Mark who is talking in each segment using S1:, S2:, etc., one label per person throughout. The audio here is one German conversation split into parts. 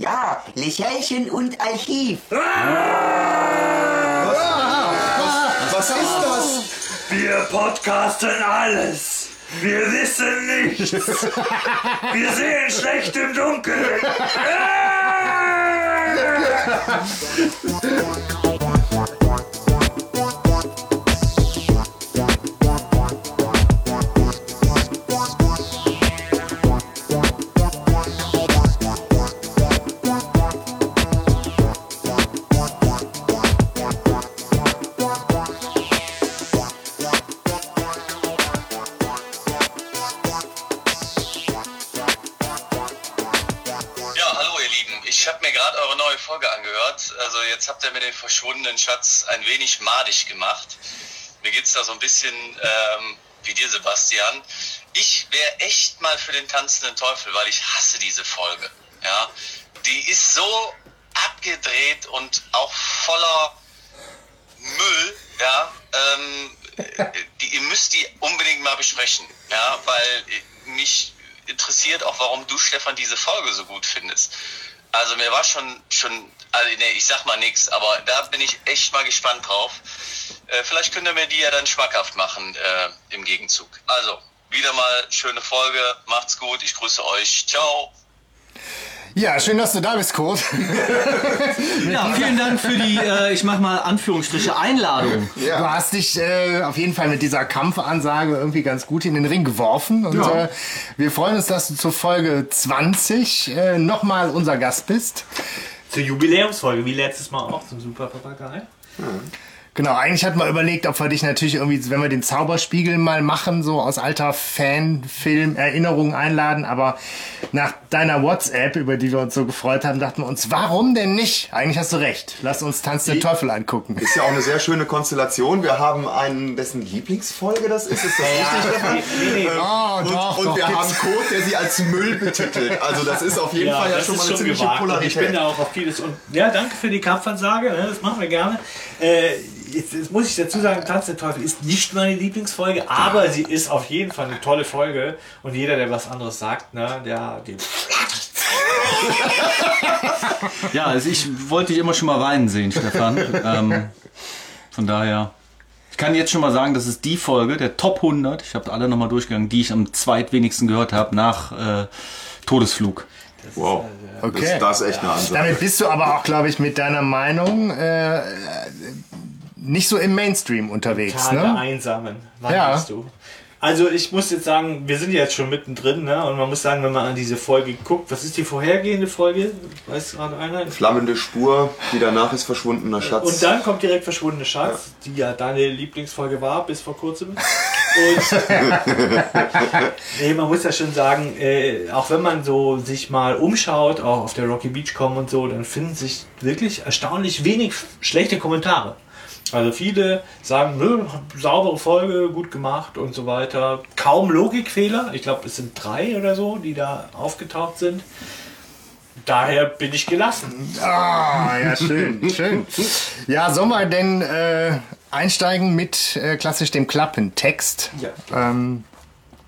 S1: Ja, Lächelchen und Archiv.
S2: Was ist das?
S3: Wir podcasten alles. Wir wissen nichts. Wir sehen schlecht im Dunkeln.
S4: Den verschwundenen Schatz ein wenig madig gemacht. Mir geht's da so ein bisschen ähm, wie dir, Sebastian. Ich wäre echt mal für den tanzenden Teufel, weil ich hasse diese Folge. Ja, die ist so abgedreht und auch voller Müll. Ja, ähm, die, ihr müsst die unbedingt mal besprechen. Ja, weil mich interessiert auch, warum du, Stefan, diese Folge so gut findest. Also mir war schon, schon, also nee, ich sag mal nichts, aber da bin ich echt mal gespannt drauf. Äh, vielleicht könnt ihr mir die ja dann schmackhaft machen äh, im Gegenzug. Also, wieder mal schöne Folge, macht's gut, ich grüße euch, ciao.
S5: Ja, schön, dass du da bist, Kurt.
S6: Ja, vielen Dank für die, äh, ich mach mal Anführungsstriche, Einladung.
S5: Du hast dich äh, auf jeden Fall mit dieser Kampfansage irgendwie ganz gut in den Ring geworfen. Und
S2: Ja.
S5: äh, wir freuen uns, dass du zur Folge 20 äh, nochmal unser Gast bist.
S7: Zur Jubiläumsfolge, wie letztes Mal auch zum Super Papagei.
S5: Genau, eigentlich hatten wir überlegt, ob wir dich natürlich irgendwie, wenn wir den Zauberspiegel mal machen, so aus alter Fanfilm-Erinnerung einladen, aber nach deiner WhatsApp, über die wir uns so gefreut haben, dachten wir uns, warum denn nicht? Eigentlich hast du recht. Lass uns Tanz der Teufel angucken.
S2: Ist ja auch eine sehr schöne Konstellation. Wir haben einen, dessen Lieblingsfolge das ist. Ist das richtig, Stefan?
S5: Oh,
S2: Und,
S5: doch,
S2: und
S5: doch,
S2: wir
S5: gibt's.
S2: haben Code, der sie als Müll betitelt. Also das ist auf jeden Fall ja
S7: das
S2: schon mal
S7: ist
S2: eine
S7: schon
S2: ziemliche
S7: gewagt. Und ich
S2: Polarität.
S7: bin da auch auf vieles. Und ja, danke für die Kampfansage, ne, das machen wir gerne. Äh, jetzt, jetzt muss ich dazu sagen, Tanz der Teufel ist nicht meine Lieblingsfolge, aber sie ist auf jeden Fall eine tolle Folge. Und jeder, der was anderes sagt, ne, der, der
S6: Ja, also ich wollte dich immer schon mal weinen sehen, Stefan. ähm, von daher. Ich kann jetzt schon mal sagen, das ist die Folge, der Top 100, ich habe alle nochmal durchgegangen, die ich am zweitwenigsten gehört habe nach äh, Todesflug.
S2: Wow.
S5: Okay.
S2: Das, das ist echt eine Ansage.
S5: Damit bist du aber auch, glaube ich, mit deiner Meinung äh, nicht so im Mainstream unterwegs,
S7: Tal der
S5: ne?
S7: Einsamen. Wann
S5: Ja.
S7: bist du? Also ich muss jetzt sagen, wir sind jetzt schon mittendrin, ne? Und man muss sagen, wenn man an diese Folge guckt, was ist die vorhergehende Folge? Weiß gerade einer?
S2: Flammende Spur, die danach ist verschwundener Schatz.
S7: Und dann kommt direkt verschwundene Schatz, die ja deine Lieblingsfolge war bis vor kurzem. Und nee, man muss ja schon sagen, äh, auch wenn man so sich mal umschaut, auch auf der Rocky Beach kommen und so, dann finden sich wirklich erstaunlich wenig schlechte Kommentare. Also viele sagen, nö, saubere Folge, gut gemacht und so weiter. Kaum Logikfehler. Ich glaube, es sind drei oder so, die da aufgetaucht sind. Daher bin ich gelassen.
S5: Ah, ja, schön, schön. Ja, sollen wir denn äh, einsteigen mit äh, klassisch dem Klappentext?
S7: Ja.
S5: Ähm,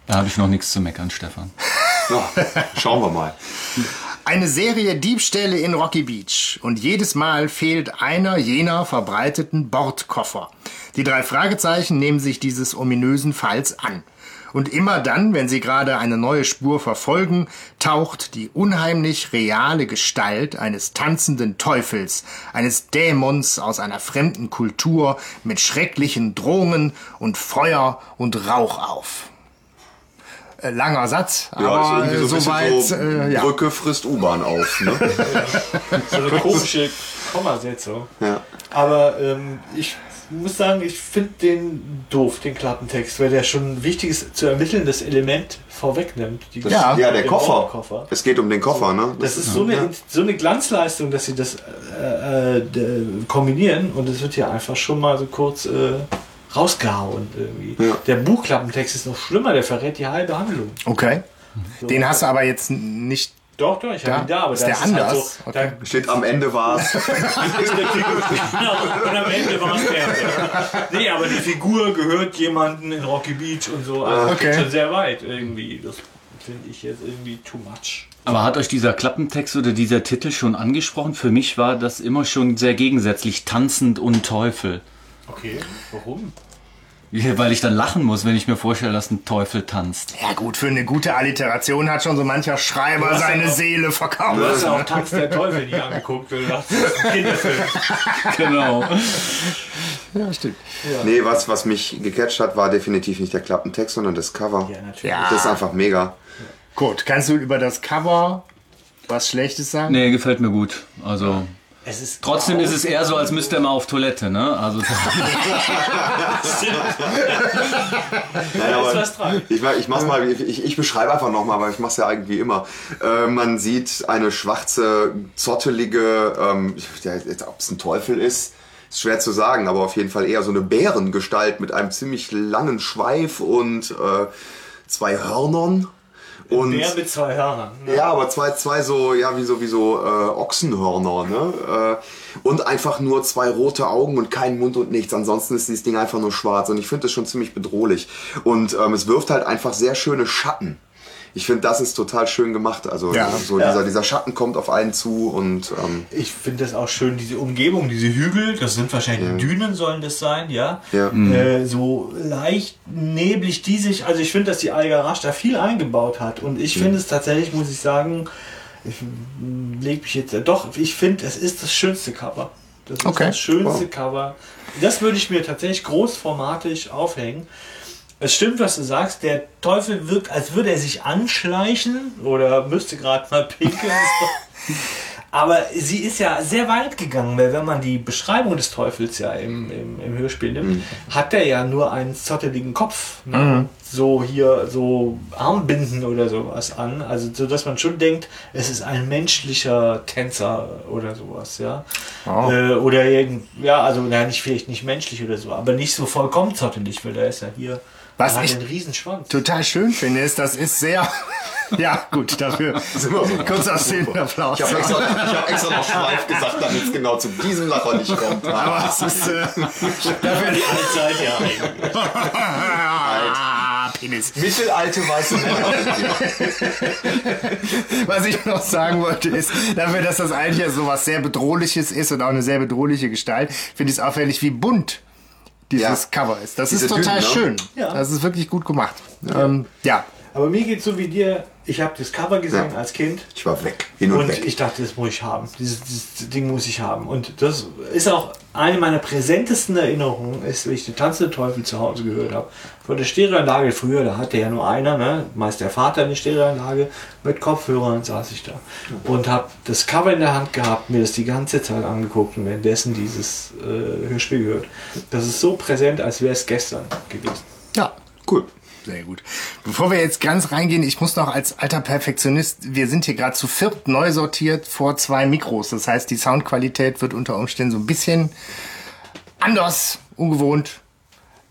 S6: Da habe ich noch nichts zu meckern, Stefan.
S2: Ja, schauen wir mal.
S5: Eine Serie Diebstähle in Rocky Beach und jedes Mal fehlt einer jener verbreiteten Bordkoffer. Die drei Fragezeichen nehmen sich dieses ominösen Falls an. Und immer dann, wenn sie gerade eine neue Spur verfolgen, taucht die unheimlich reale Gestalt eines tanzenden Teufels, eines Dämons aus einer fremden Kultur mit schrecklichen Drohungen und Feuer und Rauch auf. Äh, langer Satz,
S2: Ja,
S5: aber
S2: ist
S5: äh,
S2: irgendwie so ein
S5: soweit,
S2: bisschen so
S5: äh, ja.
S2: Brücke frisst U-Bahn auf. Ne?
S7: So eine komische Kommasetzung.
S2: Ja.
S7: Aber ähm, ich muss sagen, ich finde den doof, den Klappentext, weil der schon ein wichtiges zu ermittelndes Element vorwegnimmt. Die
S2: Das,
S5: Ja.
S2: ja, der Koffer.
S7: Bordkoffer.
S2: Es geht um den Koffer, ne?
S7: Das ist so eine, so eine Glanzleistung, dass sie das äh, äh, kombinieren und es wird ja einfach schon mal so kurz äh, rausgehauen irgendwie.
S2: Ja.
S7: Der Buchklappentext ist noch schlimmer, der verrät die halbe Handlung.
S5: Okay.
S7: So.
S5: Den hast du aber jetzt nicht.
S7: Doch, doch, ich
S5: Da?
S7: habe ihn da, aber
S5: Ist
S7: da
S5: der
S7: es halt
S5: anders?
S7: so,
S5: Okay.
S2: Steht am Ende war es.
S7: da genau, und am Ende war es der. Nee, aber die Figur gehört jemandem in Rocky Beach und so. Also
S5: Okay.
S7: geht schon sehr weit irgendwie. Das finde ich jetzt irgendwie too much.
S6: Aber hat euch dieser Klappentext oder dieser Titel schon angesprochen? Für mich war das immer schon sehr gegensätzlich, tanzend und Teufel.
S7: Okay, warum?
S6: Ja, weil ich dann lachen muss, wenn ich mir vorstelle, dass ein Teufel tanzt.
S5: Ja gut, für eine gute Alliteration hat schon so mancher Schreiber
S7: hast ja
S5: seine
S7: noch-
S5: Seele
S7: Du
S5: verkauft.
S7: hast ja auch Tanz der Teufel nicht angeguckt, du das ist.
S6: Genau.
S5: Ja, stimmt.
S2: Nee, was, was mich gecatcht hat, war definitiv nicht der Klappentext, sondern das Cover.
S7: Ja, natürlich.
S5: Ja.
S2: Das ist einfach mega.
S5: Gut, kannst du über das Cover was Schlechtes sagen?
S6: Nee, gefällt mir gut. Also
S7: ist
S6: trotzdem ist es eher so, als müsste er mal auf Toilette, ne? Also
S7: dran.
S2: Ich, ich mach's mal, ich, ich beschreibe einfach nochmal, weil ich mach's ja irgendwie immer. Äh, man sieht eine schwarze, zottelige, ähm, ja, ob es ein Teufel ist, ist schwer zu sagen, aber auf jeden Fall eher so eine Bärengestalt mit einem ziemlich langen Schweif und äh, zwei Hörnern. Und
S7: der mit zwei Hörnern. Ne?
S2: ja, aber zwei, zwei so, ja, wie so, wie so äh, Ochsenhörner, ne? Äh, und einfach nur zwei rote Augen und kein Mund und nichts. Ansonsten ist dieses Ding einfach nur schwarz. Und ich finde das schon ziemlich bedrohlich. Und ähm, es wirft halt einfach sehr schöne Schatten. Ich finde, das ist total schön gemacht. Also
S5: Ja.
S2: so
S7: Ja.
S2: Dieser, dieser Schatten kommt auf einen zu und ähm,
S7: Ich finde das auch schön, diese Umgebung, diese Hügel, das sind wahrscheinlich Dünen, sollen das sein, ja?
S2: Ja.
S7: Äh, so leicht neblig, diesig. Also ich finde, dass die Algarasch da viel eingebaut hat. Und ich finde es tatsächlich, muss ich sagen, ich leg mich jetzt, doch, ich finde, es ist das schönste Cover. Das ist
S5: Okay.
S7: das schönste Cover. Das würde ich mir tatsächlich großformatig aufhängen. Es stimmt, was du sagst. Der Teufel wirkt, als würde er sich anschleichen oder müsste gerade mal pinkeln. Aber sie ist ja sehr weit gegangen, weil wenn man die Beschreibung des Teufels ja im, im, im Hörspiel nimmt, hat er ja nur einen zotteligen Kopf. Ne? So hier, so Armbinden oder sowas an. Also so, dass man schon denkt, es ist ein menschlicher Tänzer oder sowas, ja. Äh, oder irgend, ja, also nein, nicht vielleicht nicht menschlich oder so, aber nicht so vollkommen zottelig, weil der ist ja hier.
S5: Was ich-
S7: einen Riesenschwanz.
S5: Total schön finde ist, das ist sehr. Ja, gut, dafür kurz aus den Applaus.
S2: ich habe extra, ich hab extra noch Schweif gesagt, damit es genau zu diesem Lacher nicht kommt.
S5: Aber es ist. Äh, dafür
S7: die alte Zeit ja
S5: ah, Penis.
S2: Mittelalte weiße Männer.
S5: Was ich noch sagen wollte ist, dafür, dass das eigentlich ja so was sehr Bedrohliches ist und auch eine sehr bedrohliche Gestalt, finde ich es auffällig, wie bunt dieses
S2: Ja.
S5: Cover ist. Das
S2: Diese
S5: ist total
S2: Dünen, ne?
S5: schön.
S7: Ja.
S5: Das ist wirklich gut gemacht. Ja. Ähm, ja.
S7: Aber mir geht so wie dir. Ich habe das Cover gesehen
S2: Ja.
S7: als Kind.
S2: Ich war weg, hin und,
S7: Und
S2: weg.
S7: ich dachte, das muss ich haben. Dieses, dieses Ding muss ich haben. Und das ist auch eine meiner präsentesten Erinnerungen, ist, wie ich den Tanzende Teufel zu Hause gehört habe. Von der Stereoanlage früher, da hatte ja nur einer, ne? meist der Vater eine Stereoanlage, mit Kopfhörern saß ich da. Und habe das Cover in der Hand gehabt, mir das die ganze Zeit angeguckt und währenddessen dieses äh, Hörspiel gehört. Das ist so präsent, als wäre es gestern gewesen.
S5: Ja. Sehr gut. Bevor wir jetzt ganz reingehen, ich muss noch als alter Perfektionist, wir sind hier gerade zu viert neu sortiert vor zwei Mikros. Das heißt, die Soundqualität wird unter Umständen so ein bisschen anders, ungewohnt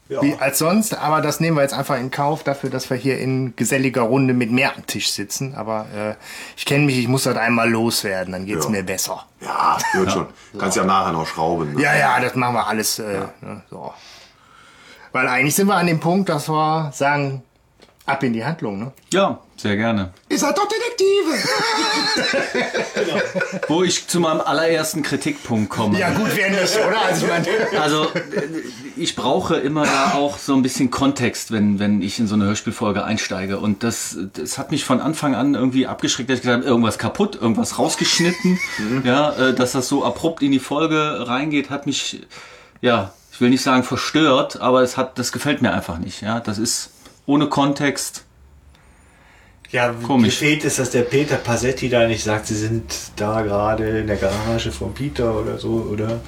S7: Ja.
S5: wie als sonst. Aber das nehmen wir jetzt einfach in Kauf dafür, dass wir hier in geselliger Runde mit mehr am Tisch sitzen. Aber äh, ich kenne mich, ich muss das einmal loswerden, dann geht's
S2: Ja.
S5: mir besser.
S2: Ja, wird schon. Kannst ja nachher noch schrauben. Ne?
S5: Ja, ja, das machen wir alles. Äh, ne, so. Weil eigentlich sind wir an dem Punkt, dass wir sagen, ab in die Handlung. Ne?
S6: Ja, sehr gerne.
S5: Ihr seid doch Detektive.
S6: Wo ich zu meinem allerersten Kritikpunkt komme.
S5: Ja, gut, wer nicht, oder? Also, ich meine,
S6: Also, ich brauche immer da auch so ein bisschen Kontext, wenn, wenn ich in so eine Hörspielfolge einsteige. Und das, das hat mich von Anfang an irgendwie abgeschreckt, dass ich gesagt habe, irgendwas kaputt, irgendwas rausgeschnitten. Ja, äh, dass das so abrupt in die Folge reingeht, hat mich, ja, will nicht sagen verstört, aber es hat, das gefällt mir einfach nicht. Ja, das ist ohne Kontext.
S7: Ja,
S6: Komisch.
S7: gefehlt ist, dass der Peter Passetti da nicht sagt, sie sind da gerade in der Garage von Peter oder so, oder?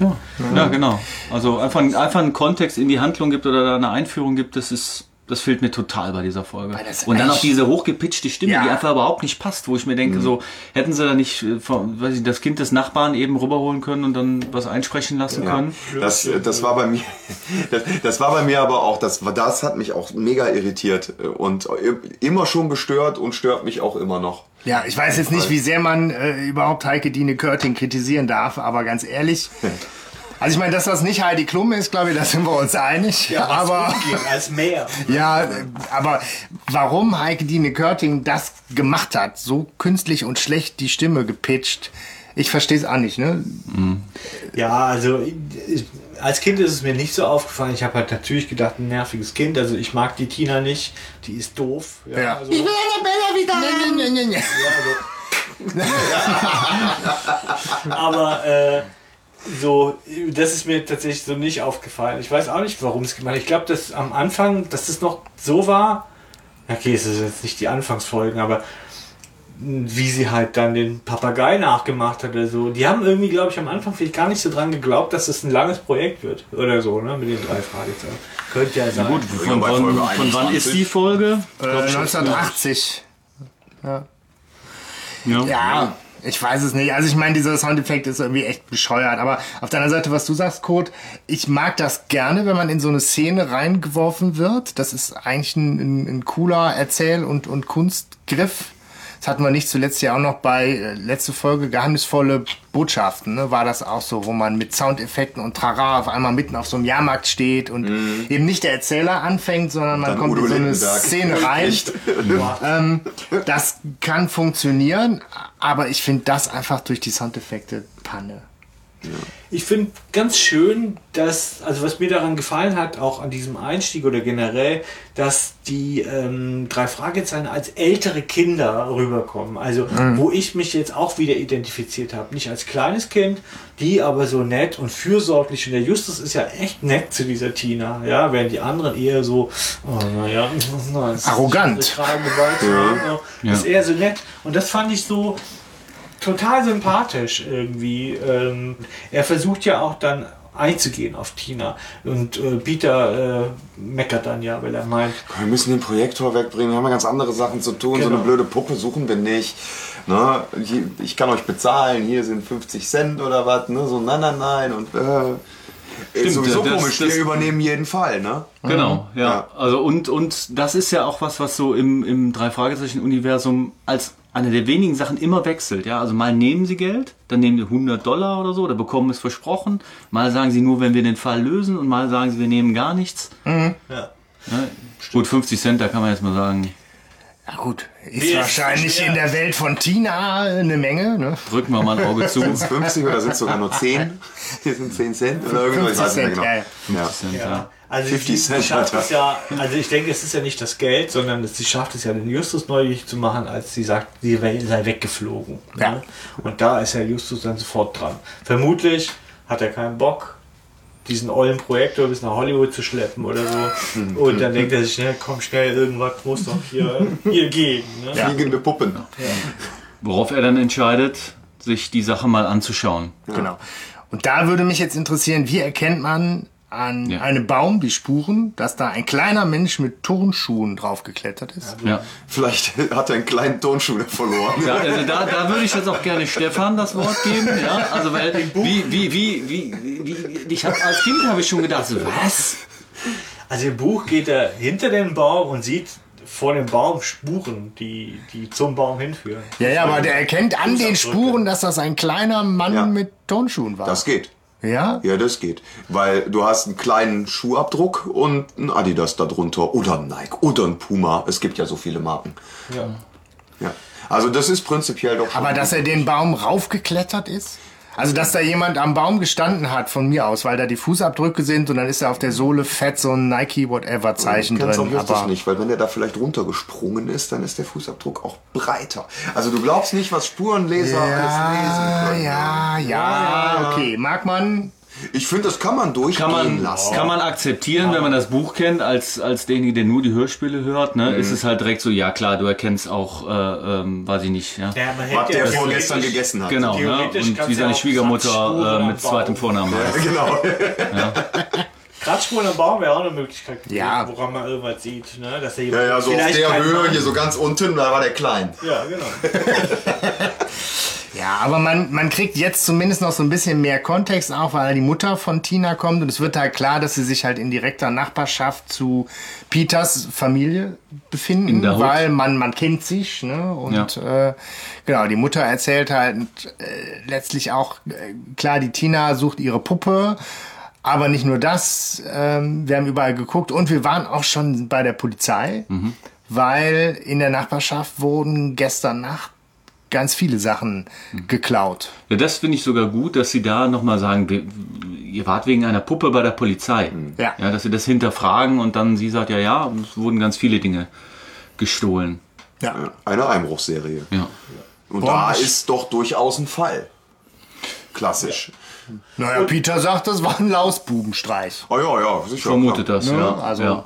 S6: Ja, genau. Also einfach, einfach einen Kontext in die Handlung gibt oder da eine Einführung gibt, das ist, das fehlt mir total bei dieser Folge. Und dann auch diese hochgepitchte Stimme,
S5: Ja.
S6: die einfach überhaupt nicht passt, wo ich mir denke, so, hätten sie da nicht, äh, weiß ich, das Kind des Nachbarn eben rüberholen können und dann was einsprechen lassen können?
S2: Das, das war bei mir, das, das war bei mir aber auch, das, das hat mich auch mega irritiert und immer schon gestört und stört mich auch immer noch.
S5: ja, ich weiß jetzt nicht, wie sehr man äh, überhaupt Heike Dine Körting kritisieren darf, aber ganz ehrlich. Also ich meine, dass das nicht Heidi Klum ist, glaube ich, da sind wir uns einig. aber
S7: Umgehen als mehr.
S5: ja, aber warum Heike Dine Körting das gemacht hat, so künstlich und schlecht die Stimme gepitcht, ich verstehe es auch nicht, ne?
S7: Ja, also ich, als Kind ist es mir nicht so aufgefallen. Ich habe halt natürlich gedacht, ein nerviges Kind. Also ich mag die Tina nicht. Die ist doof. Ja,
S5: Ja.
S7: Also,
S5: Nee, nee, nee, nee.
S7: aber äh, so, das ist mir tatsächlich so nicht aufgefallen. Ich weiß auch nicht, warum es gemacht. Ich glaube, dass am Anfang, dass das noch so war. Okay, es ist jetzt nicht die Anfangsfolgen, aber wie sie halt dann den Papagei nachgemacht hat oder so. Die haben irgendwie, glaube ich, am Anfang vielleicht gar nicht so dran geglaubt, dass es ein langes Projekt wird oder so, ne, mit den drei Fragezeichen. Könnte ja sein.
S6: Gut, von,
S2: bei
S6: wann,
S2: Folge
S6: von wann
S2: 21.
S6: ist die Folge?
S5: Äh, 1980.
S6: Ja.
S5: Ja, ich weiß es nicht. Also ich meine, dieser Soundeffekt ist irgendwie echt bescheuert. Aber auf der anderen Seite, was du sagst, Code, ich mag das gerne, wenn man in so eine Szene reingeworfen wird. Das ist eigentlich ein, ein, ein cooler Erzähl- und, und Kunstgriff. Das hatten wir nicht zuletzt ja auch noch bei äh, letzte Folge geheimnisvolle Botschaften, ne? War das auch so, wo man mit Soundeffekten und Trara auf einmal mitten auf so einem Jahrmarkt steht und eben nicht der Erzähler anfängt, sondern man
S2: Dann
S5: kommt
S2: Udo
S5: in so eine
S2: Lindenberg.
S5: Szene rein. Ähm, das kann funktionieren, aber ich finde das einfach durch die Soundeffekte Panne.
S7: Ich finde ganz schön, dass, also was mir daran gefallen hat, auch an diesem Einstieg oder generell, dass die ähm, drei Fragezeichen als ältere Kinder rüberkommen. Also, wo ich mich jetzt auch wieder identifiziert habe. Nicht als kleines Kind, die aber so nett und fürsorglich. Und der Justus ist ja echt nett zu dieser Tina, ja, während die anderen eher so, oh, naja,
S5: Arrogant.
S7: Ja. Ist eher so nett. Und das fand ich so, total sympathisch irgendwie. Ähm, er versucht ja auch dann einzugehen auf Tina. Und äh, Peter äh, meckert dann ja, weil er meint,
S2: Wir müssen den Projektor wegbringen, wir haben ja ganz andere Sachen zu tun. So
S7: Genau.
S2: eine blöde Puppe suchen wir nicht. Ne? Ich kann euch bezahlen, hier sind 50 Cent oder was. Ne? So, nein, nein, nein. Und äh, ist sowieso
S6: das-
S2: komisch,
S6: das-
S2: wir übernehmen jeden Fall. Ne?
S6: Genau, ja.
S2: Ja.
S6: Also und, und das ist ja auch was, was so im, im Drei-Fragezeichen-Universum als eine der wenigen Sachen immer wechselt. Ja, also mal nehmen sie Geld, dann nehmen sie 100 Dollar oder so, oder bekommen es versprochen. Mal sagen sie nur, wenn wir den Fall lösen, und mal sagen sie, wir nehmen gar nichts.
S7: ja.
S6: Ja, gut, 50 Cent, da kann man jetzt mal sagen,
S5: Ja gut, ist
S7: Wie ist
S5: wahrscheinlich in der Welt von Tina eine Menge. Ne?
S6: drücken wir mal ein Auge zu.
S2: 50 oder sind es sogar nur 10? Hier sind 10 Cent oder irgendwas. Ich
S5: 50
S2: weiß nicht
S5: Cent, ja,
S2: genau. Ja.
S6: Cent,
S7: Ja.
S6: Ja.
S7: Also
S2: 50
S7: sie
S2: Cent,
S7: schafft es ja, also ich denke, es ist ja nicht das Geld, sondern es- sie schafft es ja, den Justus neugierig zu machen, als sie sagt, sie sei weggeflogen.
S5: Ja.
S7: Ne? Und da ist Herr Justus dann sofort dran. Vermutlich hat er keinen Bock, diesen ollen Projektor bis nach Hollywood zu schleppen oder so. Und dann denkt er sich, schnell, komm schnell, irgendwas muss doch hier, hier gehen. Ne?
S2: Fliegende Puppen.
S6: Worauf er dann entscheidet, sich die Sache mal anzuschauen.
S5: Genau. Und da würde mich jetzt interessieren, wie erkennt man an
S6: Ja.
S5: einem Baum die Spuren, dass da ein kleiner Mensch mit Turnschuhen draufgeklettert ist?
S6: Ja.
S2: Vielleicht hat er einen kleinen Tonschuh verloren.
S6: Ja, also da, da würde ich jetzt auch gerne Stefan das Wort geben. Ja, also weil wie wie wie wie, wie ich habe als Kind habe ich schon gedacht, so, was?
S7: Also im Buch geht er hinter den Baum und sieht vor dem Baum Spuren, die, die zum Baum hinführen.
S5: Ja, ja, aber der erkennt an den. Spuren, dass das ein kleiner Mann
S2: Ja.
S5: mit Turnschuhen war.
S2: Das geht.
S5: Ja?
S2: Ja, das geht. Weil du hast einen kleinen Schuhabdruck und einen Adidas darunter. Oder ein Nike. Oder ein Puma. Es gibt ja so viele Marken.
S7: Ja.
S2: Ja. Also das ist prinzipiell doch schon.
S5: Aber dass er den Baum raufgeklettert ist? Also, dass da jemand am Baum gestanden hat, von mir aus, weil da die Fußabdrücke sind und dann ist da auf der Sohle fett so ein Nike-Whatever-Zeichen drin.
S2: objektiv
S5: Aber
S2: nicht, weil wenn der da vielleicht runtergesprungen ist, dann ist der Fußabdruck auch breiter. Also du glaubst nicht, was Spurenleser alles lesen
S5: ja,
S2: können.
S5: ja, ja, okay. Mag man.
S2: Ich finde, das kann man durchgehen
S6: Kann man,
S2: lassen.
S6: kann man akzeptieren, wenn man das Buch kennt, als, als derjenige, der nur die Hörspiele hört, ne, ist es halt direkt so, ja klar, du erkennst auch, äh, ähm, weiß ich nicht, ja.
S7: Ja, man
S2: was der
S7: ja
S2: vorgestern gegessen hat.
S6: Genau, ne? Und wie seine Schwiegermutter äh, mit zweitem. Vornamen heißt.
S2: Genau.
S7: Kratzspuren am Baum wäre auch eine Möglichkeit,
S5: Ja.
S7: woran man irgendwas sieht. Ne? Dass
S2: Ja, ja, so auf der Höhe,
S7: Mann-
S2: hier so ganz unten, da war der klein.
S7: Ja, genau.
S5: Ja, Ja, aber man, man kriegt jetzt zumindest noch so ein bisschen mehr Kontext auch, weil die Mutter von Tina kommt und es wird halt klar, dass sie sich halt in direkter Nachbarschaft zu Peters Familie befinden,
S6: In der Hut.
S5: weil man, man kennt sich, ne? Und äh, genau, die Mutter erzählt halt äh, letztlich auch, äh, klar, die Tina sucht ihre Puppe. Aber nicht nur das, ähm, wir haben überall geguckt und wir waren auch schon bei der Polizei, weil in der Nachbarschaft wurden gestern Nacht ganz viele Sachen geklaut.
S6: Ja, das finde ich sogar gut, dass sie da nochmal sagen, wir- ihr wart wegen einer Puppe bei der Polizei.
S5: Ja.
S6: ja. Dass sie das hinterfragen und dann sie sagt, ja, ja, es wurden ganz viele Dinge gestohlen.
S5: Ja.
S2: Eine Einbruchserie.
S6: Ja.
S2: Und
S5: Boah,
S2: da ist doch durchaus ein Fall. Klassisch.
S5: Naja, Peter sagt, das war ein Lausbubenstreich.
S2: Oh ja, ja, sicher.
S6: Vermutet das,
S5: Ne?
S6: ja.
S5: Also-
S6: ja.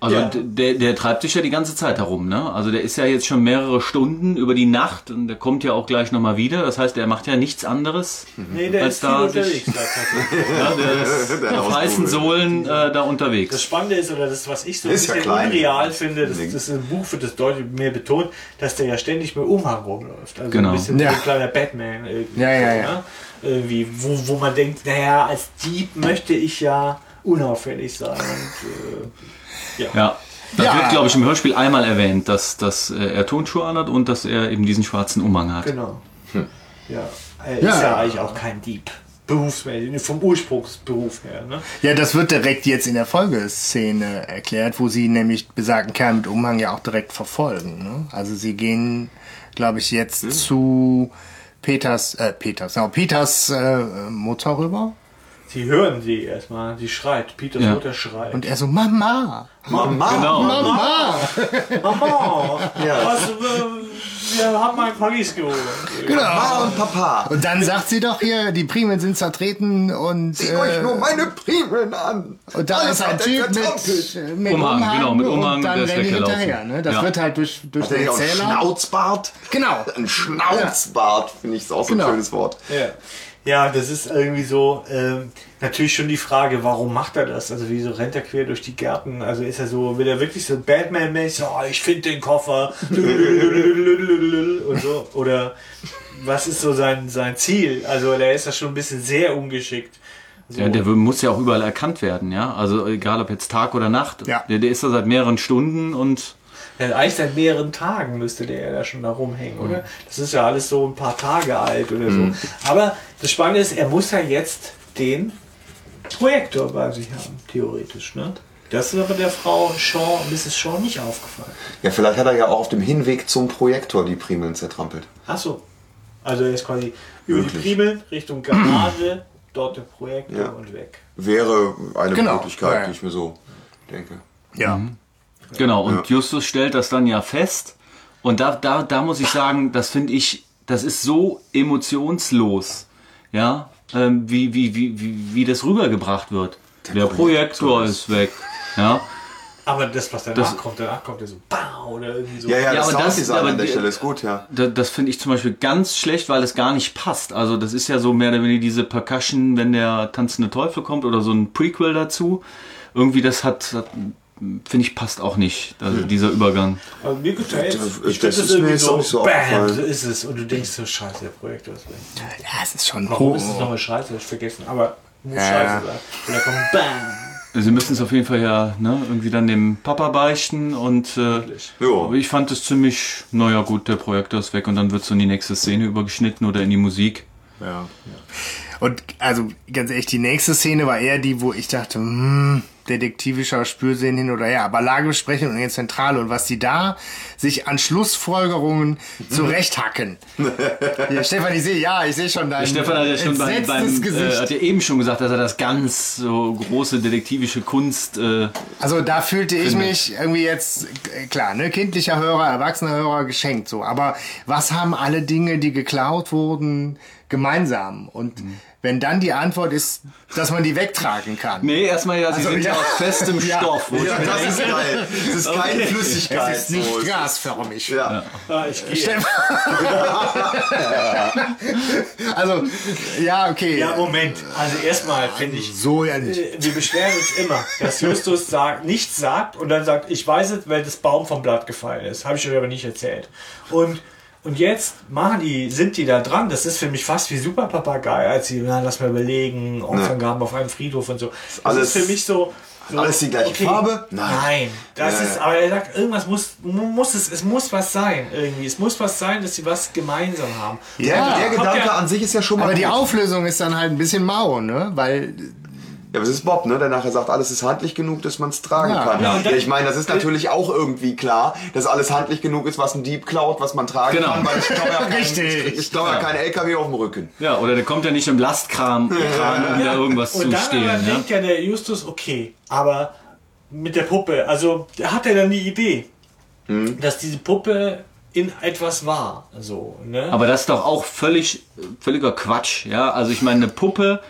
S6: Also
S7: Ja.
S6: der, der treibt sich ja die ganze Zeit herum, ne? Also der ist ja jetzt schon mehrere Stunden über die Nacht und der kommt ja auch gleich nochmal wieder. Das heißt, er macht ja nichts anderes.
S7: Nee, der
S6: Als
S7: ist viel
S6: da
S7: unterwegs.
S6: sich-. Ja, der ist
S2: Der
S6: auf heißen. Sohlen äh, da
S7: Das
S6: unterwegs.
S7: Spannende ist, oder das, was ich so ein
S2: Ist ja
S7: bisschen
S2: klein.
S7: unreal finde, das, das ist ein Buch wird das deutlich mehr betont, dass der ja ständig mit Umhang rumläuft. Also
S6: Genau.
S7: ein bisschen
S5: Ja.
S7: wie ein kleiner Batman irgendwie.
S5: Ja, ja, ja.
S7: Ne? Irgendwie, wo, wo man denkt, naja, als Dieb möchte ich ja unauffällig sein. Und, äh, ja.
S6: Ja. Das
S5: Ja.
S6: wird, glaube ich, im Hörspiel einmal erwähnt, dass, dass äh, er Tonschuhe anhat und dass er eben diesen schwarzen Umhang hat.
S7: Genau. Ja. Er
S5: Ja.
S7: ist ja eigentlich auch kein Dieb. Berufsmäßig, vom Ursprungsberuf her. Ne?
S5: Ja, das wird direkt jetzt in der Folgeszene erklärt, wo sie nämlich besagten Kerl mit Umhang ja auch direkt verfolgen. Ne? Also sie gehen, glaube ich, jetzt zu Peters, äh, Peters, genau, Peters äh, Mutter rüber.
S7: Sie hören sie erstmal, sie schreit, Peters
S6: Ja.
S7: Mutter schreit.
S5: Und er so, Mama,
S2: Mama.
S6: Genau.
S5: Mama.
S7: Mama,
S2: Ja.
S7: was, äh, wir haben ein Paris geholt.
S2: Mama und Papa.
S5: Und dann sagt sie doch hier, die Primeln sind zertreten und,
S2: Seht euch
S5: äh,
S2: nur meine Primeln an.
S5: und da
S2: Alles
S5: ist ein Typ mit, mit
S6: Umhang,
S5: Umhang,
S6: genau, mit Umhang,
S5: und dann
S6: der ist
S5: rennen die hinterher. Ne? Das
S6: Ja.
S5: wird halt durch, durch
S2: Hat
S5: den
S2: ja
S5: Erzähler.
S2: Schnauzbart?
S5: Genau.
S2: Ein Schnauzbart, finde ich, ist auch so ein
S5: Genau.
S2: schönes Wort.
S7: Ja. Ja, das ist irgendwie so, ähm, natürlich schon die Frage, warum macht er das? Also wieso rennt er quer durch die Gärten? Also ist er so, will er wirklich so Batman-mäßig, oh, ich finde den Koffer und so? Oder was ist so sein, sein Ziel? Also der ist ja schon ein bisschen sehr ungeschickt. So.
S6: Ja, der muss ja auch überall erkannt werden, ja. Also egal ob jetzt Tag oder Nacht.
S5: Ja.
S6: Der, der ist da seit mehreren Stunden und
S7: eigentlich seit mehreren Tagen müsste der ja da schon da rumhängen, oder? Das ist ja alles so ein paar Tage alt oder so. Aber das Spannende ist, er muss ja jetzt den Projektor bei sich haben, theoretisch, ne? Das ist aber der Frau Shaw, Mrs. Shaw nicht aufgefallen.
S2: Ja, vielleicht hat er ja auch auf dem Hinweg zum Projektor die Primeln zertrampelt.
S7: Ach so. Also er ist quasi über die. Primeln Richtung Garage, dort der Projektor
S2: Ja.
S7: und weg.
S2: Wäre eine
S5: Genau.
S2: Möglichkeit,
S5: Ja,
S2: die ich mir so denke.
S5: Ja.
S6: Genau, und Justus stellt das dann ja fest. Und da, da, da muss ich sagen, das finde ich, das ist so emotionslos, ja, ähm, wie, wie, wie, wie, wie das rübergebracht wird. Der, Projektor ist weg, ja.
S7: Aber das, was danach
S6: Das-
S7: kommt, danach kommt er so BAU oder irgendwie so.
S2: Ja, ja,
S6: Ja,
S2: das
S6: aber das-
S2: Sounddesign
S6: aber
S2: an der
S6: die-
S2: Stelle ist gut, ja.
S6: Da, das finde ich zum Beispiel ganz schlecht, weil es gar nicht passt. Also das ist ja so mehr oder weniger diese Percussion, wenn der tanzende Teufel kommt oder so ein Prequel dazu. Irgendwie das hat, hat finde ich, passt auch nicht, also dieser Übergang.
S7: Also mir gefällt
S2: Das-
S7: Ich
S2: das
S7: finde das
S2: ist mir auch
S7: so,
S2: nicht so
S7: bam, so ist es. Und du denkst so, scheiße, der Projektor ist weg.
S5: Ja, es ist schon
S7: Warum
S5: hoch.
S7: ist es nochmal scheiße? Hab ich vergessen. Aber muss
S5: Ja.
S7: scheiße sein. Und dann kommt BAM.
S6: Sie müssen es auf jeden Fall ja ne, irgendwie dann dem Papa beichten und äh,
S2: Ja.
S6: aber ich fand es ziemlich, naja gut, der Projektor ist weg und dann wird so in die nächste Szene übergeschnitten oder in die Musik.
S5: Ja. Und also ganz ehrlich, die nächste Szene war eher die, wo ich dachte, hm, detektivischer Spürsinn hin oder her, aber Lagebesprechung und jetzt Zentrale und was die da sich an Schlussfolgerungen zurechthacken. ja, Stefan, ich sehe, ja, ich sehe schon dein
S6: Stefan hat ja schon beim, beim äh, hat ja eben schon gesagt, dass er das ganz so große detektivische Kunst äh,
S5: Also da fühlte ich mich irgendwie jetzt, äh, klar, ne, kindlicher Hörer, erwachsener Hörer geschenkt so. Aber was haben alle Dinge, die geklaut wurden, gemeinsam? Und
S6: Mhm.
S5: Wenn dann die Antwort ist, dass man die wegtragen kann.
S6: Nee, erstmal ja, sie
S5: Also,
S6: sind ja
S5: ja.
S6: aus festem
S5: Ja.
S6: Stoff.
S2: Ja, das ist geil. Das ist keine Flüssigkeit.
S5: Es ist nicht
S2: so.
S5: gasförmig.
S2: Ja.
S7: Ah, ich gehe.
S5: Also, ja, okay.
S7: Ja, Moment. Also erstmal finde ich,
S5: So ja nicht.
S7: äh, wir beschweren uns immer, dass Justus sagt, nichts sagt und dann sagt, ich weiß es, weil das Baum vom Blatt gefallen ist. Habe ich euch aber nicht erzählt. Und, Und jetzt machen die, sind die da dran. Das ist für mich fast wie Super Papagei, als sie, na, lass mal überlegen, Opferngaben auf einem Friedhof und so. Das
S2: alles-
S7: ist für mich so. so
S2: alles die gleiche Farbe?
S7: Nein.
S2: Nein.
S7: das
S2: Ja,
S7: ist,
S2: ja.
S7: aber er sagt, irgendwas muss, muss es, es muss was sein, irgendwie. Es muss was sein, dass sie was gemeinsam haben.
S2: Der,
S5: Ja.
S2: der Gedanke
S7: ja-
S2: an sich ist ja schon mal
S5: Aber die
S2: gut.
S5: Auflösung ist dann halt ein bisschen mau, ne? Weil
S2: Ja, aber es ist Bob, ne? der nachher sagt, alles ist handlich genug, dass man es tragen
S5: Ja.
S2: kann.
S7: Ja,
S2: Ja,
S7: und dann-
S2: ich meine, das ist natürlich auch irgendwie klar, dass alles handlich genug ist, was ein Dieb klaut, was man tragen
S6: Genau.
S2: kann, weil ich steuere ja keinen,
S5: Richtig.
S2: ich, ja. keinen LKW auf dem Rücken.
S6: Ja, oder der kommt ja nicht im Lastkram, Kran, um da irgendwas
S7: Und
S6: zu
S7: dann
S6: stehlen.
S7: aber
S6: Ja?
S7: denkt ja der Justus, okay, aber mit der Puppe, also hat er dann die Idee,
S2: Hm?
S7: dass diese Puppe in etwas war. So, ne?
S6: Aber das ist doch auch völlig, völliger Quatsch. Ja, also ich meine, eine Puppe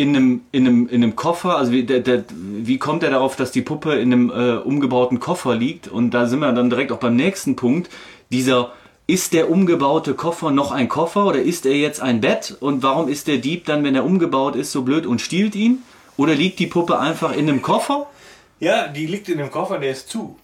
S6: in einem, in einem, in einem Koffer, also wie, der, der, wie kommt er darauf, dass die Puppe in einem äh, umgebauten Koffer liegt? Und da sind wir dann direkt auch beim nächsten Punkt. Dieser, ist der umgebaute Koffer noch ein Koffer oder ist er jetzt ein Bett? Und warum ist der Dieb dann, wenn er umgebaut ist, so blöd und stiehlt ihn? Oder liegt die Puppe einfach in einem Koffer?
S7: ja, die liegt in dem Koffer, der ist zu.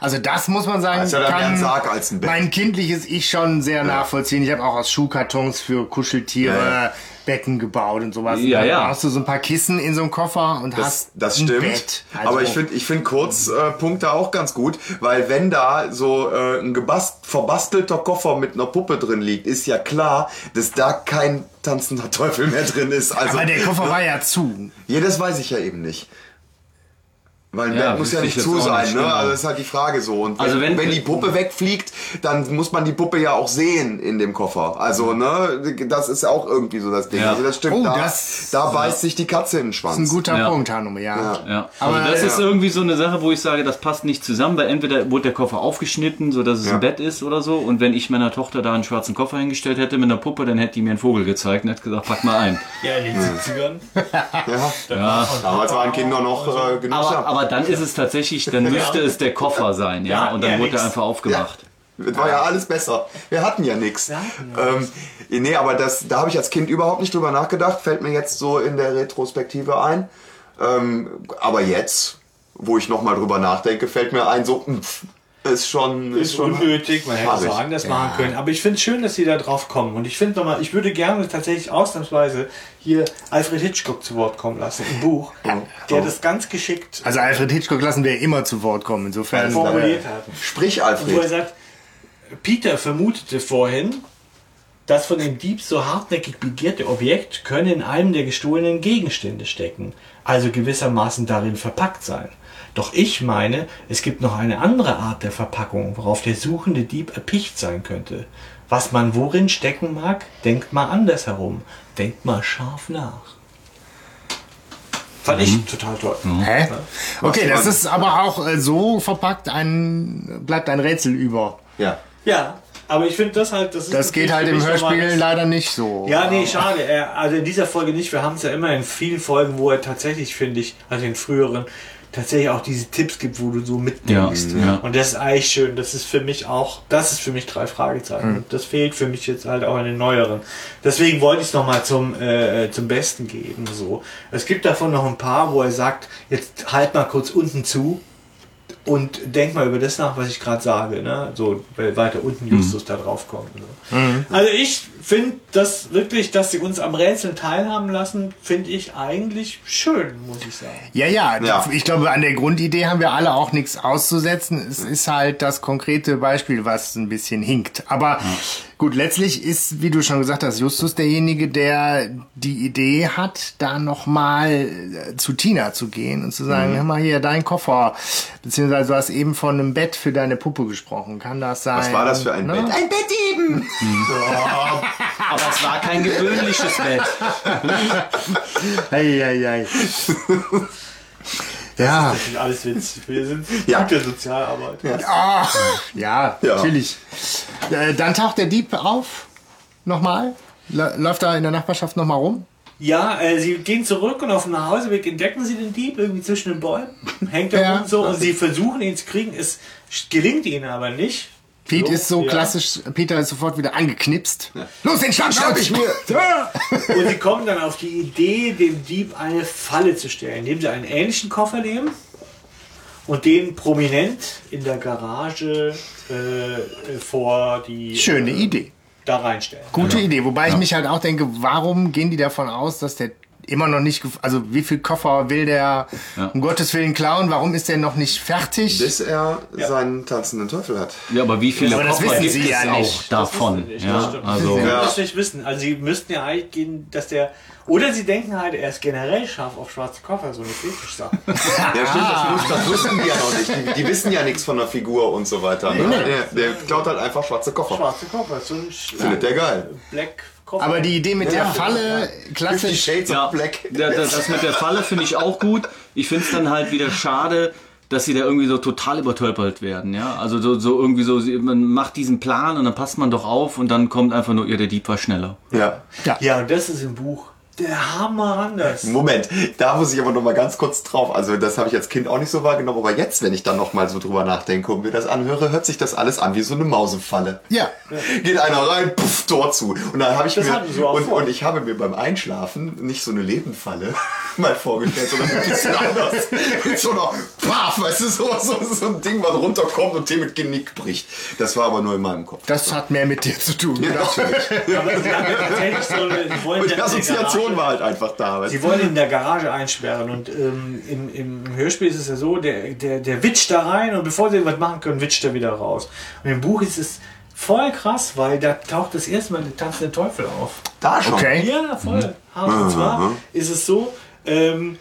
S5: Also das muss man sagen,
S2: ja ein
S5: kann
S2: Sarg als ein Bett.
S5: mein kindliches Ich schon sehr nachvollziehen. Ich habe auch aus Schuhkartons für Kuscheltiere
S2: Ja, ja.
S5: Betten gebaut und sowas.
S6: Ja,
S5: Dann
S6: ja.
S5: hast du so ein paar Kissen in so einem Koffer und
S2: Das,
S5: hast
S2: das
S5: ein
S2: stimmt.
S5: Bett. Also,
S2: Aber ich finde ich find Kurzpunkte auch ganz gut, weil wenn da so äh, ein gebast, verbastelter Koffer mit einer Puppe drin liegt, ist ja klar, dass da kein tanzender Teufel mehr drin ist. Also,
S5: aber der Koffer war ja zu.
S2: Ja, das weiß ich ja eben nicht. Weil ein
S6: Ja,
S2: Bett muss ja nicht zu sein,
S6: nicht,
S2: ne?
S6: genau.
S2: Also das ist halt die Frage so. Und wenn,
S6: Also wenn-
S2: wenn, die Puppe wegfliegt, dann muss man die Puppe ja auch sehen in dem Koffer. Also, ne, das ist ja auch irgendwie so das Ding.
S6: Ja.
S2: Also das stimmt.
S5: Oh,
S2: da,
S5: das-
S2: da beißt sich die Katze in den Schwanz.
S5: Das ist ein guter
S6: Ja.
S5: Punkt, Hanume, ja.
S6: Ja,
S5: Aber,
S6: also das ist irgendwie so eine Sache, wo ich sage, das passt nicht zusammen, weil entweder wurde der Koffer aufgeschnitten, so dass es
S2: Ja.
S6: ein Bett ist oder so, und wenn ich meiner Tochter da einen schwarzen Koffer hingestellt hätte mit einer Puppe, dann hätte die mir einen Vogel gezeigt und hätte gesagt, pack mal ein.
S7: Ja, in den 70ern.
S2: Ja.
S6: Ja.
S2: Damals waren Kinder noch äh, genug.
S6: Aber, aber dann ist es tatsächlich, dann müsste es der Koffer sein, ja,
S7: Ja,
S6: und dann
S7: ja,
S6: wurde er einfach aufgemacht.
S2: Das war ja alles besser. Wir hatten ja nichts. Ähm, nee, aber das, da habe ich als Kind überhaupt nicht drüber nachgedacht. Fällt mir jetzt so in der Retrospektive ein. Ähm, aber jetzt, wo ich nochmal drüber nachdenke, fällt mir ein, so, pff, ist schon.
S7: Ist
S2: schon
S7: unnötig, man hätte es auch anders machen können. Aber ich finde es schön, dass sie da drauf kommen. Und ich finde nochmal, ich würde gerne tatsächlich ausnahmsweise hier Alfred Hitchcock zu Wort kommen lassen im Buch, der das ganz geschickt
S5: Also Alfred Hitchcock lassen wir immer zu Wort kommen. Insofern.
S7: formuliert hat.
S2: Sprich,
S7: Wo er
S2: Alfred.
S7: sagt, Peter vermutete vorhin, das von dem Dieb so hartnäckig begehrte Objekt könne in einem der gestohlenen Gegenstände stecken, also gewissermaßen darin verpackt sein. Doch ich meine, es gibt noch eine andere Art der Verpackung, worauf der suchende Dieb erpicht sein könnte. Was man worin stecken mag, denkt mal anders herum. Denkt mal scharf nach. Fand ich total toll.
S5: Hä? Okay, das ist aber auch äh, so verpackt, ein, bleibt ein Rätsel über.
S2: Ja.
S7: Ja, aber ich finde das halt, das ist
S5: Das geht halt im Hörspiel leider nicht so.
S7: Ja, nee, schade. Er, also in dieser Folge nicht. Wir haben es ja immer in vielen Folgen, wo er tatsächlich, finde ich, also in früheren, tatsächlich auch diese Tipps gibt, wo du so mitdenkst.
S6: Ja, ja.
S7: Und das ist eigentlich schön. Das ist für mich auch, das ist für mich drei Fragezeichen. Und das fehlt für mich jetzt halt auch in den neueren. Deswegen wollte ich es nochmal zum, äh, zum Besten geben. So. Es gibt davon noch ein paar, wo er sagt, jetzt halt mal kurz unten zu. Und denk mal über das nach, was ich gerade sage, ne? So, weil weiter unten Justus da drauf kommt. So. Also ich finde das wirklich, dass sie uns am Rätseln teilhaben lassen, finde ich eigentlich schön, muss ich sagen.
S5: Ja, ja,
S2: Ja.
S5: ich glaube, an der Grundidee haben wir alle auch nichts auszusetzen. Es ist halt das konkrete Beispiel, was ein bisschen hinkt. Aber gut, letztlich ist, wie du schon gesagt hast, Justus derjenige, der die Idee hat, da nochmal zu Tina zu gehen und zu sagen, hör mal hier, dein Koffer. Beziehungsweise du hast eben von einem Bett für deine Puppe gesprochen. Kann das sein?
S2: Was war das für ein
S5: Ne?
S2: Bett? Ein Bett eben!
S6: Aber es war kein gewöhnliches Bett.
S5: Ei, ei, ei. Ja.
S7: Das sind alles Witz. Wir sind
S2: Ja.
S7: gute Sozialarbeit.
S5: Ah, ja,
S2: Ja.
S5: natürlich. Äh, dann taucht der Dieb auf. Nochmal. Lä- Läuft da in der Nachbarschaft nochmal rum.
S7: Ja, äh, sie gehen zurück und auf dem Nachhauseweg entdecken sie den Dieb irgendwie zwischen den Bäumen. Hängt er
S5: Ja.
S7: rum so und sie versuchen ihn zu kriegen. Es gelingt ihnen aber nicht.
S5: Pete ist so
S7: ja.
S5: klassisch, Peter ist sofort wieder angeknipst. Los, den schnapp,
S2: schnapp ich mir.
S5: Ja.
S7: Und sie kommen dann auf die Idee, dem Dieb eine Falle zu stellen, indem sie einen ähnlichen Koffer nehmen und den prominent in der Garage äh, vor die
S5: Schöne
S7: äh,
S5: Idee.
S7: da reinstellen.
S5: Gute Idee. Wobei ich mich halt auch denke, warum gehen die davon aus, dass der immer noch nicht, also wie viel Koffer will der um Gottes Willen klauen? Warum ist der noch nicht fertig?
S2: Bis er seinen tanzenden Teufel hat.
S6: Ja, aber wie viele
S5: Aber das
S6: Koffer
S5: wissen
S6: gibt
S5: Sie
S6: es
S5: ja
S6: auch
S5: nicht.
S6: davon?
S7: Das
S6: Ja,
S7: stimmt.
S6: also
S7: Sie
S2: Ja.
S7: müssen nicht wissen. Also sie müssten ja eigentlich gehen, dass der. Oder sie denken halt, er ist generell scharf auf schwarze Koffer, so eine Fetischsache.
S2: Ja, stimmt, das, muss, das wussten die ja noch nicht. Die, die wissen ja nichts von der Figur und so weiter. Ne? Der, der klaut halt einfach schwarze Koffer.
S7: Schwarze Koffer, so ein
S2: Findet der geil.
S7: Black Koffer.
S5: Aber die Idee mit der
S2: Ja.
S5: Falle,
S2: Fifty
S5: klassisch.
S2: Shades
S6: Ja,
S2: of Black.
S6: ja, das, das mit der Falle finde ich auch gut. Ich finde es dann halt wieder schade, dass sie da irgendwie so total übertölpelt werden. Ja, also so, so irgendwie so, man macht diesen Plan und dann passt man doch auf und dann kommt einfach nur, ihr der Dieb war schneller.
S2: Ja.
S7: ja, und das ist im Buch der Hammer anders.
S2: Moment, da muss ich aber noch mal ganz kurz drauf. Also das habe ich als Kind auch nicht so wahrgenommen, aber jetzt, wenn ich dann noch mal so drüber nachdenke und mir das anhöre, hört sich das alles an wie so eine Mausefalle.
S5: Ja.
S2: Geht einer rein, puff, Tor zu. Und dann habe ich
S7: Das
S2: mir
S7: auch
S2: und,
S7: vor.
S2: und ich habe mir beim Einschlafen nicht so eine Lebenfalle mal vorgestellt, sondern ein bisschen anders. Mit so einer Paf, weißt du, so, so, so ein Ding, was runterkommt und dem mit Genick bricht. Das war aber nur in meinem Kopf.
S5: Das hat mehr mit dir zu tun.
S2: Ja, natürlich.
S7: Aber haben ja tatsächlich so eine, sie wollen ja
S2: die Assoziation
S7: Garage-
S2: war halt einfach da. Weißt
S7: Sie wollen ihn in der Garage einsperren und ähm, im, im Hörspiel ist es ja so, der, der, der witscht da rein und bevor sie was machen können, witscht er wieder raus. Und im Buch ist es voll krass, weil da taucht das erste Mal der tanzende Teufel auf.
S2: Da schon.
S5: Okay.
S7: Ja, voll. hart. Und zwar ist es so, ähm,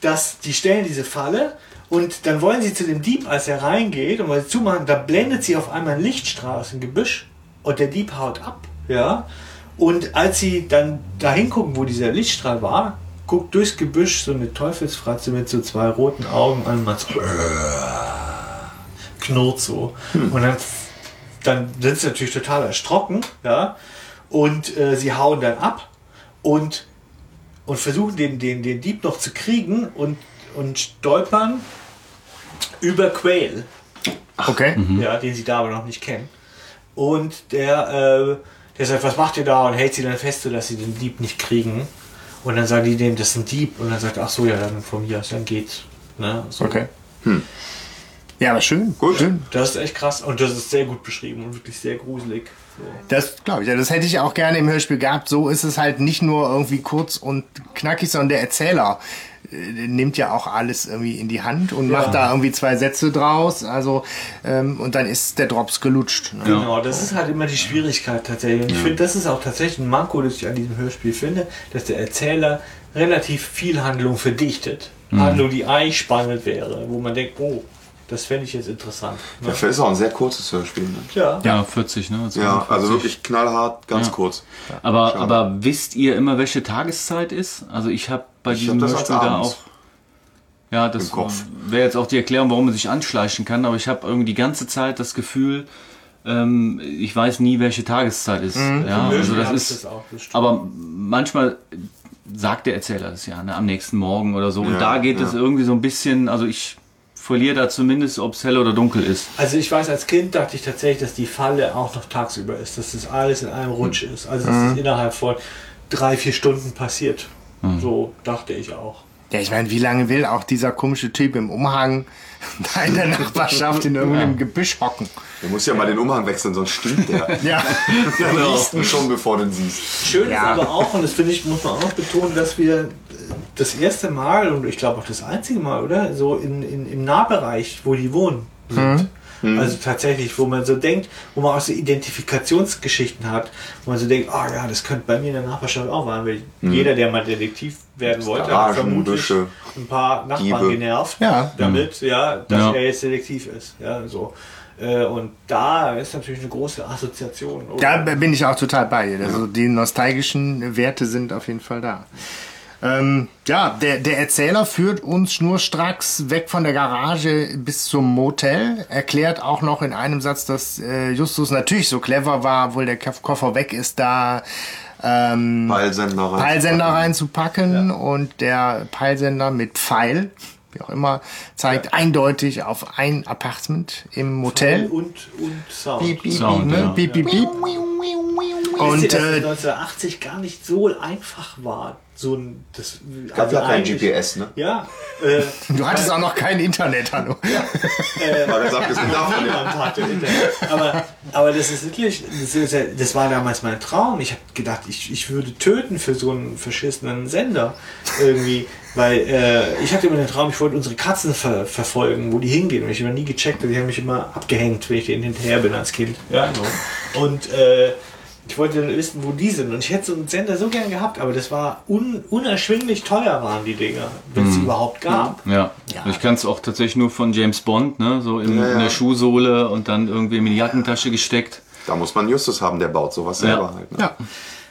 S7: dass die stellen diese Falle und dann wollen sie zu dem Dieb, als er reingeht und weil sie zumachen, da blendet sie auf einmal ein Lichtstrahl aus dem Gebüsch und der Dieb haut ab. Ja. Und als sie dann da hingucken, wo dieser Lichtstrahl war, guckt durchs Gebüsch so eine Teufelsfratze mit so zwei roten Augen an und macht so knurrt so. Und dann, dann sind sie natürlich total erschrocken, ja. Und äh, sie hauen dann ab und, und versuchen den, den, den Dieb noch zu kriegen und, und stolpern über Quail,
S5: Okay.
S7: ja, den sie da aber noch nicht kennen. Und der, äh, der sagt, was macht ihr da? Und hält sie dann fest, so dass sie den Dieb nicht kriegen. Und dann sagen die dem, das ist ein Dieb. Und dann sagt er, ach so, ja, dann von mir aus, dann geht's. Ne? So.
S5: Okay. Ja, aber schön.
S2: Gut.
S5: Schön.
S7: Das ist echt krass und das ist sehr gut beschrieben und wirklich sehr gruselig. So.
S5: Das glaube ich. Ja, das hätte ich auch gerne im Hörspiel gehabt. So ist es halt nicht nur irgendwie kurz und knackig, sondern der Erzähler äh, nimmt ja auch alles irgendwie in die Hand und macht da irgendwie zwei Sätze draus. Also ähm, und dann ist der Drops gelutscht. Ne?
S7: Genau, das ist halt immer die Schwierigkeit tatsächlich. Und ich finde, das ist auch tatsächlich ein Manko, das ich an diesem Hörspiel finde, dass der Erzähler relativ viel Handlung verdichtet. Handlung, die eigentlich spannend wäre, wo man denkt, oh, das fände ich jetzt interessant. Ne?
S2: Dafür ist auch ein sehr kurzes Hörspiel. Ne?
S7: Ja.
S6: Ja, 40, ne?
S2: Ja,
S6: 42.
S2: also wirklich knallhart, ganz
S6: Ja.
S2: kurz.
S6: Aber, aber wisst ihr immer, welche Tageszeit ist? Also ich habe bei
S2: Ich
S6: diesem
S2: hab
S6: Hörspiel da auch. Ja, das wäre jetzt auch die Erklärung, warum man sich anschleichen kann, aber ich habe irgendwie die ganze Zeit das Gefühl, ähm, ich weiß nie, welche Tageszeit ist. Ja, also das ist.
S7: das auch, das stimmt.
S6: aber manchmal sagt der Erzähler das ja, ne, am nächsten Morgen oder so. Und
S2: Ja,
S6: da geht
S2: ja.
S6: es irgendwie so ein bisschen, also ich verliere da zumindest, ob es hell oder dunkel ist.
S7: Also ich weiß, als Kind dachte ich tatsächlich, dass die Falle auch noch tagsüber ist, dass das alles in einem Rutsch ist. Also dass es innerhalb von drei, vier Stunden passiert. So dachte ich auch.
S5: Ja, ich meine, wie lange will auch dieser komische Typ im Umhang da in der Nachbarschaft in irgendeinem Gebüsch hocken?
S2: Der muss ja mal den Umhang wechseln, sonst stinkt der.
S5: Ja.
S2: Ihn schon, bevor du ihn siehst.
S7: Schön
S5: Ja.
S7: ist aber auch, und das finde ich, muss man auch noch betonen, dass wir das erste Mal und ich glaube auch das einzige Mal, oder? So in, in, im Nahbereich, wo die wohnen, sind. Also tatsächlich, wo man so denkt, wo man auch so Identifikationsgeschichten hat, wo man so denkt, ah ja, das könnte bei mir in der Nachbarschaft auch sein, weil jeder, der mal Detektiv werden wollte, hat vermutlich
S2: Büsche,
S7: ein paar Nachbarn
S2: Diebe.
S7: genervt,
S5: Ja.
S7: damit, ja, dass
S6: Ja.
S7: er jetzt Detektiv ist. Ja, so. Äh, Und da ist natürlich eine große Assoziation. oder?
S5: Da bin ich auch total bei dir. Also die nostalgischen Werte sind auf jeden Fall da. Ähm, ja, der, der Erzähler führt uns schnurstracks weg von der Garage bis zum Motel, erklärt auch noch in einem Satz, dass äh, Justus natürlich so clever war, obwohl der Koff- Koffer weg ist, da ähm,
S2: Peilsender rein.
S5: Peilsender reinzupacken und der Peilsender mit Pfeil, wie auch immer, zeigt eindeutig auf ein Apartment im Motel.
S7: Und, und Sound.
S5: Piep, piep,
S6: Sound,
S5: ne?
S6: ja.
S5: piep, piep, piep. Und, äh,
S7: es 1980 gar nicht so einfach war, so ein das
S2: Gab ja kein GPS, ne?
S7: Ja, äh,
S5: Du hattest auch noch kein Internet, hallo.
S2: Abgesehen davon, ja.
S7: hatte Internet. Aber, aber das ist wirklich, das, ist, ja- das war damals mein Traum. Ich habe gedacht, ich, ich würde töten für so einen verschissenen Sender irgendwie. Weil äh, ich hatte immer den Traum, ich wollte unsere Katzen ver verfolgen, wo die hingehen. Und ich habe nie gecheckt, die haben mich immer abgehängt, wenn ich denen hinterher bin als Kind. Ja, so. Und äh, ich wollte dann wissen, wo die sind. Und ich hätte so einen Sender so gern gehabt, aber das war un unerschwinglich teuer, waren die Dinger, wenn es sie überhaupt gab.
S6: Ja. Ich kann es auch tatsächlich nur von James Bond, ne? So in, in der Schuhsohle und dann irgendwie in die Jackentasche gesteckt.
S2: Da muss man Justus haben, der baut sowas selber
S6: Ja.
S2: halt. Ne?
S5: Ja.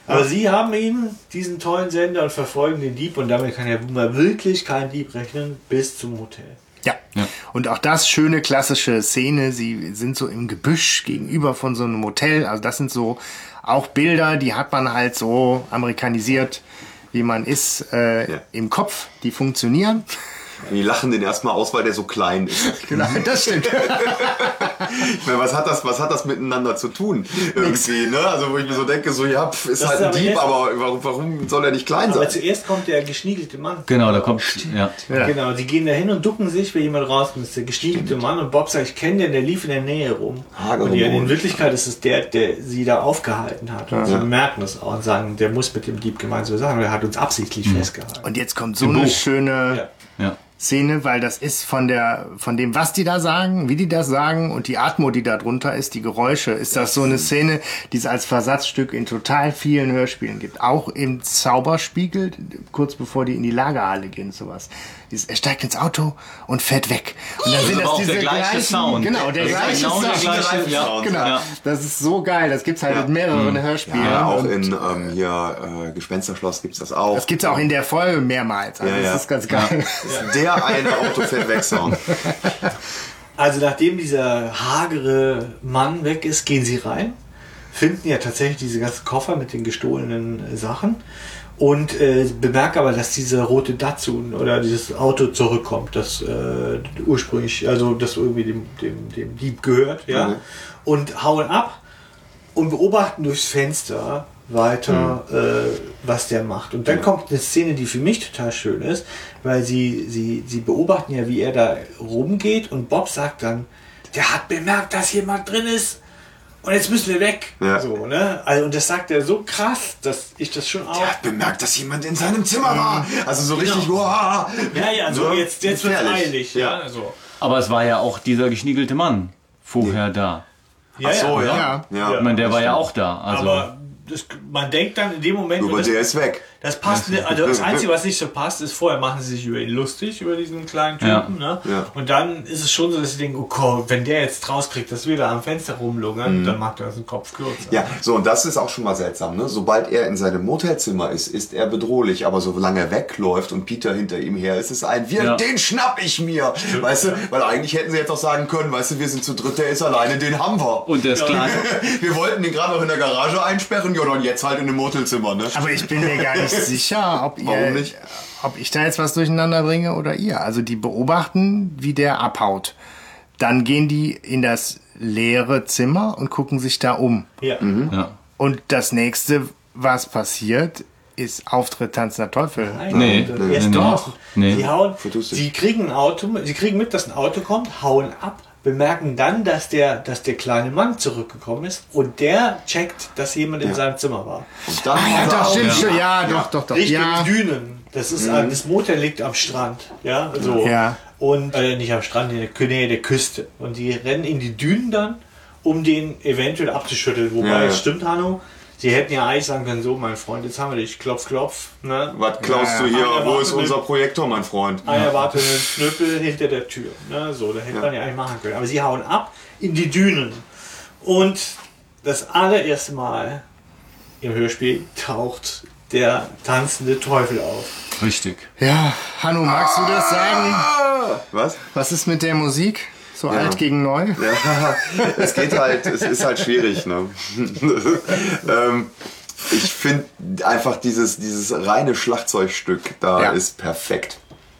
S7: Aber sie haben ihn, diesen tollen Sender, und verfolgen den Dieb. Und damit kann ja mal wirklich kein Dieb rechnen, bis zum Hotel.
S5: Ja. Und auch das schöne klassische Szene, sie sind so im Gebüsch gegenüber von so einem Hotel. Also das sind so auch Bilder, die hat man halt so amerikanisiert, wie man ist, äh,
S2: Ja.
S5: im Kopf. Die funktionieren.
S2: Die lachen den erstmal aus, weil der so klein ist.
S5: Genau, das stimmt.
S2: Ich meine, was hat das, was hat das miteinander zu tun? Irgendwie, ne? Also wo ich mir so denke, so ja, pf, ist
S7: Das
S2: halt
S7: ist
S2: ein
S7: aber
S2: Dieb,
S7: jetzt-
S2: aber warum, warum soll er nicht klein
S7: Aber
S2: sein?
S7: zuerst kommt der geschniegelte Mann.
S6: Genau, da kommt. Ja.
S5: Ja.
S7: Genau, die gehen da hin und ducken sich, wenn jemand rauskommt. Das ist der geschniegelte Mann und Bob sagt, ich kenne den, der lief in der Nähe rum.
S2: Hagel
S7: und die, in Wirklichkeit ist es der, der sie da aufgehalten hat. Und sie merken das auch und sagen, der muss mit dem Dieb gemeinsam sein, der hat uns absichtlich festgehalten.
S5: Und jetzt kommt so eine schöne
S7: Ja.
S5: Szene, weil das ist von der, von dem, was die da sagen, wie die das sagen und die Atmo, die da drunter ist, die Geräusche, ist das so eine Szene, die es als Versatzstück in total vielen Hörspielen gibt. Auch im Zauberspiegel, kurz bevor die in die Lagerhalle gehen, sowas. Dieses, er steigt ins Auto und fährt weg. Und dann sind das diese
S6: der gleiche
S5: gleichen,
S6: Sound.
S5: Genau, der
S6: Das ist
S5: gleiche
S6: genau der
S5: Sound.
S6: gleiche, ja.
S5: Genau.
S6: Ja.
S5: Das ist so geil. Das gibt's halt in mehreren Hörspielen.
S2: Ja, auch
S5: Und
S2: in ähm, hier äh, Gespensterschloss gibt's das auch.
S5: das gibt's auch in der Folge mehrmals. Also
S2: Ja, ja.
S5: Das ist ganz geil.
S2: Der eine Auto fährt weg Sound.
S7: Also nachdem dieser hagere Mann weg ist, gehen sie rein, finden ja tatsächlich diese ganzen Koffer mit den gestohlenen äh, Sachen und äh, bemerken aber, dass dieser rote Datsun oder dieses Auto zurückkommt, das äh, ursprünglich, also das irgendwie dem, dem, dem Dieb gehört, ja,
S2: Mhm.
S7: und hauen ab und beobachten durchs Fenster weiter, äh, was der macht. Und dann kommt eine Szene, die für mich total schön ist, weil sie, sie, sie beobachten ja, wie er da rumgeht und Bob sagt dann, der hat bemerkt, dass jemand drin ist und jetzt müssen wir weg.
S2: Ja.
S7: So, ne? Also, und das sagt er so krass, dass ich das schon auch...
S2: Er hat bemerkt, dass jemand in seinem Zimmer war. Also so richtig, wow.
S7: Ja, ja, so
S2: Ne?
S7: jetzt, jetzt wird
S2: Gefährlich.
S7: eilig.
S2: Ja.
S7: Ja, so.
S6: Aber es war ja auch dieser geschniegelte Mann vorher da.
S7: ja,
S2: Ach so, ja.
S5: Ja.
S2: ja.
S6: Ich meine, der war ja auch da. Also,
S7: Aber das, man denkt dann in dem Moment...
S2: Aber
S7: das-
S2: der ist weg.
S7: Das passt nicht. Also das Einzige, was nicht so passt, ist, vorher machen sie sich über ihn lustig, über diesen kleinen Typen. Ne?
S2: Ja.
S7: Und dann ist es schon so, dass sie denken, oh Gott, wenn der jetzt rauskriegt, dass wir da am Fenster rumlungern, dann macht er uns den Kopf kürzer.
S2: Ja, so und das ist auch schon mal seltsam. Ne? Sobald er in seinem Motelzimmer ist, ist er bedrohlich. Aber solange er wegläuft und Peter hinter ihm her ist, ist es ein, wir,
S6: Ja.
S2: den schnapp ich mir. weißt du, weil eigentlich hätten sie jetzt auch sagen können, weißt du, wir sind zu dritt, der ist alleine, den haben wir.
S6: und der ist klar.
S2: wir wollten den gerade noch in der Garage einsperren, ja, dann jetzt halt in einem Motelzimmer, ne?
S5: Aber ich bin mir gar nicht sicher, ob, ihr,
S2: nicht?
S5: ob ich da jetzt was durcheinander bringe oder ihr. Also die beobachten, wie der abhaut. Dann gehen die in das leere Zimmer und gucken sich da um.
S7: Ja.
S6: Ja.
S5: Und das nächste, was passiert, ist Auftritt Tanzender Teufel.
S7: Nein,
S6: Nee, nee, nee.
S7: draußen.
S6: Nee.
S7: Sie, hauen, sie kriegen ein Auto, sie kriegen mit, dass ein Auto kommt, hauen ab, bemerken dann, dass der, dass der kleine Mann zurückgekommen ist und der checkt, dass jemand in seinem Zimmer war.
S2: Und dann
S5: Ja,
S2: haut er
S5: doch, stimmt, stimmt. Ja, doch, doch, doch.
S7: Richtung
S5: Ja.
S7: Dünen. Das ist ein, das Motel liegt am Strand, ja, so.
S5: Ja.
S7: Und äh, nicht am Strand, in der Nähe der Küste. Und die rennen in die Dünen dann, um den eventuell abzuschütteln. Wobei,
S2: Ja, ja.
S7: es stimmt, Hanno, sie hätten ja eigentlich sagen können, so, mein Freund, jetzt haben wir dich, klopf, klopf. Ne?
S2: Was klaust du hier?
S7: Ja,
S2: Wo ist
S7: warte,
S2: unser Projektor, mein Freund?
S7: Einer wartet einen Knüppel hinter der Tür. Ne? So, da hätte man ja eigentlich machen können. Aber sie hauen ab in die Dünen. Und das allererste Mal im Hörspiel taucht der tanzende Teufel auf.
S6: Richtig.
S5: Ja, Hanno, magst du das sagen?
S2: Was?
S5: Was ist mit der Musik? So alt gegen neu?
S2: Ja, es geht halt, es ist halt schwierig. Ne? ähm, ich finde einfach dieses, dieses reine Schlagzeugstück da
S5: Ja.
S2: ist perfekt.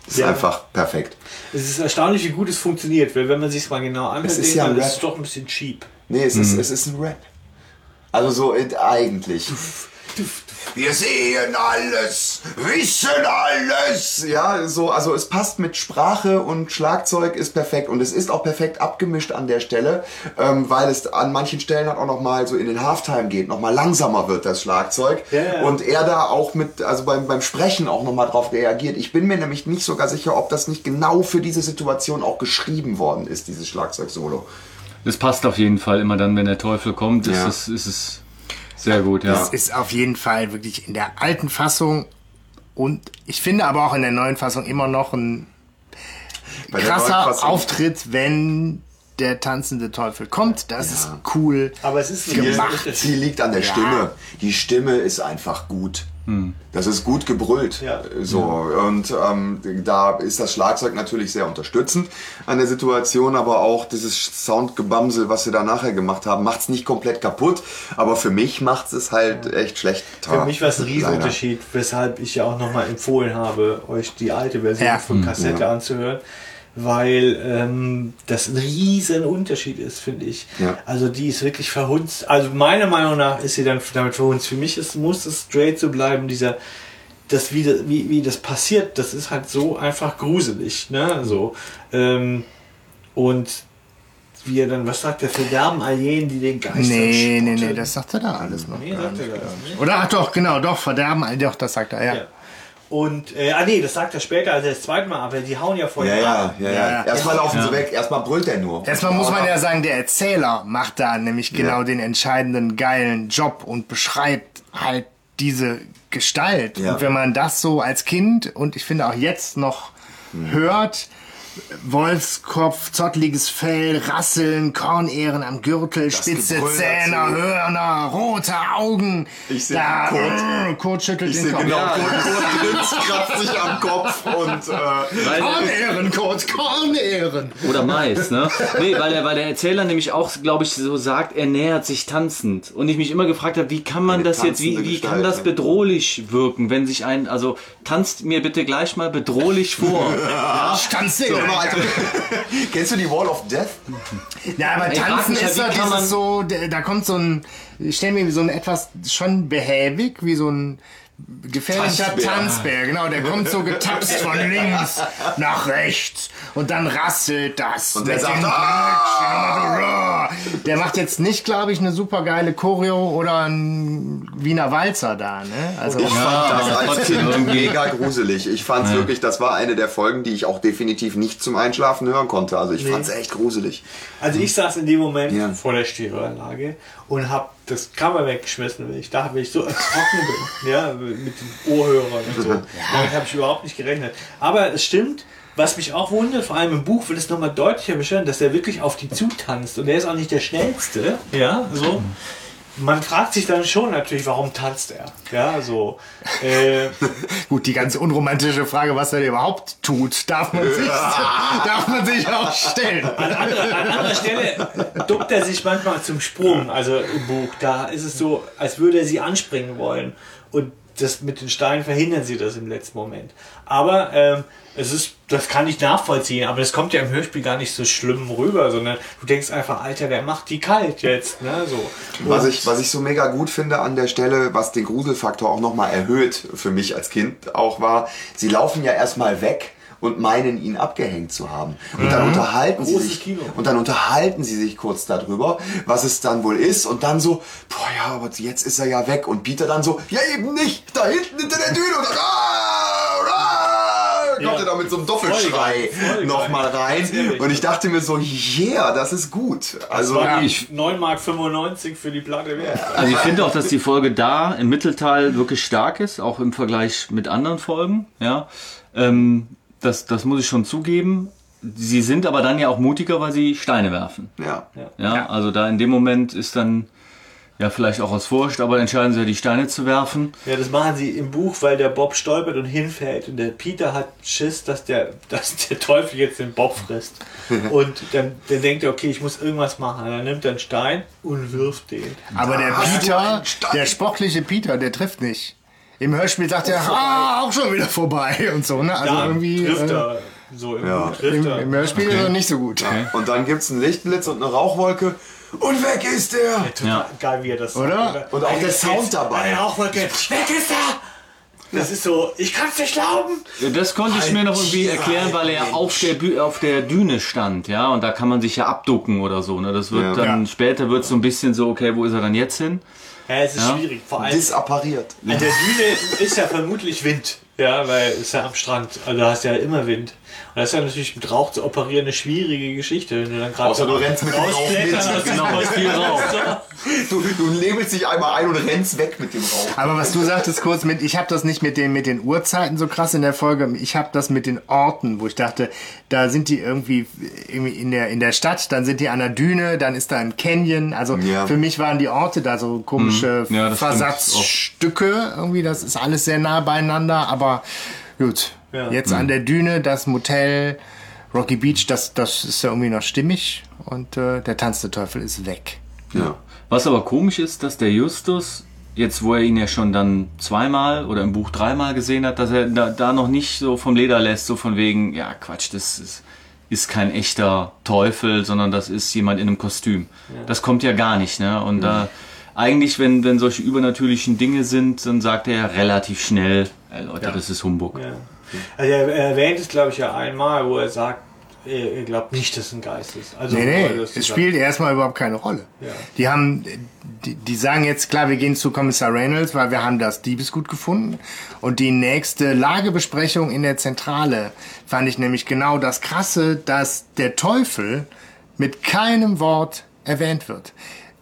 S2: Ist
S7: Ja.
S2: einfach perfekt.
S7: Es ist erstaunlich, wie gut es funktioniert, weil wenn man sich mal genau anhört,
S2: Es ist ja
S7: man, ist doch ein bisschen cheap.
S2: Nee, es, ist, es ist ein Rap. Also so eigentlich. Wir sehen alles, wissen alles. Ja, so, also es passt mit Sprache und Schlagzeug ist perfekt und es ist auch perfekt abgemischt an der Stelle, ähm, weil es an manchen Stellen halt auch noch mal so in den Halftime geht, noch mal langsamer wird das Schlagzeug
S7: ja.
S2: und er da auch mit, also beim, beim Sprechen auch noch mal drauf reagiert. Ich bin mir nämlich nicht sogar sicher, ob das nicht genau für diese Situation auch geschrieben worden ist, dieses Schlagzeug-Solo.
S6: Das passt auf jeden Fall immer dann, wenn der Teufel kommt, ist,
S2: Ja.
S6: es, ist es sehr gut, ja.
S5: Es ist auf jeden Fall wirklich in der alten Fassung und ich finde aber auch in der neuen Fassung immer noch ein
S2: Bei
S5: krasser Auftritt, wenn der tanzende Teufel kommt. Das ist cool.
S7: Aber es ist ein
S5: Gemacht.
S2: Sie liegt an der
S5: Ja.
S2: Stimme. Die Stimme ist einfach gut. Das ist gut gebrüllt.
S7: Ja.
S2: So. Und ähm, da ist das Schlagzeug natürlich sehr unterstützend an der Situation, aber auch dieses Soundgebamsel, was sie da nachher gemacht haben, macht es nicht komplett kaputt. Aber für mich macht es halt echt schlecht.
S7: Für mich war es ein. Riesenunterschied, weshalb ich ja auch nochmal empfohlen habe, euch die alte Version
S5: Ja.
S7: von Kassette anzuhören, weil ähm, das ein riesen Unterschied ist, finde ich.
S2: Ja.
S7: Also die ist wirklich verhunzt. Also meiner Meinung nach ist sie dann damit verhunzt. Für mich ist, muss es straight so bleiben, dieser das wie, das- wie, wie das passiert, das ist halt so einfach gruselig, ne? So. Ähm, und wie er dann, was sagt der, verderben all jenen, die den Geist
S5: Nee, nee, nee, das sagt er da alles noch.
S7: Nee, sagt
S5: nicht.
S7: er das nicht.
S5: Oder ach doch, genau, doch, verderben, doch, das sagt er, ja.
S7: Ja. Und, äh, ah nee, das sagt er später, also das zweite Mal, aber die hauen ja vorher
S2: ja,
S7: ab.
S2: ja, ja.
S5: Ja, ja.
S2: Erstmal laufen sie weg, erstmal brüllt er nur.
S5: Erstmal muss man ja sagen, der Erzähler macht da nämlich genau
S2: Ja.
S5: den entscheidenden geilen Job und beschreibt halt diese Gestalt.
S2: Ja.
S5: Und wenn man das so als Kind und ich finde auch jetzt noch hört, Wolfskopf, zottliges Fell, Rasseln, Kornehren am Gürtel, spitze
S2: Gebrüll
S5: Zähne. Hörner, rote Augen.
S2: Ich seh
S5: da,
S2: Kurt.
S5: äh, Kurt schüttelt
S2: Ich
S5: den
S2: sehe
S5: Kopf.
S2: genau, Kurt, Kurt grinst, kratzt sich am Kopf und äh,
S5: Kornehren, Kurt, Kornehren.
S6: Oder Mais, ne? Nee, weil der, weil der Erzähler nämlich auch, glaube ich, so sagt, er nähert sich tanzend. Und ich mich immer gefragt habe, wie kann man
S2: Eine
S6: das jetzt, wie, wie kann das
S2: ne?
S6: bedrohlich wirken, wenn sich ein, also tanzt mir bitte gleich mal bedrohlich vor.
S5: Tanzsäge.
S2: Immer, Alter. Kennst du die Wall of Death?
S5: Ja, aber
S6: Ich
S5: tanzen
S6: mich
S5: ist ja
S6: man-
S5: dieses so, da da kommt so ein, ich stelle mir so ein etwas schon behäbig, wie so ein gefährlicher
S2: Tanzbär.
S5: Tanzbär, genau, der kommt so getapst von links nach rechts und dann rasselt das.
S2: Und der
S5: mit
S2: sagt, "Ah!"
S5: Der macht jetzt nicht, glaube ich, eine super geile Choreo oder ein Wiener Walzer da, ne? Also,
S2: Ich fand
S6: aber
S2: das als Kind mega gruselig. Ich fand es wirklich, das war eine der Folgen, die ich auch definitiv nicht zum Einschlafen hören konnte. Also ich fand es echt gruselig.
S7: Also ich saß in dem Moment
S2: Ja.
S7: vor der Stereoanlage und habe das Cover weggeschmissen, weil ich dachte, weil ich so erschrocken bin, ja, mit den Ohrhörern und so. Damit habe ich überhaupt nicht gerechnet. Aber es stimmt, was mich auch wundert, vor allem im Buch wird es nochmal deutlicher beschrieben, dass er wirklich auf die zutanzt und er ist auch nicht der schnellste, ja, so. Man fragt sich dann schon natürlich, warum tanzt er? Ja, so. Äh,
S5: gut, die ganz unromantische Frage, was er überhaupt tut, darf man sich, darf man sich auch stellen.
S7: An anderer, an anderer Stelle duckt er sich manchmal zum Sprung, also im Buch. Da ist es so, als würde er sie anspringen wollen. Und das mit den Steinen verhindern sie das im letzten Moment. Aber ähm, es ist, das kann ich nachvollziehen, aber das kommt ja im Hörspiel gar nicht so schlimm rüber, sondern du denkst einfach, Alter, der macht die kalt jetzt, ne, so.
S2: Was ich, was ich so mega gut finde an der Stelle, was den Gruselfaktor auch nochmal erhöht, für mich als Kind auch war, sie laufen ja erstmal weg und meinen ihn abgehängt zu haben. Und dann unterhalten sie
S7: Großes
S2: sich
S7: Kino.
S2: und dann unterhalten sie sich kurz darüber, was es dann wohl ist und dann so, boah ja, aber jetzt ist er ja weg und Peter dann so, ja eben nicht, da hinten hinter der Tür und ah, ah, kommt
S7: Ja.
S2: er da mit so einem Doppelschrei nochmal rein und ich dachte mir so, yeah, das ist gut. Also
S7: war
S5: ja,
S7: die
S6: ich-
S7: 9,95 Mark für die Platte wert.
S6: Also ich finde auch, dass die Folge da im Mittelteil wirklich stark ist, auch im Vergleich mit anderen Folgen. Ja, ähm, das, das muss ich schon zugeben. Sie sind aber dann ja auch mutiger, weil sie Steine werfen.
S2: ja.
S6: Ja, also da in dem Moment ist dann ja vielleicht auch aus Furcht, aber entscheiden sie ja die Steine zu werfen.
S7: Ja, das machen sie im Buch, weil der Bob stolpert und hinfällt und der Peter hat Schiss, dass der, dass der Teufel jetzt den Bob frisst. und dann, dann denkt er, okay, ich muss irgendwas machen. Dann nimmt er einen Stein und wirft den.
S5: Aber der
S2: du
S5: Peter, der sportliche Peter, der trifft nicht. Im Hörspiel sagt er, ah, auch schon wieder vorbei und so, ne? Also
S7: Da
S5: irgendwie.
S7: trifft
S5: äh,
S7: er so im
S2: Ja.
S7: Buch trifft
S5: Im,
S7: er.
S5: Im Hörspiel ist er nicht so gut.
S2: Und dann gibt's einen Lichtblitz und eine Rauchwolke Und weg ist er!
S7: Total
S6: Ja.
S7: geil, wie er das
S5: Oder?
S7: sagt.
S2: Und auch der Sound dabei.
S7: Eine Rauchwolke. Weg ist er! Das ist so, ich kann's nicht glauben.
S6: Das konnte ich mir noch irgendwie erklären, weil er auf der, auf der Düne stand, ja, und da kann man sich ja abducken oder so, ne? Das wird
S2: Ja.
S6: dann,
S5: Ja.
S6: später wird so ein bisschen so, okay, wo ist er dann jetzt hin?
S7: Ja, es ist
S6: Ja.
S7: schwierig. Vor allem
S2: Disappariert.
S7: an der Düne ist ja vermutlich Wind. Ja, weil es ist ja am Strand. Also da hast du ja immer Wind. Und das ist ja natürlich mit Rauch zu operieren eine schwierige Geschichte. Wenn du dann gerade
S2: Außer du rennst mit dem Rauch mit.
S6: Genau, viel Rauch.
S2: Du, du nebelst dich einmal ein und rennst weg mit dem Rauch.
S5: Aber was du sagtest kurz mit, ich habe das nicht mit den, mit den Uhrzeiten so krass in der Folge, ich habe das mit den Orten, wo ich dachte, da sind die irgendwie, irgendwie in, der, in der Stadt, dann sind die an der Düne, dann ist da ein Canyon. Also
S2: Ja.
S5: für mich waren die Orte da so komische
S6: Mhm. Ja.
S5: Versatzstücke. Irgendwie, das ist alles sehr nah beieinander, aber gut.
S7: Ja.
S5: Jetzt an der Düne, das Motel, Rocky Beach, das, das ist ja irgendwie noch stimmig und äh, der Tanz der Teufel ist weg.
S2: Ja.
S6: Was aber komisch ist, dass der Justus, jetzt wo er ihn ja schon dann zweimal oder im Buch dreimal gesehen hat, dass er da, da noch nicht so vom Leder lässt, so von wegen, ja Quatsch, das ist, ist kein echter Teufel, sondern das ist jemand in einem Kostüm. Das kommt ja gar nicht, ne? Und da eigentlich, wenn, wenn solche übernatürlichen Dinge sind, dann sagt er ja relativ schnell, ey Leute, das ist Humbug.
S7: Ja. Also er er erwähnt es, glaube ich, ja einmal, wo er sagt, er glaubt nicht, dass es ein Geist ist. Also,
S5: Nee, nee,
S7: das
S5: es
S7: ist-
S5: spielt erstmal überhaupt keine Rolle.
S7: Ja.
S5: Die haben, die, die sagen jetzt, klar, wir gehen zu Kommissar Reynolds, weil wir haben das Diebesgut gefunden. Und die nächste Lagebesprechung in der Zentrale fand ich nämlich genau das Krasse, dass der Teufel mit keinem Wort erwähnt wird.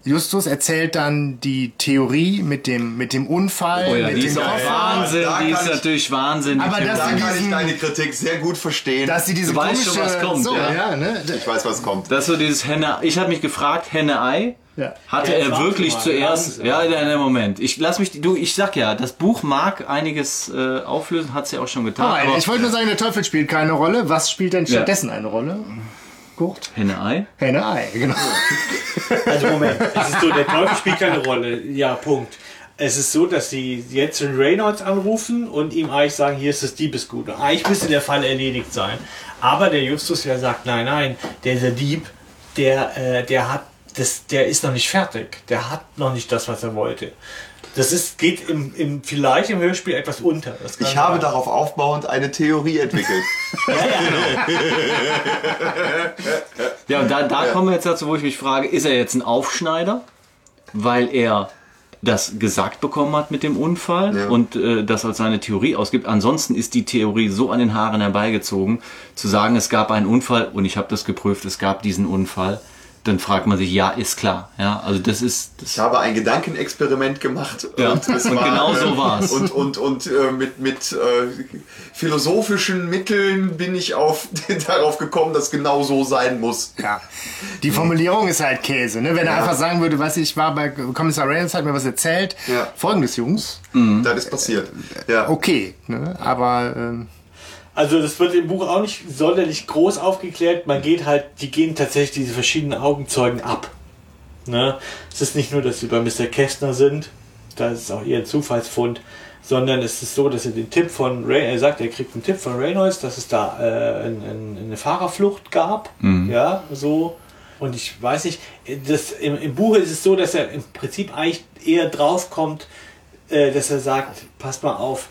S5: Justus erzählt dann die Theorie mit dem, mit dem Unfall,
S6: Oh ja,
S5: mit
S6: die
S5: dem
S6: ist
S5: Koffer,
S6: Wahnsinn,
S2: Da
S6: die
S2: kann
S6: ist
S2: ich-
S6: natürlich Wahnsinn.
S5: Aber das
S2: Da kann ich deine Kritik sehr gut verstehen.
S5: dass sie diese
S6: Du weißt schon, was kommt,
S5: so,
S6: ja.
S5: ja, ne?
S2: ich weiß, was kommt.
S6: Das ist so dieses Henne. Ich habe mich gefragt, Henne-Ei.
S5: Ja.
S6: Hatte
S7: Ja,
S6: er wirklich
S7: mal,
S6: zuerst? Ja, in einem Moment. Ich lass mich. Du, ich sag ja, das Buch mag einiges äh, auflösen, hat's ja auch schon getan.
S5: Nein,
S6: aber
S5: ich wollte nur sagen, der Teufel spielt keine Rolle. Was spielt denn stattdessen eine Rolle? Kurt?
S6: Henne-Ei.
S5: Henne Ei, genau.
S7: Also Moment, es ist so, der Teufel spielt keine Rolle. Ja, Punkt. Es ist so, dass sie jetzt den Reynolds anrufen und ihm eigentlich sagen, hier ist das Diebesgut. Und Eigentlich müsste der Fall erledigt sein. Aber der Justus ja sagt, nein, nein, dieser Dieb, der, äh, der hat, das, der ist noch nicht fertig. Der hat noch nicht das, was er wollte. Das ist, geht im, im, vielleicht im Hörspiel etwas unter.
S2: Ich habe
S7: sein.
S2: darauf aufbauend eine Theorie entwickelt.
S6: Ja, und da, da kommen wir jetzt dazu, wo ich mich frage, ist er jetzt ein Aufschneider, weil er das gesagt bekommen hat mit dem Unfall
S2: Ja.
S6: und äh, das als seine Theorie ausgibt. Ansonsten ist die Theorie so an den Haaren herbeigezogen, zu sagen, es gab einen Unfall und ich habe das geprüft, es gab diesen Unfall. Dann fragt man sich, ja, ist klar. Ja, also das ist, das
S2: Ich habe ein Gedankenexperiment gemacht.
S6: Ja,
S2: und, es
S6: und
S2: war,
S6: genau so
S2: äh,
S6: war's.
S2: Und, und, und äh, mit, mit äh, philosophischen Mitteln bin ich auf, darauf gekommen, dass genau so sein muss.
S5: Ja. Die Formulierung ist halt Käse, ne? Wenn er einfach sagen würde, was ich war bei Kommissar Reynolds, hat mir was erzählt.
S2: Ja.
S5: Folgendes, Jungs.
S2: Das ist passiert. Ja.
S5: Okay, ne? Aber ähm,
S7: Also das wird im Buch auch nicht sonderlich groß aufgeklärt. Man geht halt, die gehen tatsächlich diese verschiedenen Augenzeugen ab. Ne? Es ist nicht nur, dass sie bei Mr. Kästner sind, da ist es auch eher ein Zufallsfund, sondern es ist so, dass er den Tipp von Ray, er sagt, er kriegt einen Tipp von Reynolds, dass es da äh, ein, ein, eine Fahrerflucht gab. Ja, so. Und ich weiß nicht, das, im, im Buch ist es so, dass er im Prinzip eigentlich eher draufkommt, äh, dass er sagt, passt mal auf,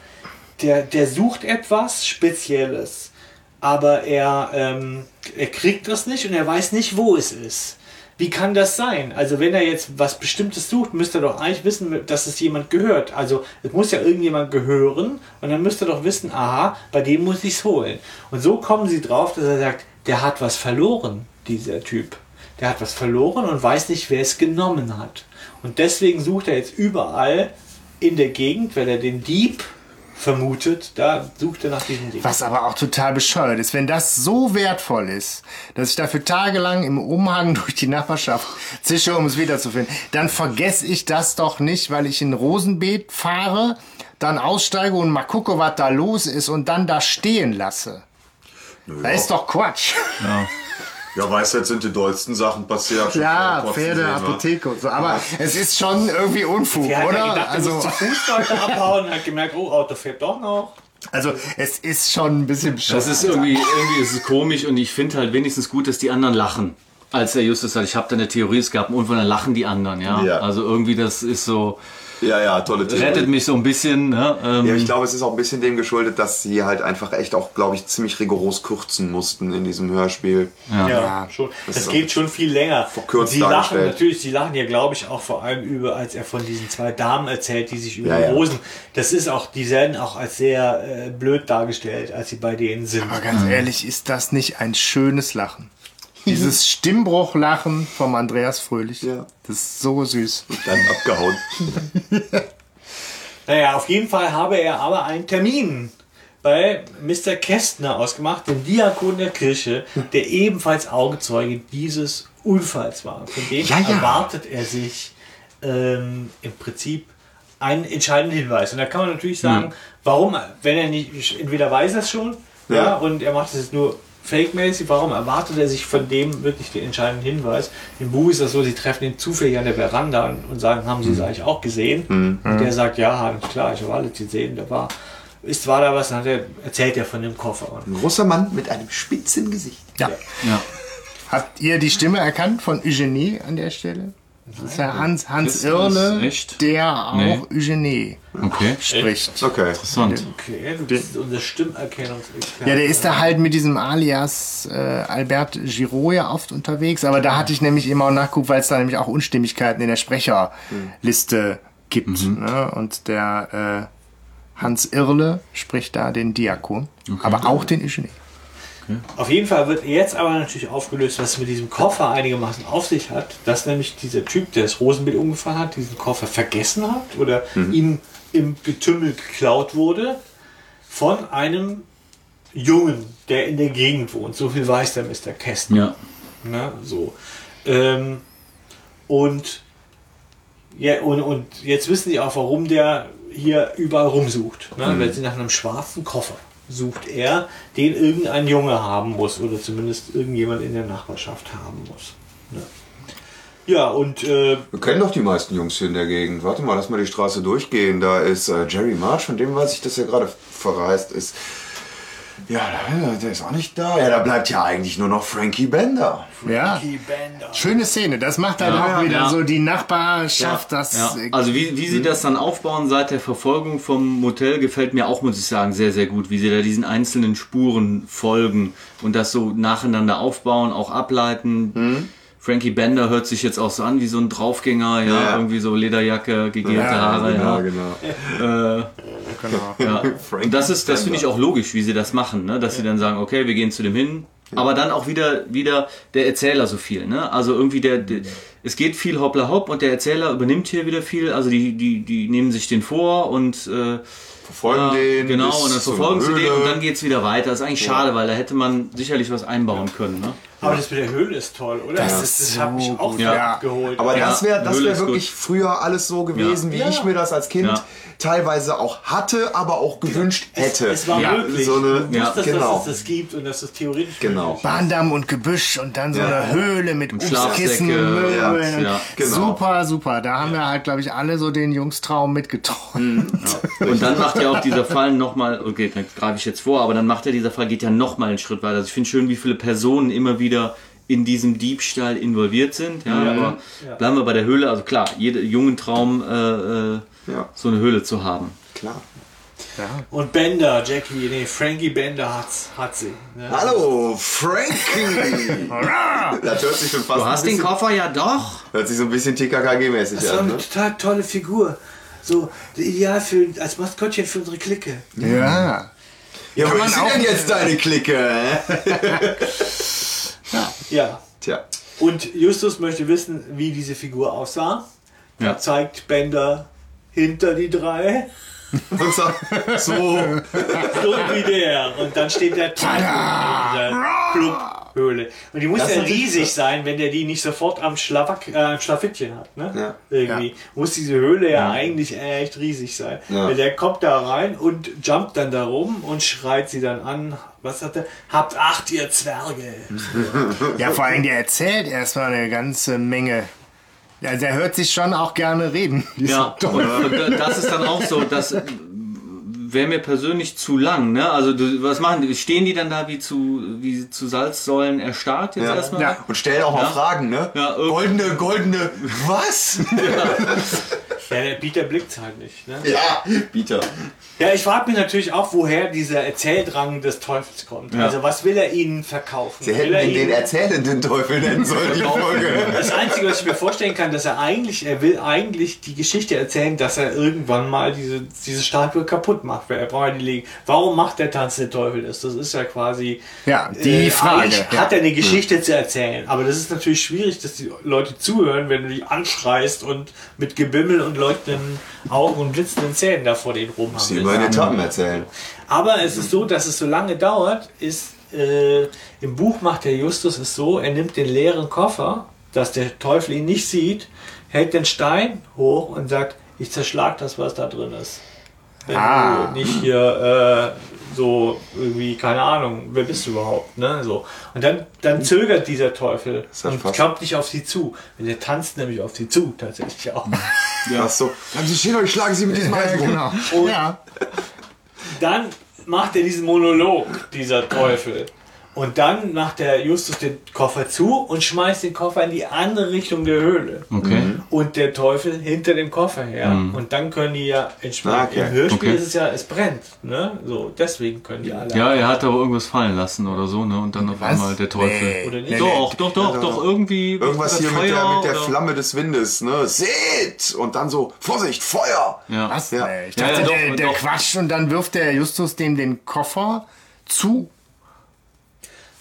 S7: der, der sucht etwas Spezielles, aber er, ähm, er kriegt das nicht und er weiß nicht, wo es ist. Wie kann das sein? Also wenn er jetzt was Bestimmtes sucht, müsste er doch eigentlich wissen, dass es jemand gehört. Also es muss ja irgendjemand gehören und dann müsste er doch wissen, aha, bei dem muss ich es holen. Und so kommen sie drauf, dass er sagt, der hat was verloren, dieser Typ. Der hat was verloren und weiß nicht, wer es genommen hat. Und deswegen sucht er jetzt überall in der Gegend, weil er den Dieb vermutet, da sucht er nach diesem Dieb.
S5: was aber auch total bescheuert ist, wenn das so wertvoll ist, dass ich dafür tagelang im Umhang durch die Nachbarschaft zische, um es wiederzufinden, dann vergesse ich das doch nicht, weil ich in Rosenbeet fahre, dann aussteige und mal gucke, was da los ist und dann da stehen lasse. Das ist doch Quatsch.
S2: Ja, weißt du, jetzt sind die dollsten Sachen passiert.
S5: Ja, Pferde,
S2: trotzdem, ne?
S5: Apotheke und so. Aber es ist schon irgendwie Unfug,
S7: Er ja
S5: oder?
S7: gedacht, er
S5: Also,
S7: zu Fuß Leute abhauen und hat gemerkt, oh, Auto fährt doch noch.
S5: also es ist schon ein bisschen bescheuert.
S6: Das ist irgendwie, irgendwie ist es komisch und ich finde halt wenigstens gut, dass die anderen lachen. als der Justus sagt, ich habe da eine Theorie, es gab einen Unfall, dann lachen die anderen, ja.
S2: Ja.
S6: Also irgendwie das ist so,
S2: Ja, ja, tolle Theorie.
S6: rettet mich so ein bisschen, ne? Ähm,
S2: Ja, ich glaube, es ist auch ein bisschen dem geschuldet, dass sie halt einfach echt auch, glaube ich, ziemlich rigoros kürzen mussten in diesem Hörspiel.
S6: ja.
S7: Ja, schon. Das,
S2: ist
S7: geht schon viel länger.
S2: verkürzt
S7: sie lachen natürlich, sie lachen ja, glaube ich, auch vor allem über, als er von diesen zwei Damen erzählt, die sich über
S2: Ja, ja.
S7: Rosen. Das ist auch, die werden auch als sehr äh, blöd dargestellt, als sie bei denen sind.
S5: Aber ganz ehrlich, ist das nicht ein schönes Lachen? Dieses Stimmbruchlachen vom Andreas Fröhlich.
S2: Ja.
S5: Das ist so süß.
S2: Dann abgehauen.
S7: Naja, auf jeden Fall habe er aber einen Termin bei Mr. Kästner ausgemacht, dem Diakon der Kirche, der ebenfalls Augenzeuge dieses Unfalls war. Von dem
S5: Ja, ja.
S7: erwartet er sich ähm, im Prinzip einen entscheidenden Hinweis. Und da kann man natürlich sagen, warum, wenn er nicht, entweder weiß er es schon, ja.
S2: Ja.
S7: und er macht es jetzt nur fake-mäßig, warum erwartet er sich von dem wirklich den entscheidenden Hinweis? Im Buch ist das so, sie treffen ihn zufällig an der Veranda und, und sagen, haben sie es eigentlich auch gesehen? Und der sagt, ja, klar, ich habe alles gesehen, da war, ist, war da was, dann hat er, erzählt er von dem Koffer.
S2: Ein großer Mann mit einem spitzen Gesicht.
S5: Ja.
S6: ja.
S5: Habt ihr die Stimme erkannt von Eugenie an der Stelle? Das ist ja Hans, Hans
S6: Ist
S5: Irle,
S6: echt?
S5: der auch
S6: Nee.
S5: Eugenie
S6: Okay.
S5: spricht.
S2: Okay.
S6: Interessant.
S7: Okay, du bist unser Stimmerkennungsexperte.
S5: Ja, der ist da halt mit diesem Alias äh, Albert Giraud ja oft unterwegs, aber da hatte ich nämlich eben auch nachgeguckt, weil es da nämlich auch Unstimmigkeiten in der Sprecherliste gibt. Ne? Und der äh, Hans Irle spricht da den Diakon, aber auch den Eugenie.
S7: Auf jeden Fall wird jetzt aber natürlich aufgelöst, was mit diesem Koffer einigermaßen auf sich hat, dass nämlich dieser Typ, der das Rosenbild umgefahren hat, diesen Koffer vergessen hat oder ihm im Getümmel geklaut wurde von einem Jungen, der in der Gegend wohnt. So viel weiß der Mr. Kästner.
S6: Ja.
S7: Ne, so. Ähm, und, ja, und, und jetzt wissen sie auch, warum der hier überall rumsucht. Ne? Weil sie nach einem schwarzen Koffer sucht er, den irgendein Junge haben muss oder zumindest irgendjemand in der Nachbarschaft haben muss. Ne? Ja, und äh,
S2: Wir kennen doch die meisten Jungs hier in der Gegend. Warte mal, lass mal die Straße durchgehen. Da ist äh, Jerry Marsh, von dem weiß ich, dass er gerade verreist ist. Ja, der ist auch nicht da. Ja, da bleibt ja eigentlich nur noch Frankie Bender.
S5: Ja.
S7: die Bänder.
S5: Schöne Szene, das macht dann
S6: Ja,
S5: auch wieder
S6: ja.
S5: so die Nachbarschaft, das
S6: Ja,
S5: äh,
S6: also wie, wie sie das dann aufbauen seit der Verfolgung vom Motel gefällt mir auch, muss ich sagen, sehr, sehr gut, wie sie da diesen einzelnen Spuren folgen und das so nacheinander aufbauen, auch ableiten. Frankie Bender hört sich jetzt auch so an wie so ein Draufgänger, ja,
S2: Ja.
S6: irgendwie so Lederjacke, gegelte Haare, ja.
S2: genau.
S6: Äh, ja.
S2: Frankie
S6: Und das ist, das finde ich auch logisch, wie sie das machen, ne? dass sie dann sagen, okay, wir gehen zu dem hin, aber dann auch wieder, wieder der Erzähler so viel, ne? Also irgendwie der, der es geht viel hoppla hopp und der Erzähler übernimmt hier wieder viel, also die, die, die nehmen sich den vor und äh,
S2: Verfolgen
S6: ja,
S2: den.
S6: genau, und dann verfolgen sie den und dann geht's wieder weiter. Das ist eigentlich schade, weil da hätte man sicherlich was einbauen können, ne?
S7: Aber das mit der Höhle ist toll, oder? Das, das,
S5: ist
S7: hat mich
S5: so
S7: auch
S5: gut.
S7: ja. Abgeholt.
S2: Aber
S6: Ja,
S2: das wäre das wär wirklich früher alles so gewesen, wie
S7: Ja.
S2: ich mir das als Kind
S6: Ja.
S2: teilweise auch hatte, aber auch gewünscht hätte.
S7: es war
S6: Ja,
S7: möglich.
S2: so eine-
S7: du
S6: ja,
S7: wusstest,
S2: genau.
S7: dass es das gibt und dass es theoretisch
S2: Genau.
S7: möglich ist.
S5: Bahndamm und Gebüsch und dann so
S2: Ja.
S5: eine Höhle mit Obstkissen,
S6: Schlafsäcke,
S5: Möbeln.
S6: ja,
S2: genau.
S5: Super, super. Da haben wir halt, glaube ich, alle so den Jungstraum mitgetragen.
S6: Und dann macht ja auch dieser Fall nochmal, okay, dann greife ich jetzt vor, aber dann macht ja dieser Fall, geht ja nochmal einen Schritt weiter. Also ich finde schön, wie viele Personen immer wieder in diesem Diebstahl involviert sind. Ja, aber bleiben wir bei der Höhle. Also klar, jeder jungen Traum, äh, äh,
S2: Ja.
S6: so eine Höhle zu haben.
S2: Klar.
S7: Und Bender, Jackie, nee, Frankie Bender hat's, hat sie. Ne?
S2: Hallo, Frankie! das hört sich schon fast
S6: Du hast
S2: ein
S6: den
S2: bisschen,
S6: Koffer ja doch.
S2: hört sich so ein bisschen TKKG-mäßig
S7: Das war
S2: an.
S7: eine
S2: Ne?
S7: total tolle Figur. So ideal für, als Maskottchen für unsere Clique.
S5: Ja.
S2: Ja, wo
S5: man
S2: ist
S5: auch-
S2: denn jetzt deine Clique?
S7: Ja.
S2: Tja.
S7: Und Justus möchte wissen, wie diese Figur aussah.
S6: Ja.
S7: Er zeigt Bender hinter die drei.
S2: Und sagt, so,
S7: So wie der. Und dann steht der Teufel in Clubhöhle. Und die muss
S2: Das
S7: ja riesig
S2: so.
S7: sein, wenn der die nicht sofort am, Schlafack, äh, am Schlafittchen hat. Ne?
S2: Ja.
S7: Irgendwie. Muss diese Höhle ja, eigentlich echt riesig sein.
S2: Ja.
S7: Weil der kommt da rein und jumpt dann da rum und schreit sie dann an. Was sagt er? Habt acht, ihr Zwerge.
S5: Ja, vor allem der erzählt erstmal eine ganze Menge. Also er hört sich schon auch gerne reden.
S6: Ja, und, und das ist dann auch so, dass wäre mir persönlich zu lang, ne? Also du, was machen die? Stehen die dann da wie zu wie zu Salzsäulen erstarrt jetzt
S2: Ja.
S6: erstmal?
S5: Ja.
S2: Und stellen auch mal. Fragen, ne?
S6: Ja,
S2: goldene, goldene, was?
S7: Ja, der Peter blickt's halt nicht. Ne?
S2: ja, Bieter.
S7: Ja, ich frage mich natürlich auch, woher dieser Erzähldrang des Teufels kommt. Also was will er ihnen verkaufen?
S2: Sie
S7: will
S2: hätten
S7: er
S2: ihn den erzählenden Teufel nennen sollen, die Folge.
S7: Das Einzige, was ich mir vorstellen kann, dass er eigentlich, er will eigentlich die Geschichte erzählen, dass er irgendwann mal diese, diese Statue kaputt macht. Er braucht ja die Legen. Warum macht der tanzende Teufel das? Das ist ja quasi.
S5: Ja, die Frage,
S7: eigentlich
S5: ja.
S7: Hat er eine Geschichte zu erzählen? Aber das ist natürlich schwierig, dass die Leute zuhören, wenn du die anschreist und mit Gebimmel und leuchtenden Augen und blitzenden Zähnen da vor den rum
S2: Sie über den Etappen erzählen.
S7: aber es ist so, dass es so lange dauert, ist äh, im Buch macht der Justus es so, er nimmt den leeren Koffer, dass der Teufel ihn nicht sieht, hält den Stein hoch und sagt, ich zerschlag das, was da drin ist. Wenn
S5: Ah.
S7: du nicht hier äh, so irgendwie, keine Ahnung, wer bist du überhaupt, ne? So. Und dann, dann zögert dieser Teufel
S2: ja
S7: und kommt nicht auf sie zu. Der tanzt nämlich auf sie zu, tatsächlich auch.
S2: Ach so. Bleiben Sie stehen und schlagen Sie mit diesem Eisen rum.
S5: Genau.
S7: Und-
S5: ja.
S7: dann macht er diesen Monolog, dieser Teufel. Und dann macht der Justus den Koffer zu und schmeißt den Koffer in die andere Richtung der Höhle.
S6: Okay.
S7: Und der Teufel hinter dem Koffer her. Und dann können die ja entsprechend.
S2: Ah, okay.
S7: Im Hörspiel
S6: Okay.
S7: ist es ja, es brennt. Ne? So, deswegen können die alle.
S6: Ja, er hat aber irgendwas fallen lassen oder so, ne? Und dann auf
S5: Was?
S6: einmal der Teufel.
S5: Nee.
S7: Oder nicht?
S6: Doch, doch, doch, doch, irgendwie.
S2: Irgendwas hier mit der, mit der Flamme des Windes, ne? Seht! Und dann so, Vorsicht, Feuer!
S6: Ja.
S5: Was?
S2: Ja.
S5: Nee, Ich
S6: Ja,
S5: dachte,
S6: ja, doch,
S5: der, der
S6: doch.
S5: quatscht und dann wirft der Justus dem den Koffer zu.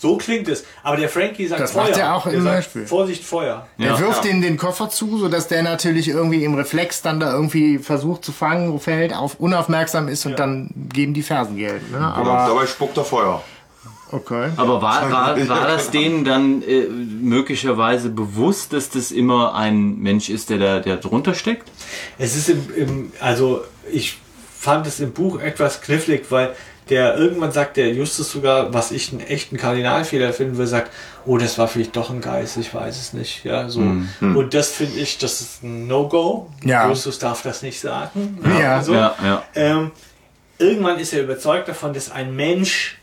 S7: So klingt es. Aber der Frankie sagt
S5: Das
S7: Feuer.
S5: macht er auch
S7: der
S5: im
S7: sagt,
S5: Hörspiel.
S7: Vorsicht, Feuer.
S5: Er
S6: Ja.
S5: wirft ihm den Koffer zu, sodass der natürlich irgendwie im Reflex dann da irgendwie versucht zu fangen, fällt, auf, unaufmerksam ist und dann geben die Fersen Geld. Ne?
S2: Genau,
S5: Aber,
S2: dabei spuckt er Feuer.
S5: okay.
S6: Aber war, war, war das denen dann äh, möglicherweise bewusst, dass das immer ein Mensch ist, der da der drunter steckt?
S7: Es ist im, im, also ich fand es im Buch etwas knifflig, weil der irgendwann sagt der Justus sogar, was ich einen echten Kardinalfehler finde, wo er sagt, oh, das war vielleicht doch ein Geist, ich weiß es nicht, ja, so. Und das finde ich, das ist ein No-Go.
S5: Ja.
S7: Justus darf das nicht sagen.
S5: Ja.
S7: so.
S6: Ja, ja.
S7: Ähm, irgendwann ist er überzeugt davon, dass ein Mensch,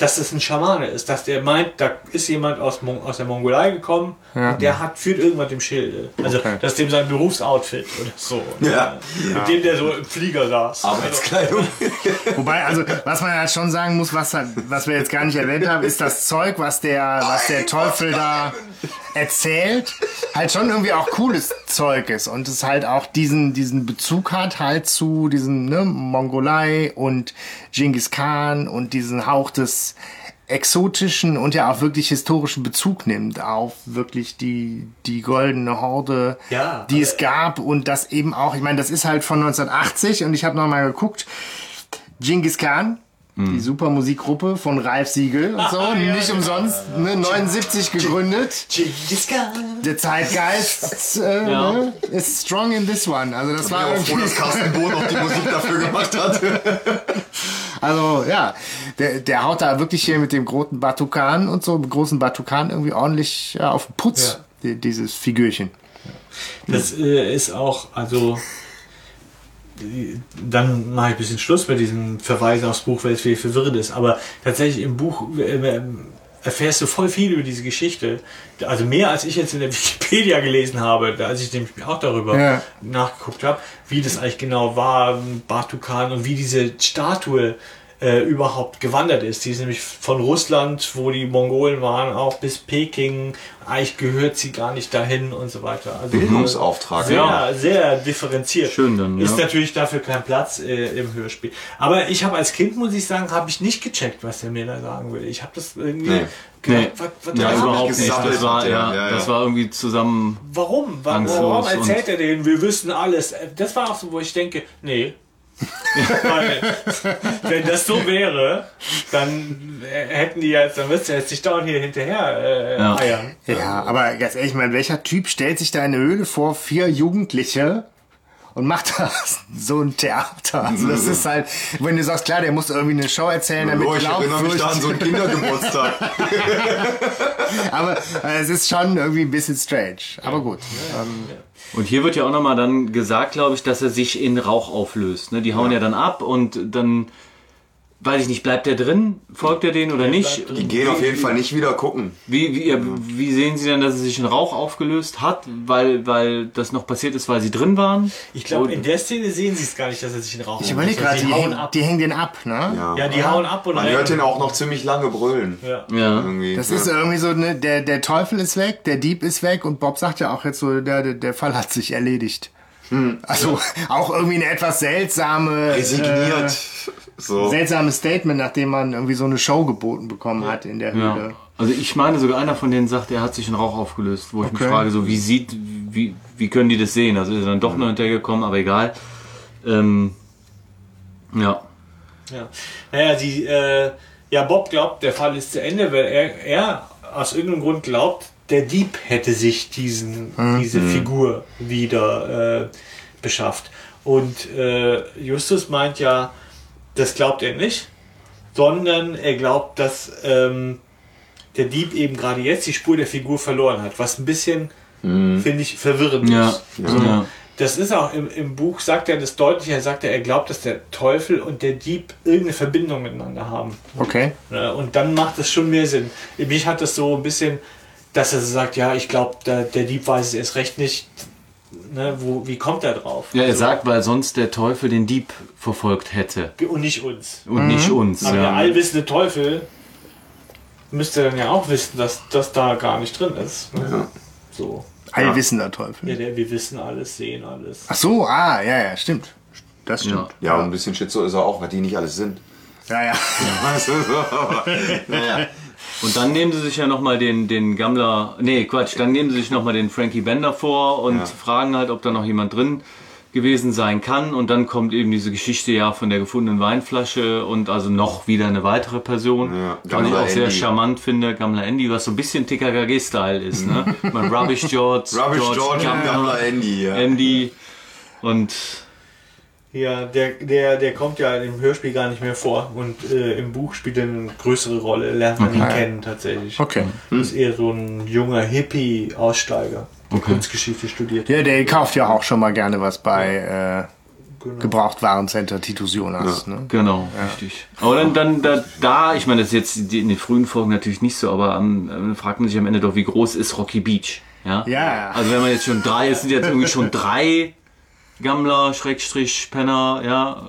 S7: dass es ein Schamane ist, dass der meint, da ist jemand aus, Mon aus der Mongolei gekommen
S5: Ja.
S7: und der hat führt irgendwas im Schilde. Also
S5: Okay.
S7: das ist dem sein Berufsoutfit oder so.
S2: Ja.
S7: Mit dem der so im Flieger saß.
S2: Arbeitskleidung.
S5: Wobei, also, was man halt schon sagen muss, was, halt- was wir jetzt gar nicht erwähnt haben, ist das Zeug, was der, was der Teufel da erzählt, halt schon irgendwie auch cooles Zeug ist und es halt auch diesen, diesen Bezug hat halt zu diesem, ne, Mongolei und Genghis Khan und diesen Hauch des exotischen und ja auch wirklich historischen Bezug nimmt auf wirklich die, die goldene Horde,
S7: Ja,
S5: die es gab und das eben auch, ich meine, das ist halt von 1980 und ich habe nochmal geguckt, Genghis Khan, die super Musikgruppe von Ralf Siegel und so, nicht umsonst, ne, 79 gegründet. Der Zeitgeist äh,
S6: Ja.
S5: ne, ist strong in this one. Also das war
S2: auch froh, dass Carsten Bohn noch die Musik dafür gemacht hat.
S5: also ja, der, der haut da wirklich hier mit dem großen Batukan und so, mit großen Batukan irgendwie ordentlich ja, auf den Putz, die, dieses Figürchen.
S7: Das äh, ist auch, also dann mache ich ein bisschen Schluss mit diesem Verweis aufs Buch, weil es viel verwirrend ist. Aber tatsächlich im Buch äh, erfährst du voll viel über diese Geschichte. Also mehr als ich jetzt in der Wikipedia gelesen habe, als ich nämlich auch darüber
S5: Ja.
S7: nachgeguckt habe, wie das eigentlich genau war, Batukan und wie diese Statue äh, überhaupt gewandert ist. Die ist nämlich von Russland, wo die Mongolen waren, auch bis Peking. Eigentlich gehört sie gar nicht dahin und so weiter. Also
S2: Bildungsauftrag,
S7: Sehr,
S6: ja.
S7: sehr differenziert.
S6: Schön dann, ja.
S7: Ist natürlich dafür kein Platz äh, im Hörspiel. Aber ich habe als Kind, muss ich sagen, habe ich nicht gecheckt, was der mir da sagen will. Ich habe das irgendwie
S2: Nee.
S7: gedacht,
S6: Nee.
S7: was, was
S6: Ja,
S7: was-
S6: überhaupt nicht. Das war,
S2: ja.
S6: ja,
S2: Ja,
S6: das war irgendwie zusammen.
S7: Warum? Warum, warum erzählt er denen, wir wissen alles? Das war auch so, wo ich denke, nee. Weil, wenn das so wäre, dann hätten die jetzt, dann müsste er jetzt nicht dauernd hier hinterher äh,
S6: Ja.
S7: eiern.
S5: Ja, aber ganz ehrlich, ich meine, welcher Typ stellt sich da in eine Höhle vor, vier Jugendliche und macht da so ein Theater. Also das ist halt, wenn du sagst, klar, der muss irgendwie eine Show erzählen, damit
S2: Oh, ich erinnere mich da an so einen Kindergeburtstag.
S5: Aber äh, es ist schon irgendwie ein bisschen strange. Aber gut. Ähm,
S6: Und hier wird ja auch nochmal dann gesagt, glaube ich, dass er sich in Rauch auflöst. Ne? Die hauen ja. dann ab und dann, weiß ich nicht, bleibt der drin? Folgt er denen oder nicht?
S2: Die gehen auf jeden Fall nicht wieder gucken.
S6: Wie, wie, ja, wie sehen Sie denn, dass er sich in Rauch aufgelöst hat? Weil, weil das noch passiert ist, weil sie drin waren?
S7: Ich glaube, in der Szene sehen sie es gar nicht, dass er sich in Rauch
S5: ich überlege gerade,
S7: die,
S5: die,
S7: hauen
S5: hängen-
S7: ab.
S5: die hängen den ab, ne?
S7: ja, die hauen ab und
S2: Man hört den auch noch ziemlich lange brüllen.
S7: Ja.
S6: Ja.
S2: Irgendwie.
S5: Das
S2: ja.
S5: ist irgendwie so, ne, der, der Teufel ist weg, der Dieb ist weg und Bob sagt ja auch jetzt so, der, der- der Fall hat sich erledigt. Also auch irgendwie eine etwas seltsame,
S2: resigniert. So.
S5: seltsames Statement, nachdem man irgendwie so eine Show geboten bekommen hat in der
S6: Ja.
S5: Höhle.
S6: Also ich meine sogar einer von denen sagt, er hat sich in Rauch aufgelöst, wo ich mich
S5: Okay.
S6: frage, so wie sieht, wie, wie können die das sehen? Also ist er dann doch noch hinterhergekommen, aber egal. Ähm, ja.
S7: Ja. Naja, die, äh, ja, Bob glaubt, der Fall ist zu Ende, weil er, er aus irgendeinem Grund glaubt, der Dieb hätte sich diesen, diese Figur wieder äh, beschafft. Und äh, Justus meint ja, das glaubt er nicht, sondern er glaubt, dass ähm, der Dieb eben gerade jetzt die Spur der Figur verloren hat, was ein bisschen, finde ich, verwirrend
S6: Ja.
S7: ist.
S6: ja.
S7: Das ist auch im, im Buch, sagt er das deutlich, er sagt, er glaubt, dass der Teufel und der Dieb irgendeine Verbindung miteinander haben.
S5: Okay.
S7: Ne, Und dann macht es schon mehr Sinn. Mich hat das so ein bisschen, dass er so sagt, ja, ich glaube, der, der Dieb weiß es erst recht nicht. Ne, wo, wie kommt er drauf?
S6: Ja, er
S7: So.
S6: sagt, weil sonst der Teufel den Dieb verfolgt hätte
S7: Und nicht uns.
S6: und nicht uns.
S7: Aber der
S6: Ja.
S7: allwissende Teufel müsste dann ja auch wissen, dass das da gar nicht drin ist. Ne? So.
S5: Allwissender Teufel.
S7: Ja, der, wir wissen alles, sehen alles.
S5: Ach so, ah, ja, ja, stimmt. Das stimmt.
S2: Ja, und ein bisschen Schizo ist er auch, weil die nicht alles sind.
S5: Ja, ja.
S2: Naja.
S6: Und dann nehmen sie sich ja nochmal den, den Gammler, nee, Quatsch, dann nehmen sie sich nochmal den Frankie Bender vor und
S2: Ja.
S6: fragen halt, ob da noch jemand drin gewesen sein kann. Und dann kommt eben diese Geschichte ja von der gefundenen Weinflasche und also noch wieder eine weitere Person.
S2: Ja,
S6: was ich
S2: Gammler
S6: auch sehr
S2: Andy.
S6: charmant finde, Gammler Andy, was so ein bisschen TKKG-Style ist, ne? Man Rubbish George,
S2: Rubbish George und Gammler Andy, ja.
S6: Andy und
S7: Ja, der, der, der kommt ja im Hörspiel gar nicht mehr vor und äh, im Buch spielt er eine größere Rolle, lernt man ihn kennen tatsächlich.
S5: Okay.
S7: Ist eher so ein junger Hippie-Aussteiger, der Kunstgeschichte studiert.
S5: Ja, der kauft ja auch schon mal gerne was bei äh,
S7: Genau.
S5: Gebrauchtwarencenter Titus Jonas. Ne?
S6: Genau, richtig. Aber dann, dann da, da, ich meine, das ist jetzt in den frühen Folgen natürlich nicht so, aber am, am, fragt man sich am Ende doch, wie groß ist Rocky Beach? Ja.
S5: Ja.
S6: Also wenn man jetzt schon drei, es sind jetzt irgendwie schon drei Gammler, Schrägstrich, Penner, ja.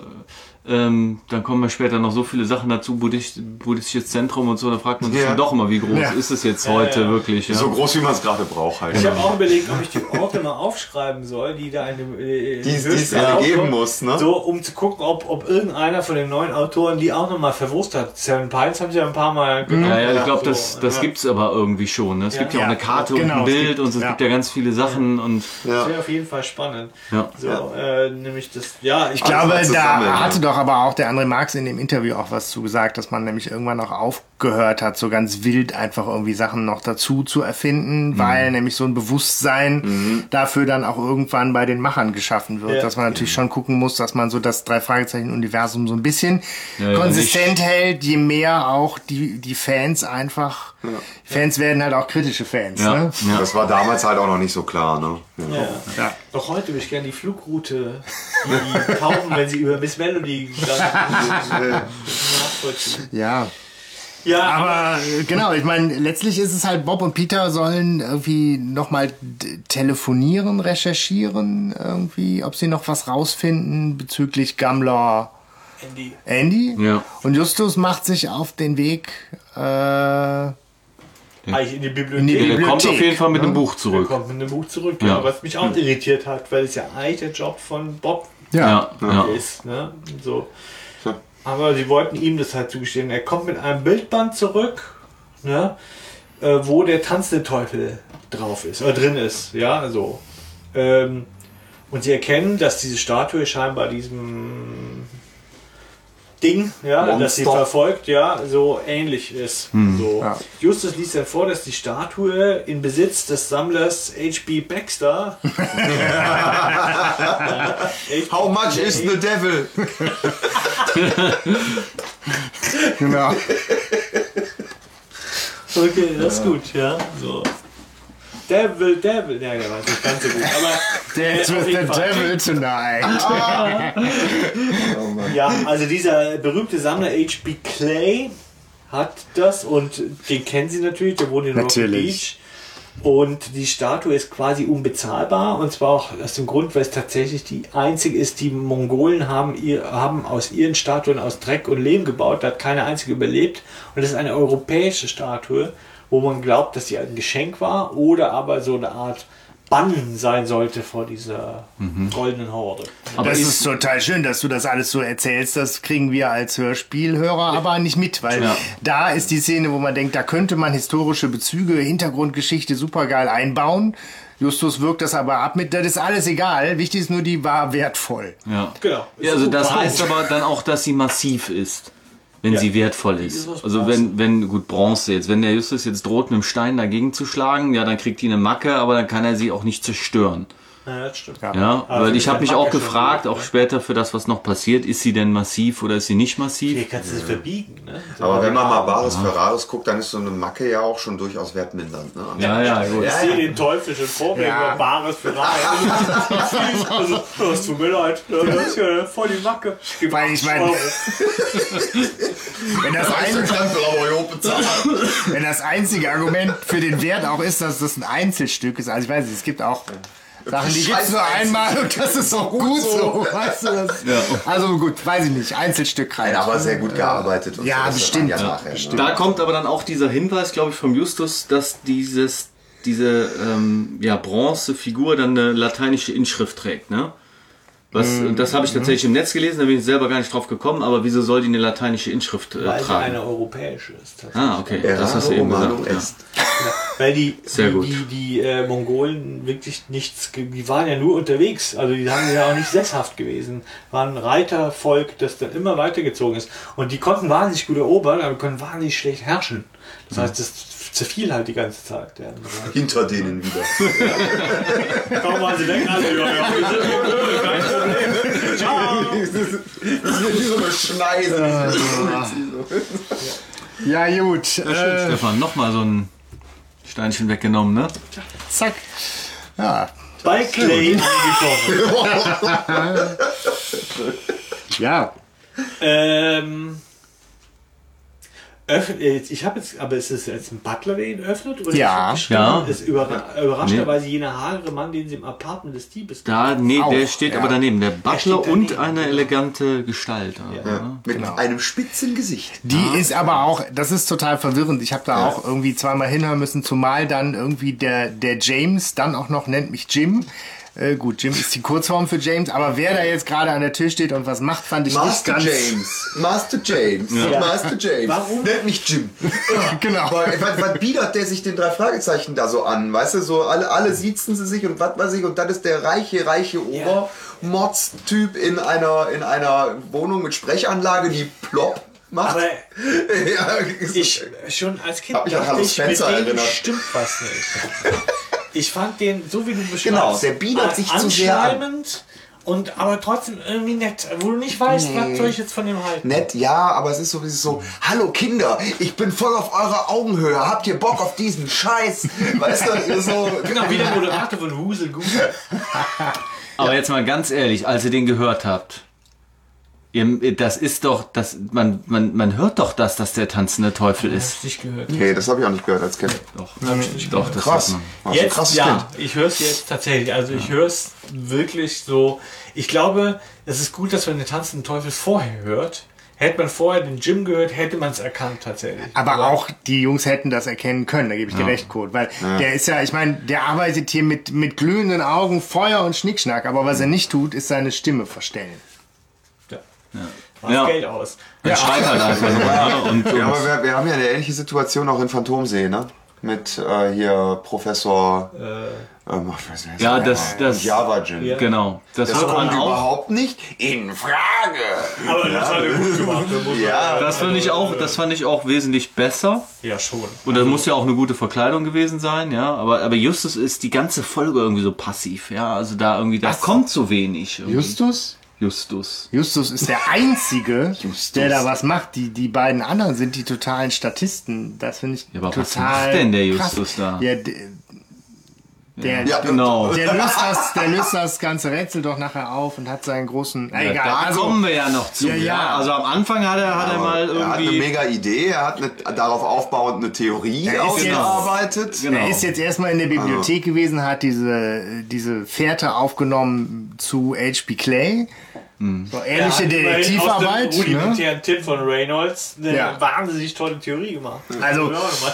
S6: Ähm, dann kommen ja später noch so viele Sachen dazu, Buddhist, buddhistisches Zentrum und so, da fragt man sich
S2: Ja.
S6: dann doch immer, wie groß
S5: Ja.
S6: ist es jetzt heute
S7: ja.
S6: wirklich? Ja.
S2: So groß, wie man es gerade braucht halt.
S7: Ich habe auch überlegt, ob ich die Orte mal aufschreiben soll, die da in dem äh,
S2: Die es- es geben muss, ne?
S7: So, um zu gucken, ob, ob irgendeiner von den neuen Autoren die auch nochmal verwurst hat. Seven Pines haben sie ja ein paar Mal genommen.
S6: Ja, ja, ich glaube,
S7: So,
S6: das, das
S7: ja.
S6: gibt's aber irgendwie schon. Ne? Es gibt ja auch eine Karte
S5: Genau,
S6: und ein
S5: es
S6: Bild
S5: gibt-
S6: und es
S5: ja.
S6: gibt ja ganz viele Sachen und
S7: Das wäre auf jeden Fall spannend.
S6: ja.
S7: So, Äh, nämlich das, ja, ich
S5: Ich glaube,
S2: zusammen,
S5: da hatte doch aber auch der André Marx in dem Interview auch was zu dass man nämlich irgendwann auch aufgehört hat, so ganz wild einfach irgendwie Sachen noch dazu zu erfinden, weil nämlich so ein Bewusstsein dafür dann auch irgendwann bei den Machern geschaffen wird.
S7: Ja.
S5: Dass man natürlich schon gucken muss, dass man so das Drei-Fragezeichen-Universum so ein bisschen
S6: ja,
S5: konsistent hält, je mehr auch die, die Fans einfach, Fans werden halt auch kritische Fans.
S6: Ja,
S5: Ne?
S6: ja.
S2: Das war damals halt auch noch nicht so klar, ne? Ja.
S7: Ja.
S5: Ja.
S7: Doch heute würde ich gerne die Flugroute, die Tauben, wenn sie über Miss Melody nachvollziehen.
S5: ja.
S7: Ja,
S5: Aber genau, ich meine, letztlich ist es halt, Bob und Peter sollen irgendwie nochmal telefonieren, recherchieren, irgendwie, ob sie noch was rausfinden bezüglich Gammler
S7: Andy.
S5: Andy.
S6: Ja.
S5: Und Justus macht sich auf den Weg, äh,
S7: Eigentlich in die Bibliothek.
S5: In die
S6: Der kommt
S5: Bibliothek,
S6: auf jeden Fall mit
S5: ne?
S6: dem Buch
S7: Der
S6: zurück.
S7: kommt mit einem Buch zurück, ja.
S6: Ja.
S7: was mich auch irritiert hat, weil es ja eigentlich der Job von Bob
S6: Ja, ja.
S7: ist. Ne? So. Aber sie wollten ihm das halt zugestehen. Er kommt mit einem Bildband zurück, ne? äh, wo der tanzende Teufel drauf ist, oder drin ist. Ja, so. Ähm, und sie erkennen, dass diese Statue scheinbar diesem Ding, ja,
S2: Monster.
S7: das sie verfolgt, ja, so ähnlich ist.
S6: Hm.
S7: So. Justus liest ja vor, dass die Statue in Besitz des Sammlers H.B. Baxter.
S2: How much is the devil?
S5: Genau.
S7: Okay, das ist gut, ja. So. Devil, Devil. Ja, der war nicht ganz so gut. Aber
S5: Dance with the devil tonight.
S7: Ja, also dieser berühmte Sammler H.B. Clay hat das und den kennen Sie natürlich, der wohnt in Rocky
S5: Natürlich.
S7: Beach. Und die Statue ist quasi unbezahlbar und zwar auch aus dem Grund, weil es tatsächlich die einzige ist, die Mongolen haben, ihr, haben aus ihren Statuen aus Dreck und Lehm gebaut, da hat keine einzige überlebt und das ist eine europäische Statue, wo man glaubt, dass sie ein Geschenk war oder aber so eine Art Bann sein sollte vor dieser goldenen Horde.
S5: das ist, total schön, dass du das alles so erzählst. Das kriegen wir als Hörspielhörer aber nicht mit, weil
S6: Ja.
S5: da ist die Szene, wo man denkt, da könnte man historische Bezüge, Hintergrundgeschichte supergeil einbauen. Justus wirkt das aber ab mit, das ist alles egal. Wichtig ist nur, die war wertvoll.
S6: Ja.
S7: Genau.
S6: Ja, also das heißt aber dann auch, dass sie massiv ist, wenn
S7: Ja.
S6: sie wertvoll
S7: ist
S6: Also wenn, wenn, gut, Bronze jetzt, wenn der Justus jetzt droht, mit dem Stein dagegen zu schlagen, ja, dann kriegt die eine Macke, aber dann kann er sie auch nicht zerstören.
S7: Ja, das stimmt.
S6: Ja,
S7: Also
S6: weil ich
S7: ist
S6: habe mich auch gefragt, auch
S7: ne?
S6: später für das, was noch passiert, ist sie denn massiv oder ist sie nicht
S7: Hier
S6: massiv?
S7: kannst du es verbiegen. Ne? So
S2: Aber wenn man mal
S7: Bares
S2: Bares Ferraris guckt, dann ist so eine Macke ja auch schon durchaus wertmindernd. Ne?
S6: Ja, ja, gut.
S7: Ich sehe den Teufel schon vor mir,
S5: Ja.
S7: über Bares für Also, das tut mir leid. Das ist ja voll die Macke. Gib
S5: Weil ich
S7: 80
S5: meine-. Wenn das, wenn das einzige Argument für den Wert auch ist, dass das ein Einzelstück ist. Also ich weiß nicht, es gibt auch Sachen, die gibt es nur einmal und das ist auch gut so. Weißt du, das, Also gut, weiß ich nicht, Einzelstück rein.
S2: Aber sehr gut gearbeitet. Und
S5: Ja,
S2: so, das
S5: bestimmt. Ja,
S2: nachher, ne?
S6: Da kommt aber dann auch dieser Hinweis, glaube ich, vom Justus, dass dieses, diese ähm, ja, Bronzefigur dann eine lateinische Inschrift trägt, ne? Was,
S5: Mhm.
S6: Das habe ich tatsächlich im Netz gelesen, da bin ich selber gar nicht drauf gekommen, aber wieso soll die eine lateinische Inschrift äh,
S7: Weil sie
S6: tragen?
S7: eine europäische ist. tatsächlich.
S6: Ah, okay, das hast du eben gesagt.
S2: est.
S7: Weil die,
S6: Sehr
S7: die,
S6: gut.
S7: die, die äh, Mongolen wirklich nichts, die waren ja nur unterwegs. Also die haben ja auch nicht sesshaft gewesen. Waren ein Reitervolk, das dann immer weitergezogen ist. Und die konnten wahnsinnig gut erobern, aber können wahnsinnig schlecht herrschen. Das heißt, das zerfiel halt die ganze Zeit. Ja.
S2: Hinter denen wieder.
S7: Kaum waren sie weg, also ja, ja, wir sind hier blöd, kein Problem. Ciao.
S2: Das ist wie so eine Schneise.
S5: Ja gut,
S6: Schön,
S5: äh,
S6: Stefan, nochmal so ein Steinchen weggenommen, ne?
S5: zack. Ja,
S7: Bei Clay angekommen.
S5: ja.
S7: Ähm, äh, ich habe jetzt, aber ist es jetzt ein Butler, der ihn öffnet? Oder
S5: Ja.
S6: Ja.
S7: Ist überra überraschenderweise jener hagere Mann, den sie im Apartment des Diebes
S6: Da, nee,
S5: Auch,
S6: der steht
S5: ja.
S6: aber daneben. Der Butler
S7: steht
S6: und
S7: daneben.
S6: eine elegante Gestalt.
S2: Ja, mit einem spitzen Gesicht.
S5: Die ist aber auch, das ist total verwirrend. Ich habe da auch irgendwie zweimal hinhören müssen, zumal dann irgendwie der, der James dann auch noch nennt mich Jim. Äh, gut, Jim ist die Kurzform für James, aber wer da jetzt gerade an der Tür steht und was macht, fand ich nicht
S2: Master
S5: ganz.
S2: James. Master James. Master James.
S7: Warum?
S2: Nennt mich Jim.
S5: Genau.
S2: Was, was biedert der sich den drei Fragezeichen da so an? Weißt du, so alle, alle siezen sie sich und was weiß ich, und dann ist der reiche, reiche Obermods-Typ in einer, in einer Wohnung mit Sprechanlage, die plopp macht.
S7: Aber
S2: ja,
S7: ich schon als Kind
S2: Hab mich an
S7: dachte
S2: Hallo
S7: ich, mit
S2: Spencer
S7: dem
S2: erinnert.
S7: stimmt was nicht. Ich fand den, so wie du beschreibst,
S2: Genau, der biedert sich zu sehr an.
S7: und aber trotzdem irgendwie nett, wo du nicht weißt, was soll ich jetzt von dem halten.
S2: Nett, ja, aber es ist so, es ist so, hallo Kinder, ich bin voll auf eurer Augenhöhe, habt ihr Bock auf diesen Scheiß? Weißt du, so,
S7: Genau, wie der Moderator von Husel Gusel.
S6: Aber jetzt mal ganz ehrlich, als ihr den gehört habt, das ist doch, das, man, man, man hört doch das, dass der tanzende Teufel ist.
S7: Nicht gehört.
S2: Nee, das habe ich auch nicht gehört als Kind.
S6: Doch, doch das
S2: Krass.
S6: hört man.
S2: War schon ein
S7: Jetzt,
S2: krasses
S7: ja,
S2: Kind.
S7: ich höre es jetzt tatsächlich. Also ich höre es wirklich so. Ich glaube, es ist gut, dass man den tanzenden Teufel vorher hört. Hätte man vorher den Jim gehört, hätte man es erkannt tatsächlich.
S5: Aber auch die Jungs hätten das erkennen können, da gebe ich dir recht, Kurt. Weil der ist ja, ich meine, der arbeitet hier mit, mit glühenden Augen, Feuer und Schnickschnack, aber was er nicht tut, ist seine Stimme verstellen.
S7: Ja. Macht
S6: Ja.
S7: Geld aus.
S6: Er schreit halt einfach nur. ne? Und,
S2: Ja,
S6: und
S2: aber wir, wir haben ja eine ähnliche Situation auch in Phantomsee, ne? Mit äh, hier Professor.
S7: Äh,
S2: Ähm, nicht,
S6: Ja, das- das-
S2: Java Gin.
S7: Ja.
S6: Genau. Das,
S2: Das kommt
S6: man auch.
S2: überhaupt nicht in Frage.
S7: aber das hat er gut gemacht.
S2: Ja,
S6: Das fand ich auch, das fand ich auch wesentlich besser.
S7: Ja, schon.
S6: Und das muss ja auch eine gute Verkleidung gewesen sein, ja. Aber, aber Justus ist die ganze Folge irgendwie so passiv, ja. Also da irgendwie, da kommt so wenig. Irgendwie.
S5: Justus?
S6: Justus.
S5: Justus ist der Einzige, der da was macht. Die, die beiden anderen sind die totalen Statisten. Das finde ich
S6: Ja, aber
S5: total
S6: was macht denn der
S5: krass.
S6: Justus da?
S5: Ja, der, der,
S2: Ja,
S6: Genau.
S5: der, löst das, der löst das ganze Rätsel doch nachher auf und hat seinen großen... Na, egal.
S6: Da
S5: also,
S6: kommen wir ja noch zu.
S5: Ja,
S6: Ja,
S5: ja.
S6: Also am Anfang hat er, hat er mal
S2: er hat eine
S6: irgendwie.
S2: mega Idee, er hat eine, darauf aufbauend eine Theorie
S5: Er ist jetzt-
S2: ausgearbeitet.
S6: Genau.
S5: Er ist jetzt erstmal in der Bibliothek gewesen, hat diese, diese Fährte aufgenommen zu H.P. Clay. So ehrliche
S7: hat immerhin
S5: Detektivarbeit.
S7: Aus dem
S5: Ne?
S7: rudimentären Tipp von Reynolds eine
S5: Ja.
S7: wahnsinnig tolle Theorie gemacht.
S5: Also,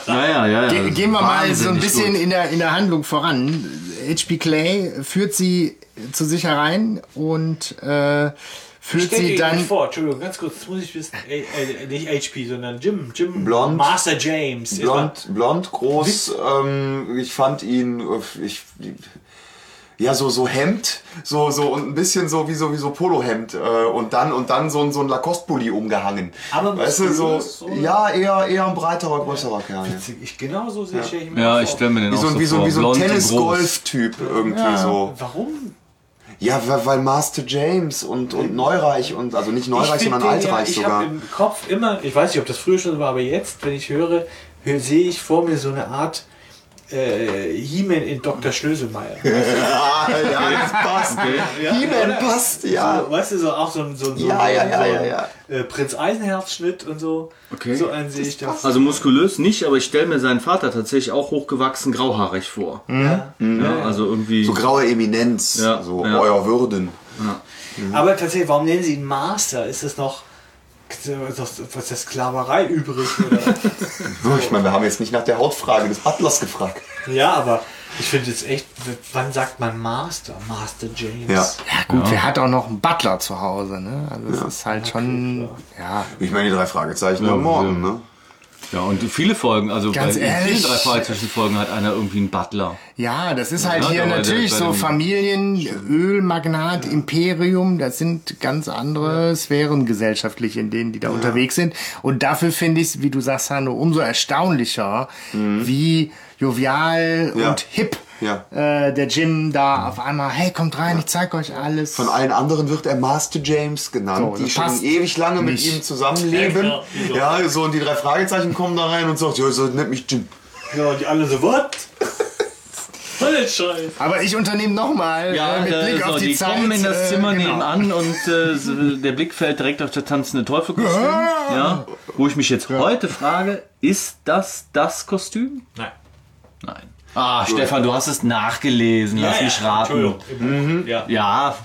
S7: Ja,
S6: ja, ja.
S5: Ge gehen wir mal so ein bisschen
S6: gut.
S5: in der, in der Handlung voran. H.P. Clay führt sie zu sich herein und äh, führt sie dann.
S7: vor, Entschuldigung, ganz kurz, das muss ich wissen. Äh, äh, nicht HP, sondern Jim. Jim
S2: Blond.
S7: Master James.
S2: Blond, blond, groß. Ähm, ich fand ihn, ich, ja, so, so Hemd, so, so, und ein bisschen so wie so, wie so Polohemd, äh, und dann, und dann so ein, so ein Lacoste-Pulli umgehangen.
S7: Aber
S2: weißt du, so,
S7: oder?
S2: ja, eher, eher ein breiterer, größerer Kerl. Ja.
S7: Ich genau so sehe ich mir
S6: Ja, ich stelle mir den
S2: Wie
S6: auch
S2: so, ein-
S6: so
S2: wie so,
S6: vor.
S2: wie so ein
S6: Blond und groß.
S2: Tennis-Golf-Typ irgendwie so.
S7: Warum?
S2: Ja, weil, Master James und, und Neureich und, also nicht Neureich, sondern
S7: den ja-
S2: Altreich
S7: ich
S2: sogar.
S7: habe im Kopf immer, ich weiß nicht, ob das früher schon so war, aber jetzt, wenn ich höre, hö- sehe ich vor mir so eine Art äh, He-Man in Dr. Schlöselmeier.
S2: Ah, ja, das passt. He-Man passt, ja.
S7: So, weißt du, so auch so ein, so so
S2: Ja, ja,
S7: so
S2: ja, ja, ja.
S7: Äh, Prinz Eisenherz-Schnitt und so.
S6: Okay.
S7: So einen sehe ich das.
S6: Also muskulös nicht, aber ich stelle mir seinen Vater tatsächlich auch hochgewachsen, grauhaarig vor.
S7: ja.
S6: Ja, also irgendwie.
S2: So graue Eminenz,
S6: Ja,
S2: so
S6: ja.
S2: euer Würden.
S7: Aber tatsächlich, warum nennen sie ihn Master? Ist das noch. Was ist das Sklaverei übrig? Oder?
S2: So, ich meine, wir haben jetzt nicht nach der Hautfrage des Butlers gefragt.
S7: ja, aber ich finde es echt. Wann sagt man Master? Master James.
S2: Ja.
S5: Ja gut, wer hat auch noch einen Butler zu Hause, ne? Also es ist halt schon. Ja.
S2: Ich meine, die drei Fragezeichen am Morgen, ne?
S6: Ja, und viele Folgen, also
S5: Ganz
S6: bei
S5: ehrlich.
S6: vielen drei Fragezeichen Folgen hat einer irgendwie einen Butler.
S5: Ja, das ist halt
S6: Ja,
S5: hier
S6: der-
S5: natürlich so Familien, Ölmagnat, Imperium, das sind ganz andere Sphären gesellschaftlich, in denen die da unterwegs sind. Und dafür finde ich es, wie du sagst, Hanno, umso erstaunlicher, wie jovial
S2: Ja.
S5: und hip
S2: Ja.
S5: äh, der Jim da auf einmal, hey, kommt rein, ich zeig euch alles.
S2: Von allen anderen wird er Master James genannt,
S5: So,
S2: die schon ewig lange mit ihm zusammenleben.
S7: Ja.
S2: Ja, so und die drei Fragezeichen kommen da rein und sagt, ja, so nennt mich Jim.
S7: Ja, und die alle so, Scheiß?
S5: Aber ich unternehme nochmal
S6: Ja,
S5: äh, mit
S6: äh,
S5: Blick
S6: so,
S5: auf die,
S6: die
S5: Zeit.
S6: kommen in das
S5: äh,
S6: Zimmer
S5: genau.
S6: nebenan und äh, so, der Blick fällt direkt auf das tanzende Teufelkostüm. Ja. Wo ich mich jetzt heute frage, ist das das Kostüm?
S7: Nein.
S6: Nein. Ah, Stefan, du hast es nachgelesen. Lass mich raten.
S7: Entschuldigung. Ja.
S6: Ja,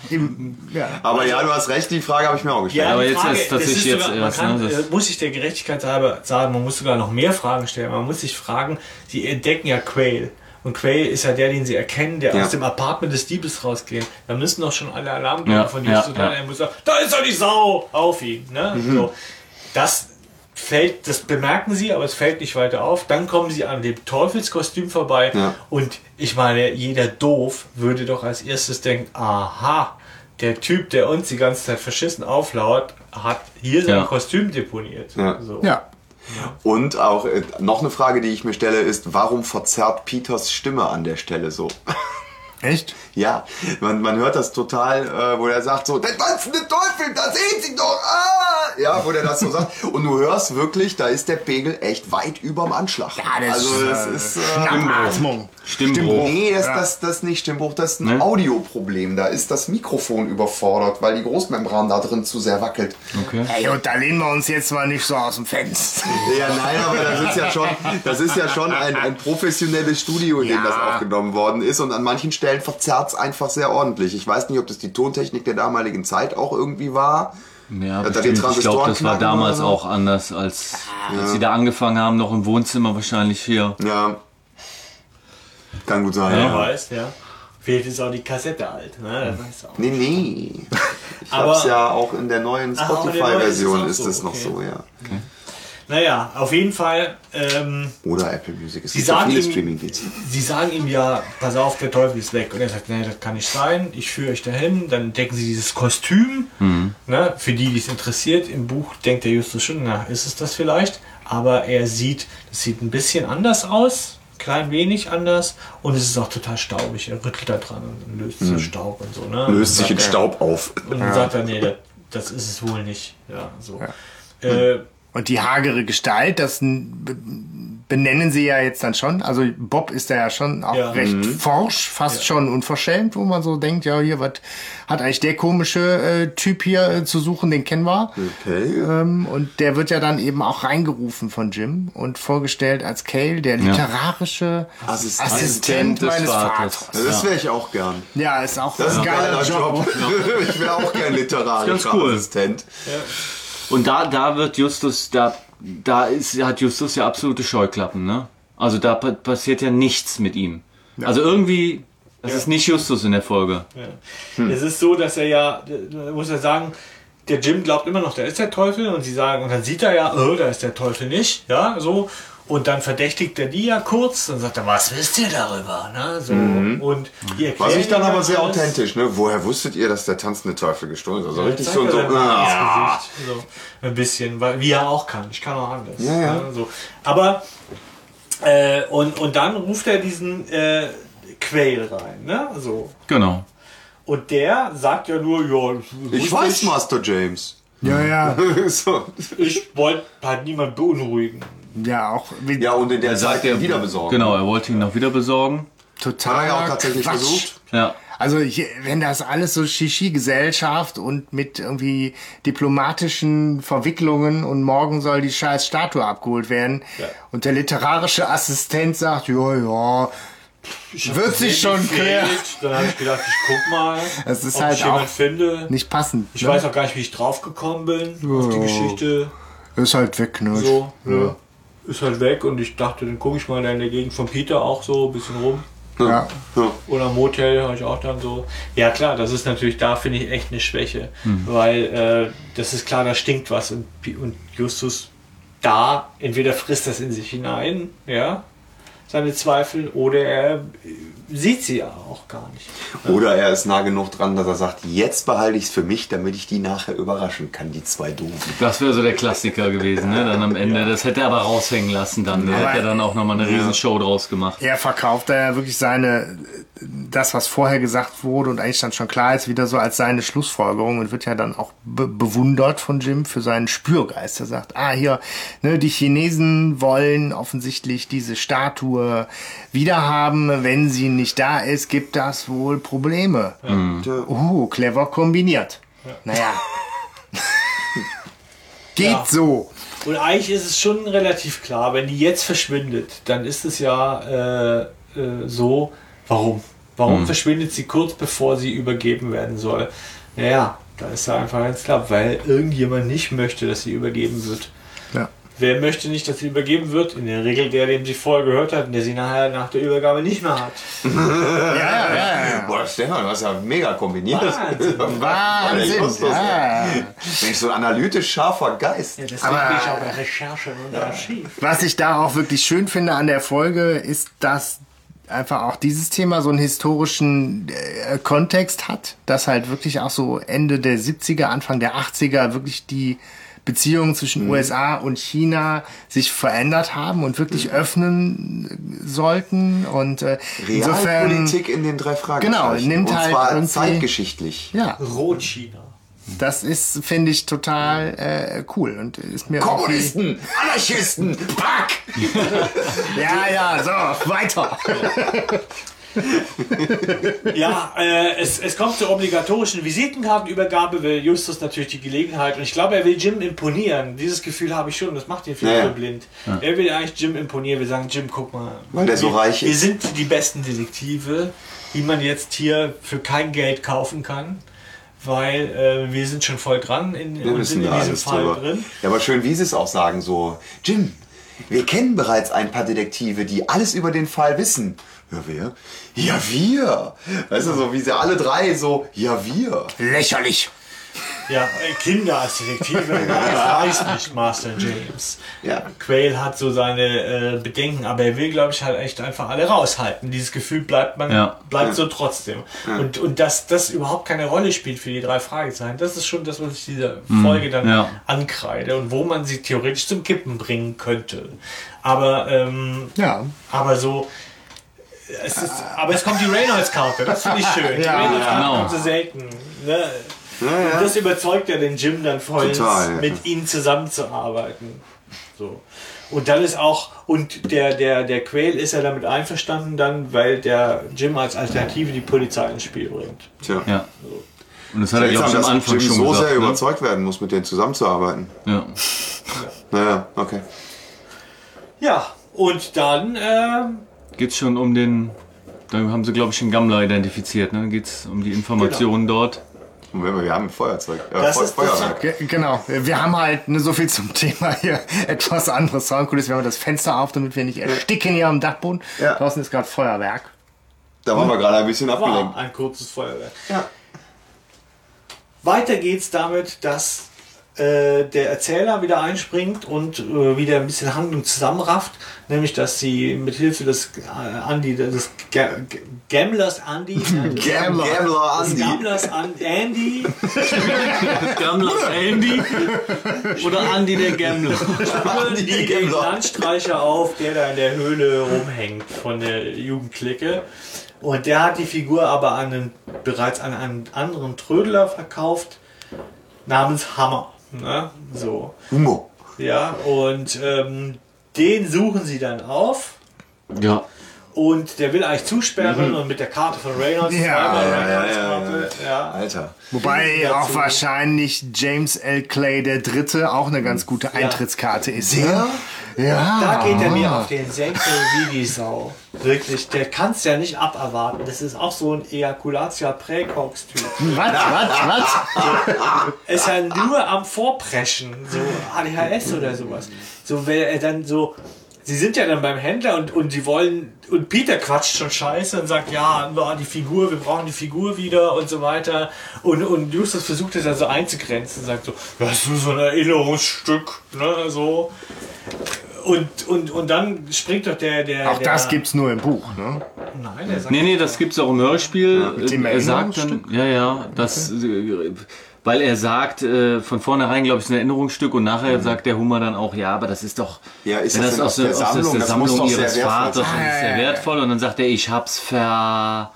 S5: Ja.
S2: Aber ja, du hast recht, die Frage habe ich mir auch gestellt.
S7: Ja,
S6: aber
S7: die
S6: jetzt
S7: Frage,
S6: ist tatsächlich jetzt
S7: sogar, man
S6: erst,
S7: kann,
S6: ne, das-
S7: äh, muss ich der Gerechtigkeit halber sagen, man muss sogar noch mehr Fragen stellen. Man muss sich fragen, sie entdecken ja Quail. Und Quail ist ja der, den sie erkennen, der
S2: Ja.
S7: aus dem Apartment des Diebes rausgeht. Da müssen doch schon alle Alarmglocken
S6: Ja,
S7: von
S6: ja,
S7: Justus ja,
S6: ja.
S7: Er muss sagen, da ist doch die Sau auf ihn. Ne?
S2: Mhm.
S7: So. Das fällt, das bemerken sie, aber es fällt nicht weiter auf. Dann kommen sie an dem Teufelskostüm vorbei
S2: Ja.
S7: und ich meine, jeder doof würde doch als erstes denken, aha, der Typ, der uns die ganze Zeit verschissen auflauert, hat hier sein
S6: Ja.
S7: Kostüm deponiert.
S2: Ja.
S7: So.
S5: ja.
S2: Und auch äh, noch eine Frage, die ich mir stelle, ist, warum verzerrt Peters Stimme an der Stelle so?
S5: Echt?
S2: Ja, man, man hört das total, äh, wo er sagt so, der tanzende Teufel, da sehen Sie doch, ah! Ja, wo der das so sagt. Und du hörst wirklich, da ist der Pegel echt weit überm Anschlag.
S5: Ja, das
S2: also das
S5: äh,
S2: ist... Äh,
S5: Schnappatmung.
S6: Stimmbruch.
S2: Nee, ist
S5: Ja.
S2: das, das nicht Stimmbruch, das ist ein
S6: Ne?
S2: Audioproblem. Da ist das Mikrofon überfordert, weil die Großmembran da drin zu sehr wackelt.
S6: Okay.
S5: Ey, und da lehnen wir uns jetzt mal nicht so aus dem Fenster.
S2: Ja, nein, aber das ist ja schon, das ist ja schon ein, ein professionelles Studio, in dem
S5: Ja.
S2: das aufgenommen worden ist. Und an manchen Stellen verzerrt es einfach sehr ordentlich. Ich weiß nicht, ob das die Tontechnik der damaligen Zeit auch irgendwie war.
S6: Ja,
S2: da
S6: ich glaube, das war damals
S2: oder so.
S6: auch anders, als, als sie da angefangen haben, noch im Wohnzimmer wahrscheinlich hier.
S2: Ja. Kann gut sein.
S7: Wer
S2: Ja.
S7: weiß, ja. Vielleicht ist auch die Kassette alt, ne? Das auch.
S2: Nee, nee. Ich
S7: Aber-
S2: hab's ja auch in der neuen Spotify-Version
S7: ist es
S2: es
S7: auch
S2: noch
S7: so,
S2: so, ja.
S7: Naja, auf jeden Fall. Ähm,
S2: Oder Apple Music. Es
S7: Sie
S2: gibt ja
S7: sagen
S2: viele
S7: ihm-
S2: Streaming-Dienste.
S7: Sie sagen ihm ja, pass auf, der Teufel ist weg. Und er sagt, nee, das kann nicht sein. Ich führe euch dahin. Dann entdecken sie dieses Kostüm. Ne, für die, die es interessiert. Im Buch denkt der Justus schon, na, ist es das vielleicht? Aber er sieht, das sieht ein bisschen anders aus. Klein wenig anders. Und es ist auch total staubig. Er rüttelt da dran und löst so Staub und so. Ne?
S2: Löst
S7: Und
S2: sich in Staub auf.
S7: Und dann sagt er, nee, das, das ist es wohl nicht. Ja, so. Äh,
S5: Und die hagere Gestalt, das benennen sie ja jetzt dann schon. Also Bob ist da ja schon auch
S7: Ja.
S5: recht forsch, fast schon unverschämt, wo man so denkt, ja, hier, was hat eigentlich der komische äh, Typ hier äh, zu suchen, den kennen wir.
S2: Okay.
S5: Ähm, und der wird ja dann eben auch reingerufen von Jim und vorgestellt als Cale, der literarische
S2: Assistent.
S5: Assistent,
S6: des
S5: meines
S6: Vaters.
S5: Vaters.
S2: Das wäre ich auch gern.
S5: Ja, ist auch
S2: Das ist
S5: ein geiler Job.
S2: ich wäre auch gern literarischer
S6: cool.
S2: Assistent.
S6: Und da, da wird Justus, da, da ist, hat Justus ja absolute Scheuklappen, ne? Also da pa passiert ja nichts mit ihm. Also irgendwie, das ist nicht Justus in der Folge.
S7: Es ist so, dass er ja, da muss er sagen, der Jim glaubt immer noch, da ist der Teufel und sie sagen, und dann sieht er ja, oh, da ist der Teufel nicht, ja, so. Und dann verdächtigt er die ja kurz und sagt er, was wisst ihr darüber? Ne? So. Und die erklären
S2: Was ich dann aber sehr
S7: alles.
S2: authentisch, ne? Woher wusstet ihr, dass der tanzende Teufel gestohlen ist? Also richtig
S7: Zeigt
S2: so, so, ah.
S7: so ein bisschen, weil wie er auch kann. Ich kann auch anders.
S2: Ja, ja.
S7: ne, So. Aber äh, und, und dann ruft er diesen äh, Quail rein, ne? So.
S6: Genau.
S7: Und der sagt ja nur, ja,
S2: Ich weiß, Master James.
S5: Ja, ja.
S2: so.
S7: Ich wollte halt niemand beunruhigen.
S5: Ja, auch wie
S2: Ja, und in der
S6: Er
S2: Zeit
S6: sagt ja
S2: wieder besorgen.
S6: Genau, er wollte ihn noch wieder besorgen.
S5: total.
S2: Hat er ja auch tatsächlich
S5: Quatsch.
S2: versucht.
S6: Ja.
S5: Also hier, wenn das alles so Shishi-Gesellschaft und mit irgendwie diplomatischen Verwicklungen und morgen soll die scheiß Statue abgeholt werden und der literarische Assistent sagt, ja, ja, wird sich schon klären.
S7: Dann habe ich gedacht, ich guck mal,
S5: Es ist
S7: ob
S5: halt
S7: ich jemanden
S5: auch
S7: finde.
S5: Nicht passend.
S7: Ich
S5: ne?
S7: weiß auch gar nicht, wie ich draufgekommen bin auf die
S5: Ja.
S7: Geschichte.
S5: Ist halt weg, ne?
S7: So, ja. Ist halt weg und ich dachte, dann gucke ich mal in der Gegend von Peter auch so ein bisschen rum.
S5: Ja.
S7: Oder am Motel habe ich auch dann so. Ja klar, das ist natürlich da, finde ich, echt eine Schwäche. Weil äh, das ist klar, da stinkt was und, Pi- und Justus da entweder frisst das in sich hinein, ja, seine Zweifel, oder er äh, sieht sie ja auch gar nicht.
S2: Oder er ist nah genug dran, dass er sagt, jetzt behalte ich es für mich, damit ich die nachher überraschen kann, die zwei Doofen.
S6: Das wäre so der Klassiker gewesen, ne? Dann am Ende. Das hätte er aber raushängen lassen dann. Der hätte ja dann auch nochmal eine Riesenshow draus gemacht.
S5: Er verkauft da ja wirklich seine, das, was vorher gesagt wurde und eigentlich dann schon klar ist, wieder so als seine Schlussfolgerung und wird ja dann auch be bewundert von Jim für seinen Spürgeist. Er sagt, ah, hier, ne, die Chinesen wollen offensichtlich diese Statue wiederhaben. Wenn sie nicht da ist, gibt das wohl Probleme. Uh, clever kombiniert. Naja. Geht
S7: Ja.
S5: so.
S7: Und eigentlich ist es schon relativ klar, wenn die jetzt verschwindet, dann ist es ja äh, äh, so, warum? Warum verschwindet sie kurz bevor sie übergeben werden soll? Naja, da ist ja einfach ganz klar, weil irgendjemand nicht möchte, dass sie übergeben wird.
S5: Ja.
S7: Wer möchte nicht, dass sie übergeben wird? In der Regel der, dem sie vorher gehört hat und der sie nachher nach der Übergabe nicht mehr hat.
S5: Ja, ja, ja.
S2: Boah, Stefan, du hast ja mega kombiniert.
S7: Wahnsinn.
S5: Wahnsinn.
S2: Justus,
S5: Ja.
S2: Mensch, so ein analytisch scharfer Geist.
S7: Deswegen
S5: Aber-
S7: bin ich auch bei Recherche und Archiv.
S5: Was ich da auch wirklich schön finde an der Folge, ist, dass einfach auch dieses Thema so einen historischen äh, Kontext hat, dass halt wirklich auch so Ende der 70er, Anfang der 80er wirklich die Beziehungen zwischen USA und China sich verändert haben und wirklich öffnen sollten und äh, insofern
S2: Realpolitik in den drei Fragezeichen.
S5: Genau, nimmt
S2: Und
S5: halt
S2: zwar zeitgeschichtlich.
S5: ja,
S7: Rot-China.
S5: das ist finde ich total äh, cool und ist mir
S2: Kommunisten, Anarchisten, Pack!
S5: Ja, ja, so, weiter.
S7: Ja, äh, es, es kommt zur obligatorischen Visitenkartenübergabe, will Justus natürlich die Gelegenheit und ich glaube, er will Jim imponieren. Dieses Gefühl habe ich schon, das macht ihn viel
S2: Ja, ja.
S7: zu blind. Er will eigentlich Jim imponieren, wir sagen, Jim, guck mal.
S2: Weil der so
S7: wir,
S2: reich
S7: Wir
S2: ist.
S7: sind die besten Detektive, die man jetzt hier für kein Geld kaufen kann, weil äh, wir sind schon voll dran in,
S2: Wir
S7: und sind in diesem Fall
S2: drüber.
S7: drin.
S2: Ja, aber schön, wie sie es auch sagen, so, Jim, wir kennen bereits ein paar Detektive, die alles über den Fall wissen. Ja, wer? Ja, wir. Weißt du, so wie sie alle drei so, ja, wir.
S5: Lächerlich.
S7: Ja, äh, Kinder als Detektive, ich weiß nicht, Master James.
S2: Ja.
S7: Quayle hat so seine äh, Bedenken, aber er will, glaube ich, halt echt einfach alle raushalten. Dieses Gefühl bleibt man,
S6: Ja.
S7: bleibt so trotzdem. Und, und dass das überhaupt keine Rolle spielt für die drei Fragezeichen, das ist schon das, was ich dieser Folge dann
S6: ja.
S7: ankreide und wo man sie theoretisch zum Kippen bringen könnte. Aber, ähm,
S5: Ja.
S7: aber so, es ist, aber es kommt die Reynolds-Karte, das finde ich schön. Die
S5: Ja,
S7: Reynolds-Karte
S6: genau.
S7: kommt so selten. Ne? Und das überzeugt ja den Jim dann voll,
S2: ja.
S7: mit ihnen zusammenzuarbeiten. So. Und dann ist auch, und der, der, der Quail ist ja damit einverstanden dann, weil der Jim als Alternative die Polizei ins Spiel bringt.
S2: Tja.
S6: Ja. Und das hat er, glaube ich, am Anfang
S2: Jim
S6: schon
S2: so
S6: gesagt.
S2: sehr
S6: ne?
S2: überzeugt werden muss, mit denen zusammenzuarbeiten.
S6: Ja.
S2: Naja, okay.
S7: Ja, und dann, ähm,
S6: Geht's schon um den. Da haben sie, glaube ich, den Gammler identifiziert. Ne? Dann geht's um die Informationen dort.
S2: Und wenn wir, haben ein Feuerzeug. Äh,
S7: Das
S2: Feu
S7: ist- das
S2: Feuerwerk.
S5: Ge- Genau, wir haben halt ne, so viel zum Thema hier. Etwas anderes Soundkulisse. Wir haben das Fenster auf, damit wir nicht ersticken hier am Dachboden.
S2: Ja.
S5: Draußen ist gerade Feuerwerk.
S2: Da waren wir gerade ein bisschen
S7: war
S2: abgelenkt.
S7: ein kurzes Feuerwerk.
S2: Ja.
S7: Weiter geht's damit, dass äh, der Erzähler wieder einspringt und äh, wieder ein bisschen Handlung zusammenrafft, nämlich dass sie mit Hilfe des äh, Andy, des Ga Ga- Gamblers Andy,
S2: Gambler, Gambler Andy.
S7: Gamblers an Andy,
S6: Gammler Andy oder Andy der Gammler.
S2: Andy
S7: die
S2: der
S7: den
S2: Gambler.
S7: Landstreicher auf, der da in der Höhle rumhängt von der Jugendklicke. Und der hat die Figur aber an einen, bereits an einen anderen Trödler verkauft, namens Hammer. Ne? So.
S2: Humo.
S7: Ja, und ähm, den suchen sie dann auf.
S6: Ja.
S7: Und der will eigentlich zusperren und mit der Karte von Reynolds,
S5: Ja,
S2: ja, ja,
S7: Reynolds-Karte, ja.
S2: Alter.
S5: Wobei
S7: dazu.
S5: auch wahrscheinlich James L. Clay der Dritte auch eine ganz gute Eintrittskarte ist.
S2: Der?
S5: Ja.
S7: Da geht er mir auf den Senkel wie die Sau. Wirklich, der kann es ja nicht aberwarten. Das ist auch so ein Ejakulatia Präcox-Typ.
S5: Was, was, was?
S7: ist ja nur am Vorpreschen, so ADHS oder sowas. So, wenn er dann so, sie sind ja dann beim Händler und, und sie wollen, und Peter quatscht schon scheiße und sagt, ja, die Figur, wir brauchen die Figur wieder und so weiter. Und, und Justus versucht es dann so einzugrenzen und sagt so, das ist so ein Erinnerungsstück, ne, so. Und, und, und dann springt doch der, der,
S5: Auch
S7: der,
S5: das gibt's nur im Buch. Ne?
S7: Nein, der sagt,
S6: Nee, nee, das gibt's auch im Hörspiel.
S5: mit dem
S6: er sagt dann, ja, ja, das, äh, weil er sagt, äh, von vornherein, glaube ich, ist ein Erinnerungsstück und nachher sagt der Hummer dann auch, ja, aber das ist doch,
S2: Ja, ist
S6: wenn
S2: das
S6: das aus der, aus der
S2: Sammlung? Das
S6: Sammlung
S2: sehr
S6: ihres Vaters
S2: sein.
S6: und das ist sehr wertvoll und dann sagt er, ich hab's ver...